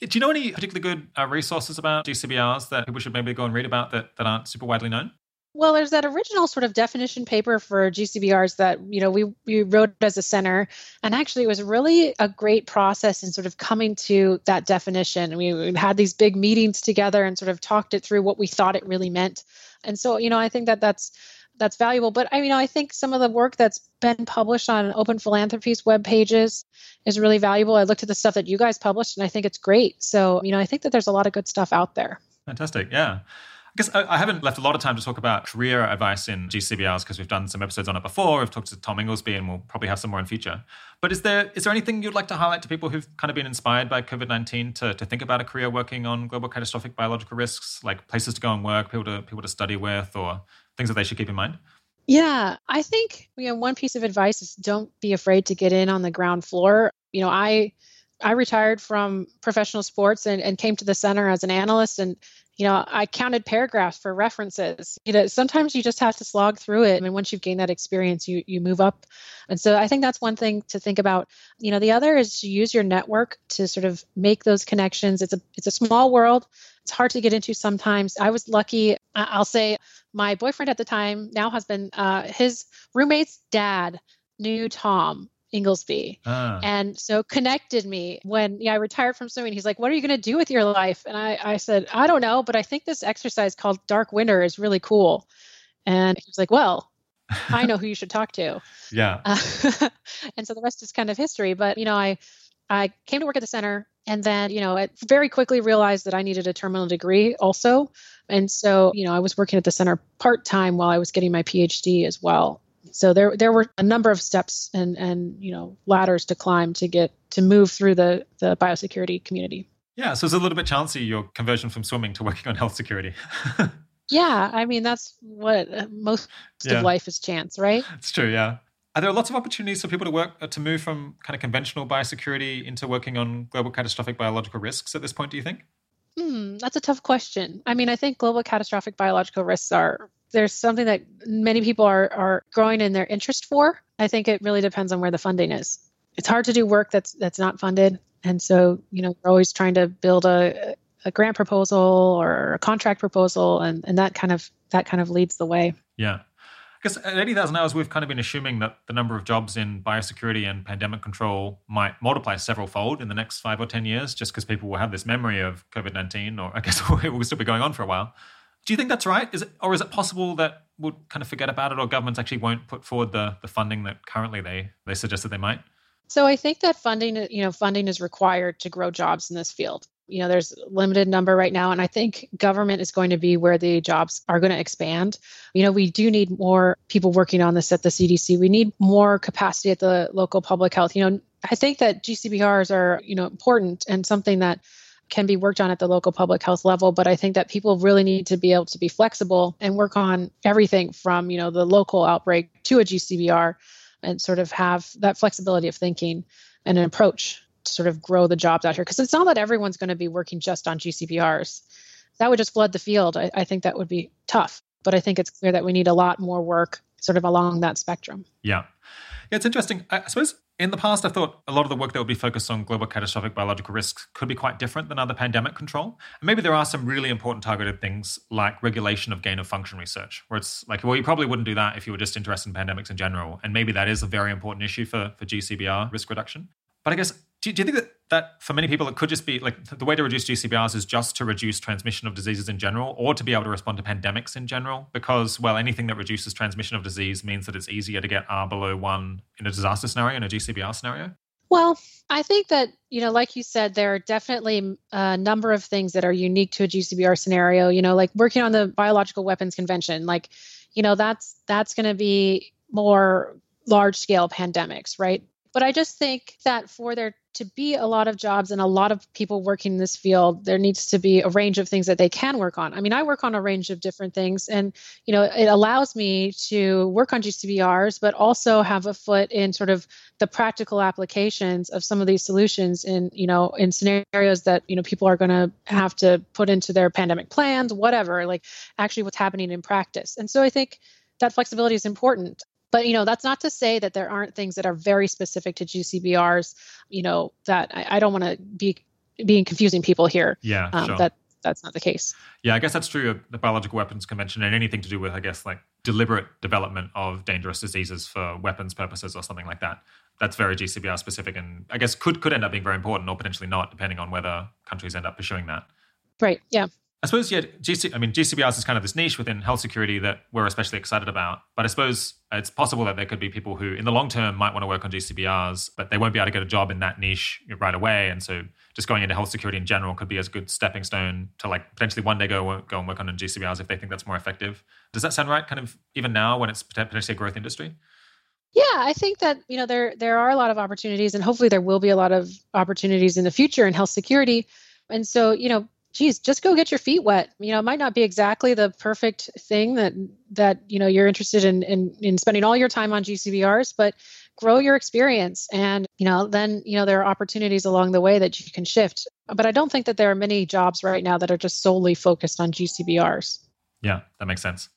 Do you know any particularly good uh, resources about GCBRs that people should maybe go and read about that, that aren't super widely known? Well, there's that original sort of definition paper for GCBRs that you know we we wrote as a center, and actually it was really a great process in sort of coming to that definition. We, had these big meetings together and sort of talked it through what we thought it really meant, and so you know I think that that's that's valuable. But I mean, I think some of the work that's been published on Open Philanthropy's web pages is really valuable. I looked at the stuff that you guys published, and I think it's great. So you know I think that there's a lot of good stuff out there. Fantastic, yeah. I guess I haven't left a lot of time to talk about career advice in GCBRs because we've done some episodes on it before. We've talked to Tom Inglesby and we'll probably have some more in future. But is there is there anything you'd like to highlight to people who've kind of been inspired by COVID nineteen to, to think about a career working on global catastrophic biological risks, like places to go and work, people to people to study with, or things that they should keep in mind? Yeah, I think you know one piece of advice is don't be afraid to get in on the ground floor. You know, I I retired from professional sports and, and came to the center as an analyst and you know, I counted paragraphs for references. You know, sometimes you just have to slog through it. I mean, once you've gained that experience, you you move up. And so I think that's one thing to think about. You know, the other is to use your network to sort of make those connections. It's a it's a small world. It's hard to get into sometimes. I was lucky. I'll say my boyfriend at the time, now husband, uh, his roommate's dad knew Tom Inglesby. Ah. And so connected me when yeah, I retired from swimming. He's like, What are you going to do with your life? And I, I said, I don't know, but I think this exercise called Dark Winter is really cool. And he was like, Well, I know who you should talk to. Yeah. Uh, and so the rest is kind of history. But, you know, I, I came to work at the center and then, you know, I very quickly realized that I needed a terminal degree also. And so, you know, I was working at the center part time while I was getting my PhD as well so there there were a number of steps and and you know ladders to climb to get to move through the the biosecurity community. Yeah, so it's a little bit chancy your conversion from swimming to working on health security. yeah, I mean that's what uh, most yeah. of life is chance, right? It's true. Yeah. Are there lots of opportunities for people to work uh, to move from kind of conventional biosecurity into working on global catastrophic biological risks at this point? Do you think? Hmm, that's a tough question. I mean, I think global catastrophic biological risks are there's something that many people are are growing in their interest for. I think it really depends on where the funding is. It's hard to do work that's that's not funded, and so you know we're always trying to build a a grant proposal or a contract proposal, and and that kind of that kind of leads the way. Yeah. I guess at 80,000 hours, we've kind of been assuming that the number of jobs in biosecurity and pandemic control might multiply several fold in the next five or 10 years, just because people will have this memory of COVID 19, or I guess it will still be going on for a while. Do you think that's right? Is it, or is it possible that we'll kind of forget about it, or governments actually won't put forward the, the funding that currently they they suggest that they might? So I think that funding, you know, funding is required to grow jobs in this field. You know, there's a limited number right now, and I think government is going to be where the jobs are going to expand. You know, we do need more people working on this at the CDC. We need more capacity at the local public health. You know, I think that GCBRs are, you know, important and something that can be worked on at the local public health level but i think that people really need to be able to be flexible and work on everything from you know the local outbreak to a gcbr and sort of have that flexibility of thinking and an approach to sort of grow the jobs out here. Because it's not that everyone's going to be working just on gcbrs that would just flood the field. I, I think that would be tough but i think it's clear that we need a lot more work sort of along that spectrum. Yeah yeah, it's interesting. I suppose in the past, I thought a lot of the work that would be focused on global catastrophic biological risks could be quite different than other pandemic control. And maybe there are some really important targeted things like regulation of gain of function research, where it's like, well, you probably wouldn't do that if you were just interested in pandemics in general. And maybe that is a very important issue for, for GCBR risk reduction. But I guess, do, do you think that, that for many people, it could just be like the way to reduce GCBRs is just to reduce transmission of diseases in general or to be able to respond to pandemics in general? Because, well, anything that reduces transmission of disease means that it's easier to get R below one in a disaster scenario, in a GCBR scenario? Well, I think that, you know, like you said, there are definitely a number of things that are unique to a GCBR scenario, you know, like working on the biological weapons convention, like, you know, that's that's going to be more large scale pandemics, right? But I just think that for there to be a lot of jobs and a lot of people working in this field, there needs to be a range of things that they can work on. I mean, I work on a range of different things, and you know, it allows me to work on GCBRs, but also have a foot in sort of the practical applications of some of these solutions in you know in scenarios that you know people are going to have to put into their pandemic plans, whatever, like actually what's happening in practice. And so I think that flexibility is important but you know that's not to say that there aren't things that are very specific to GCBRs. You know that I, I don't want to be being confusing people here. Yeah, um, sure. That that's not the case. Yeah, I guess that's true of the Biological Weapons Convention and anything to do with, I guess, like deliberate development of dangerous diseases for weapons purposes or something like that. That's very GCBR specific, and I guess could could end up being very important or potentially not, depending on whether countries end up pursuing that. Right. Yeah. I suppose, yeah, GC, I mean, GCBRs is kind of this niche within health security that we're especially excited about. But I suppose it's possible that there could be people who, in the long term, might want to work on GCBRs, but they won't be able to get a job in that niche right away. And so, just going into health security in general could be a good stepping stone to like potentially one day go go and work on GCBRs if they think that's more effective. Does that sound right? Kind of even now when it's potentially a growth industry. Yeah, I think that you know there there are a lot of opportunities, and hopefully there will be a lot of opportunities in the future in health security. And so, you know, geez, just go get your feet wet. You know, it might not be exactly the perfect thing that that you know you're interested in in, in spending all your time on GCBRs, but grow your experience and you know then you know there are opportunities along the way that you can shift but i don't think that there are many jobs right now that are just solely focused on gcbrs yeah that makes sense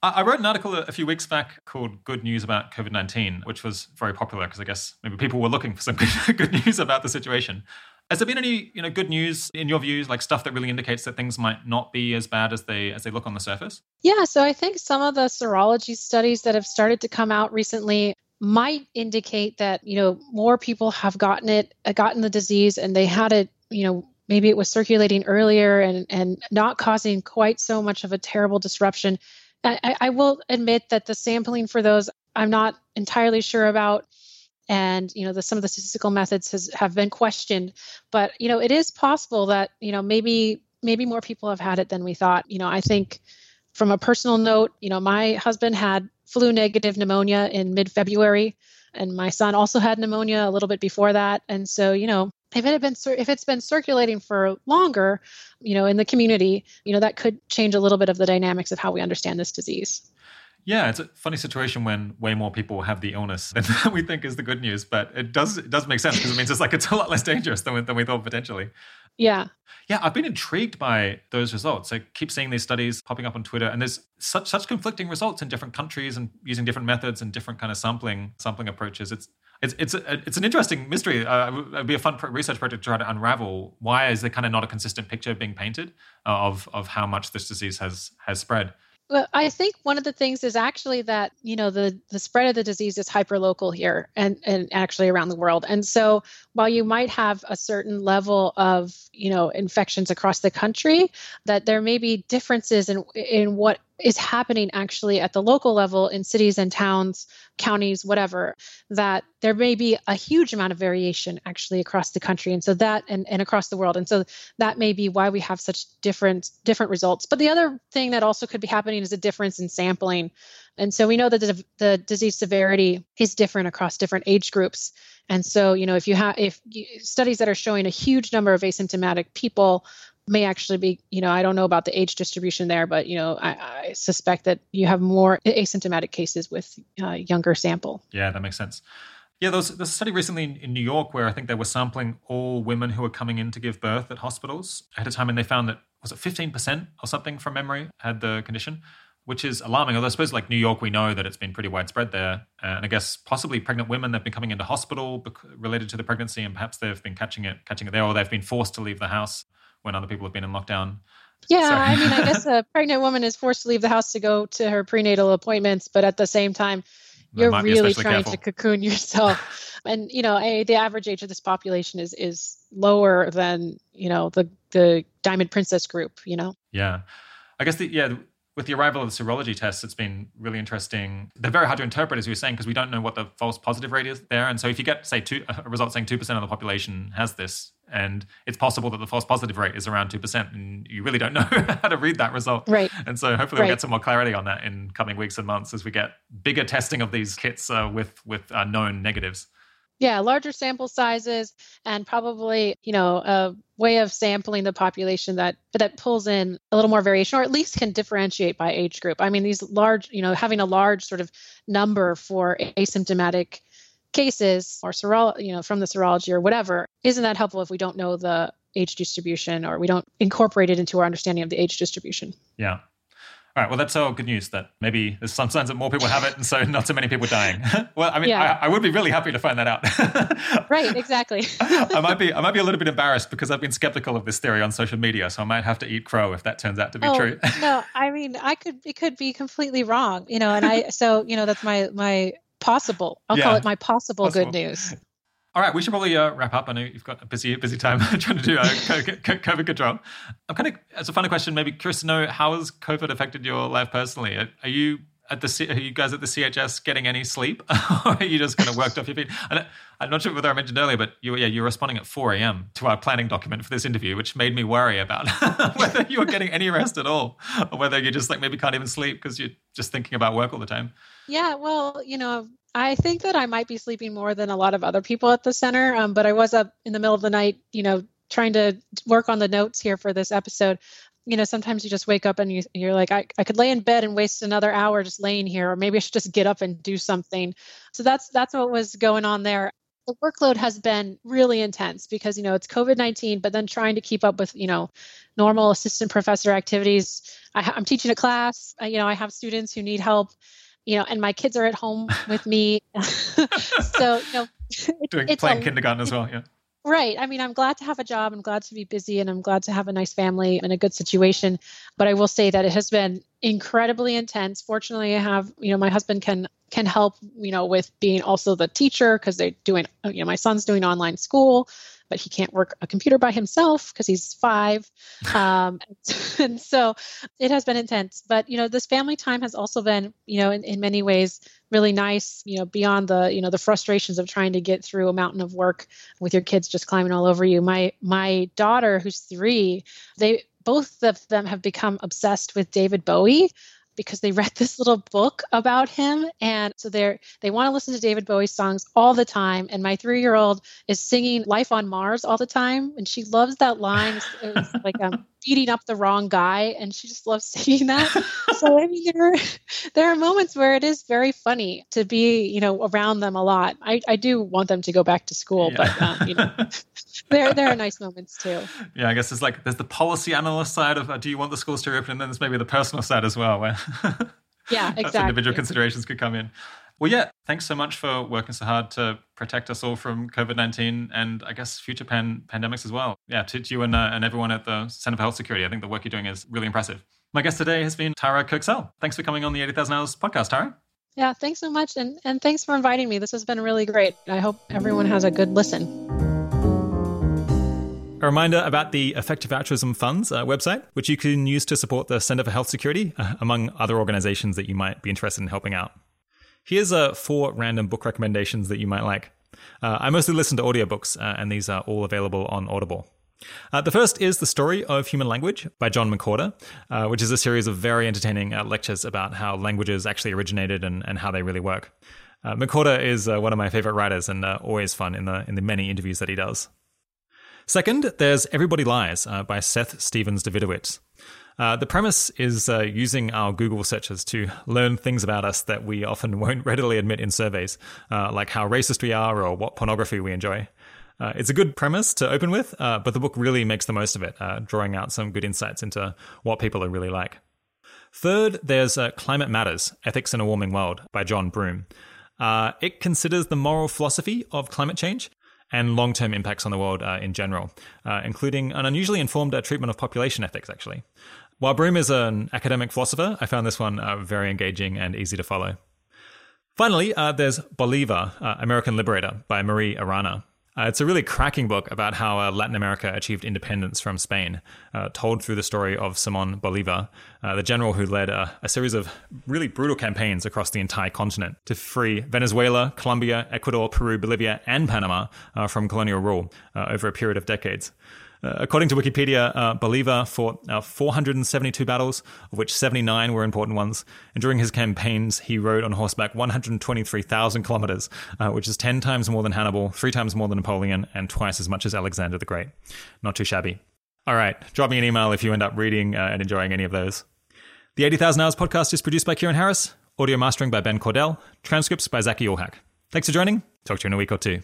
I wrote an article a few weeks back called Good News About COVID 19, which was very popular because I guess maybe people were looking for some good, good news about the situation. Has there been any, you know, good news in your views, like stuff that really indicates that things might not be as bad as they as they look on the surface? Yeah, so I think some of the serology studies that have started to come out recently might indicate that, you know, more people have gotten it, uh, gotten the disease and they had it, you know, maybe it was circulating earlier and and not causing quite so much of a terrible disruption. I, I will admit that the sampling for those I'm not entirely sure about and you know the, some of the statistical methods has, have been questioned. But you know it is possible that you know maybe maybe more people have had it than we thought. You know i think from a personal note you know my husband had flu negative pneumonia in mid february and my son also had pneumonia a little bit before that. And so you know if it had been if it's been circulating for longer you know in the community you know that could change a little bit of the dynamics of how we understand this disease yeah, it's a funny situation when way more people have the illness than we think is the good news, but it does it does make sense because it means it's like it's a lot less dangerous than we, than we thought potentially. Yeah. Yeah, I've been intrigued by those results. I keep seeing these studies popping up on Twitter, and there's such such conflicting results in different countries and using different methods and different kind of sampling sampling approaches. It's it's it's a, it's an interesting mystery. Uh, it'd be a fun research project to try to unravel why is there kind of not a consistent picture being painted uh, of of how much this disease has has spread. Well, I think one of the things is actually that you know the the spread of the disease is hyperlocal here and and actually around the world. And so while you might have a certain level of you know infections across the country, that there may be differences in in what is happening actually at the local level in cities and towns, counties, whatever, that there may be a huge amount of variation actually across the country. And so that and, and across the world. And so that may be why we have such different different results. But the other thing that also could be happening is a difference in sampling. And so we know that the, the disease severity is different across different age groups. And so, you know, if you have if you, studies that are showing a huge number of asymptomatic people may actually be, you know, I don't know about the age distribution there, but, you know, I, I suspect that you have more asymptomatic cases with uh, younger sample. Yeah, that makes sense. Yeah, there was, there was a study recently in, in, New York where I think they were sampling all women who were coming in to give birth at hospitals ahead of time, and they found that was it 15% or something from memory had the condition, which is alarming. Although I suppose like New York, we know that it's been pretty widespread there, and I guess possibly pregnant women that've been coming into hospital related to the pregnancy, and perhaps they've been catching it catching it there, or they've been forced to leave the house when other people have been in lockdown. Yeah, I mean, I guess a pregnant woman is forced to leave the house to go to her prenatal appointments, but at the same time, you're really trying careful. to cocoon yourself. and you know, a, the average age of this population is is lower than you know the the Diamond Princess group. You know. Yeah, I guess the yeah with the arrival of the serology tests, it's been really interesting. They're very hard to interpret, as you were saying, because we don't know what the false positive rate is there. And so if you get, say, two, a result saying 2% of the population has this, and it's possible that the false positive rate is around 2%, and you really don't know how to read that result. Right. And so hopefully right. we'll get some more clarity on that in coming weeks and months as we get bigger testing of these kits uh, with, with uh, known negatives. Yeah, larger sample sizes and probably, you know, a way of sampling the population that that pulls in a little more variation or at least can differentiate by age group. I mean, these large, you know, having a large sort of number for asymptomatic cases or serol, you know, from the serology or whatever, isn't that helpful if we don't know the age distribution or we don't incorporate it into our understanding of the age distribution? Yeah. All right. Well, that's all good news that maybe there's some signs that more people have it, and so not so many people dying. well, I mean, yeah. I, I, would be really happy to find that out. right. Exactly. I might be. I might be a little bit embarrassed because I've been skeptical of this theory on social media, so I might have to eat crow if that turns out to be oh, true. no, I mean, I could. It could be completely wrong, you know. And I. So you know, that's my my possible. I'll yeah. call it my possible, possible. good news. All right, we should probably uh, wrap up. I know you've got a busy, busy time trying to do uh, COVID control. I'm kind of, as a final question, maybe curious to know how has COVID affected your life personally? Are, are you at the are you guys at the CHS getting any sleep, or are you just kind of worked off your feet? And I'm not sure whether I mentioned earlier, but you, yeah, you're responding at 4 a.m. to our planning document for this interview, which made me worry about whether you were getting any rest at all, or whether you just like maybe can't even sleep because you're just thinking about work all the time. Yeah, well, you know, I think that I might be sleeping more than a lot of other people at the center. Um, but I was up in the middle of the night, you know, trying to work on the notes here for this episode. You know, sometimes you just wake up and you, you're like, I, I could lay in bed and waste another hour just laying here, or maybe I should just get up and do something. So that's that's what was going on there. The workload has been really intense because you know it's COVID nineteen, but then trying to keep up with you know normal assistant professor activities. I, I'm teaching a class. I, you know, I have students who need help you know, and my kids are at home with me. so, you know, it, doing playing kindergarten as well. Yeah. Right. I mean, I'm glad to have a job. I'm glad to be busy and I'm glad to have a nice family and a good situation. But I will say that it has been incredibly intense. Fortunately, I have, you know, my husband can can help, you know, with being also the teacher because they're doing, you know, my son's doing online school but he can't work a computer by himself because he's five. Um, and so it has been intense. But, you know, this family time has also been, you know, in, in many ways really nice, you know, beyond the, you know, the frustrations of trying to get through a mountain of work with your kids just climbing all over you. My my daughter, who's three, they both of them have become obsessed with David Bowie because they read this little book about him. And so they're they want to listen to david bowie songs all the time. And my three-year-old is singing life on mars all the time. And she loves that line. It's, like um, beating up the wrong guy. And she just loves singing that. So i mean there, there are moments where it is very funny to be you know around them a lot. I, I do want them to go back to school yeah. but um, you know there there are nice moments too. Yeah i guess there's like there's the policy analyst side of uh, do you want the schools to reopen? And then there's maybe the personal side as well where yeah, exactly. individual considerations could come in. Well, yeah, thanks so much for working so hard to protect us all from COVID 19 and I guess future pan- pandemics as well. Yeah, to, to you and, uh, and everyone at the Center for Health Security, I think the work you're doing is really impressive. My guest today has been Tara Kirk Sell. Thanks for coming on the 80,000 Hours podcast, Tara. Yeah, thanks so much. And, and thanks for inviting me. This has been really great. I hope everyone has a good listen. A reminder about the Effective Altruism Funds uh, website, which you can use to support the Center for Health Security, uh, among other organizations that you might be interested in helping out. Here's uh, four random book recommendations that you might like. Uh, I mostly listen to audiobooks, uh, and these are all available on Audible. Uh, the first is The Story of Human Language by John McWhorter, uh, which is a series of very entertaining uh, lectures about how languages actually originated and, and how they really work. Uh, McWhorter is one of my favorite writers and always fun in the, in the many interviews that he does. Second, there's Everybody Lies uh, by Seth Stephens Davidowitz. Uh, the premise is uh, using our Google searches to learn things about us that we often won't readily admit in surveys, uh, like how racist we are or what pornography we enjoy. Uh, it's a good premise to open with, uh, but the book really makes the most of it, drawing out some good insights into what people are really like. Third, there's Climate Matters Ethics in a Warming World by John Broome. Uh, it considers the moral philosophy of climate change and long term impacts on the world uh, in general, uh, including an unusually informed uh, treatment of population ethics, actually. While Broome is an academic philosopher, I found this one uh, very engaging and easy to follow. Finally, uh, there's Bolivar, uh, American Liberator by Marie Arana. Uh, it's a really cracking book about how uh, Latin America achieved independence from Spain, uh, told through the story of Simon Bolivar, uh, the general who led a, a, series of really brutal campaigns across the entire continent to free Venezuela, Colombia, Ecuador, Peru, Bolivia, and Panama uh, from colonial rule uh, over a period of decades. Uh, according to Wikipedia, uh, Bolivar fought uh, 472 battles, of which 79 were important ones. And during his campaigns, he rode on horseback 123,000 kilometers, uh, which is 10 times more than Hannibal, three times more than Napoleon, and twice as much as Alexander the Great. Not too shabby. All right, drop me an email if you end up reading uh, and enjoying any of those. The 80,000 Hours podcast is produced by Keiran Harris, audio mastering by Ben Cordell, transcripts by Zakee Ulhaq. Thanks for joining. Talk to you in a week or two.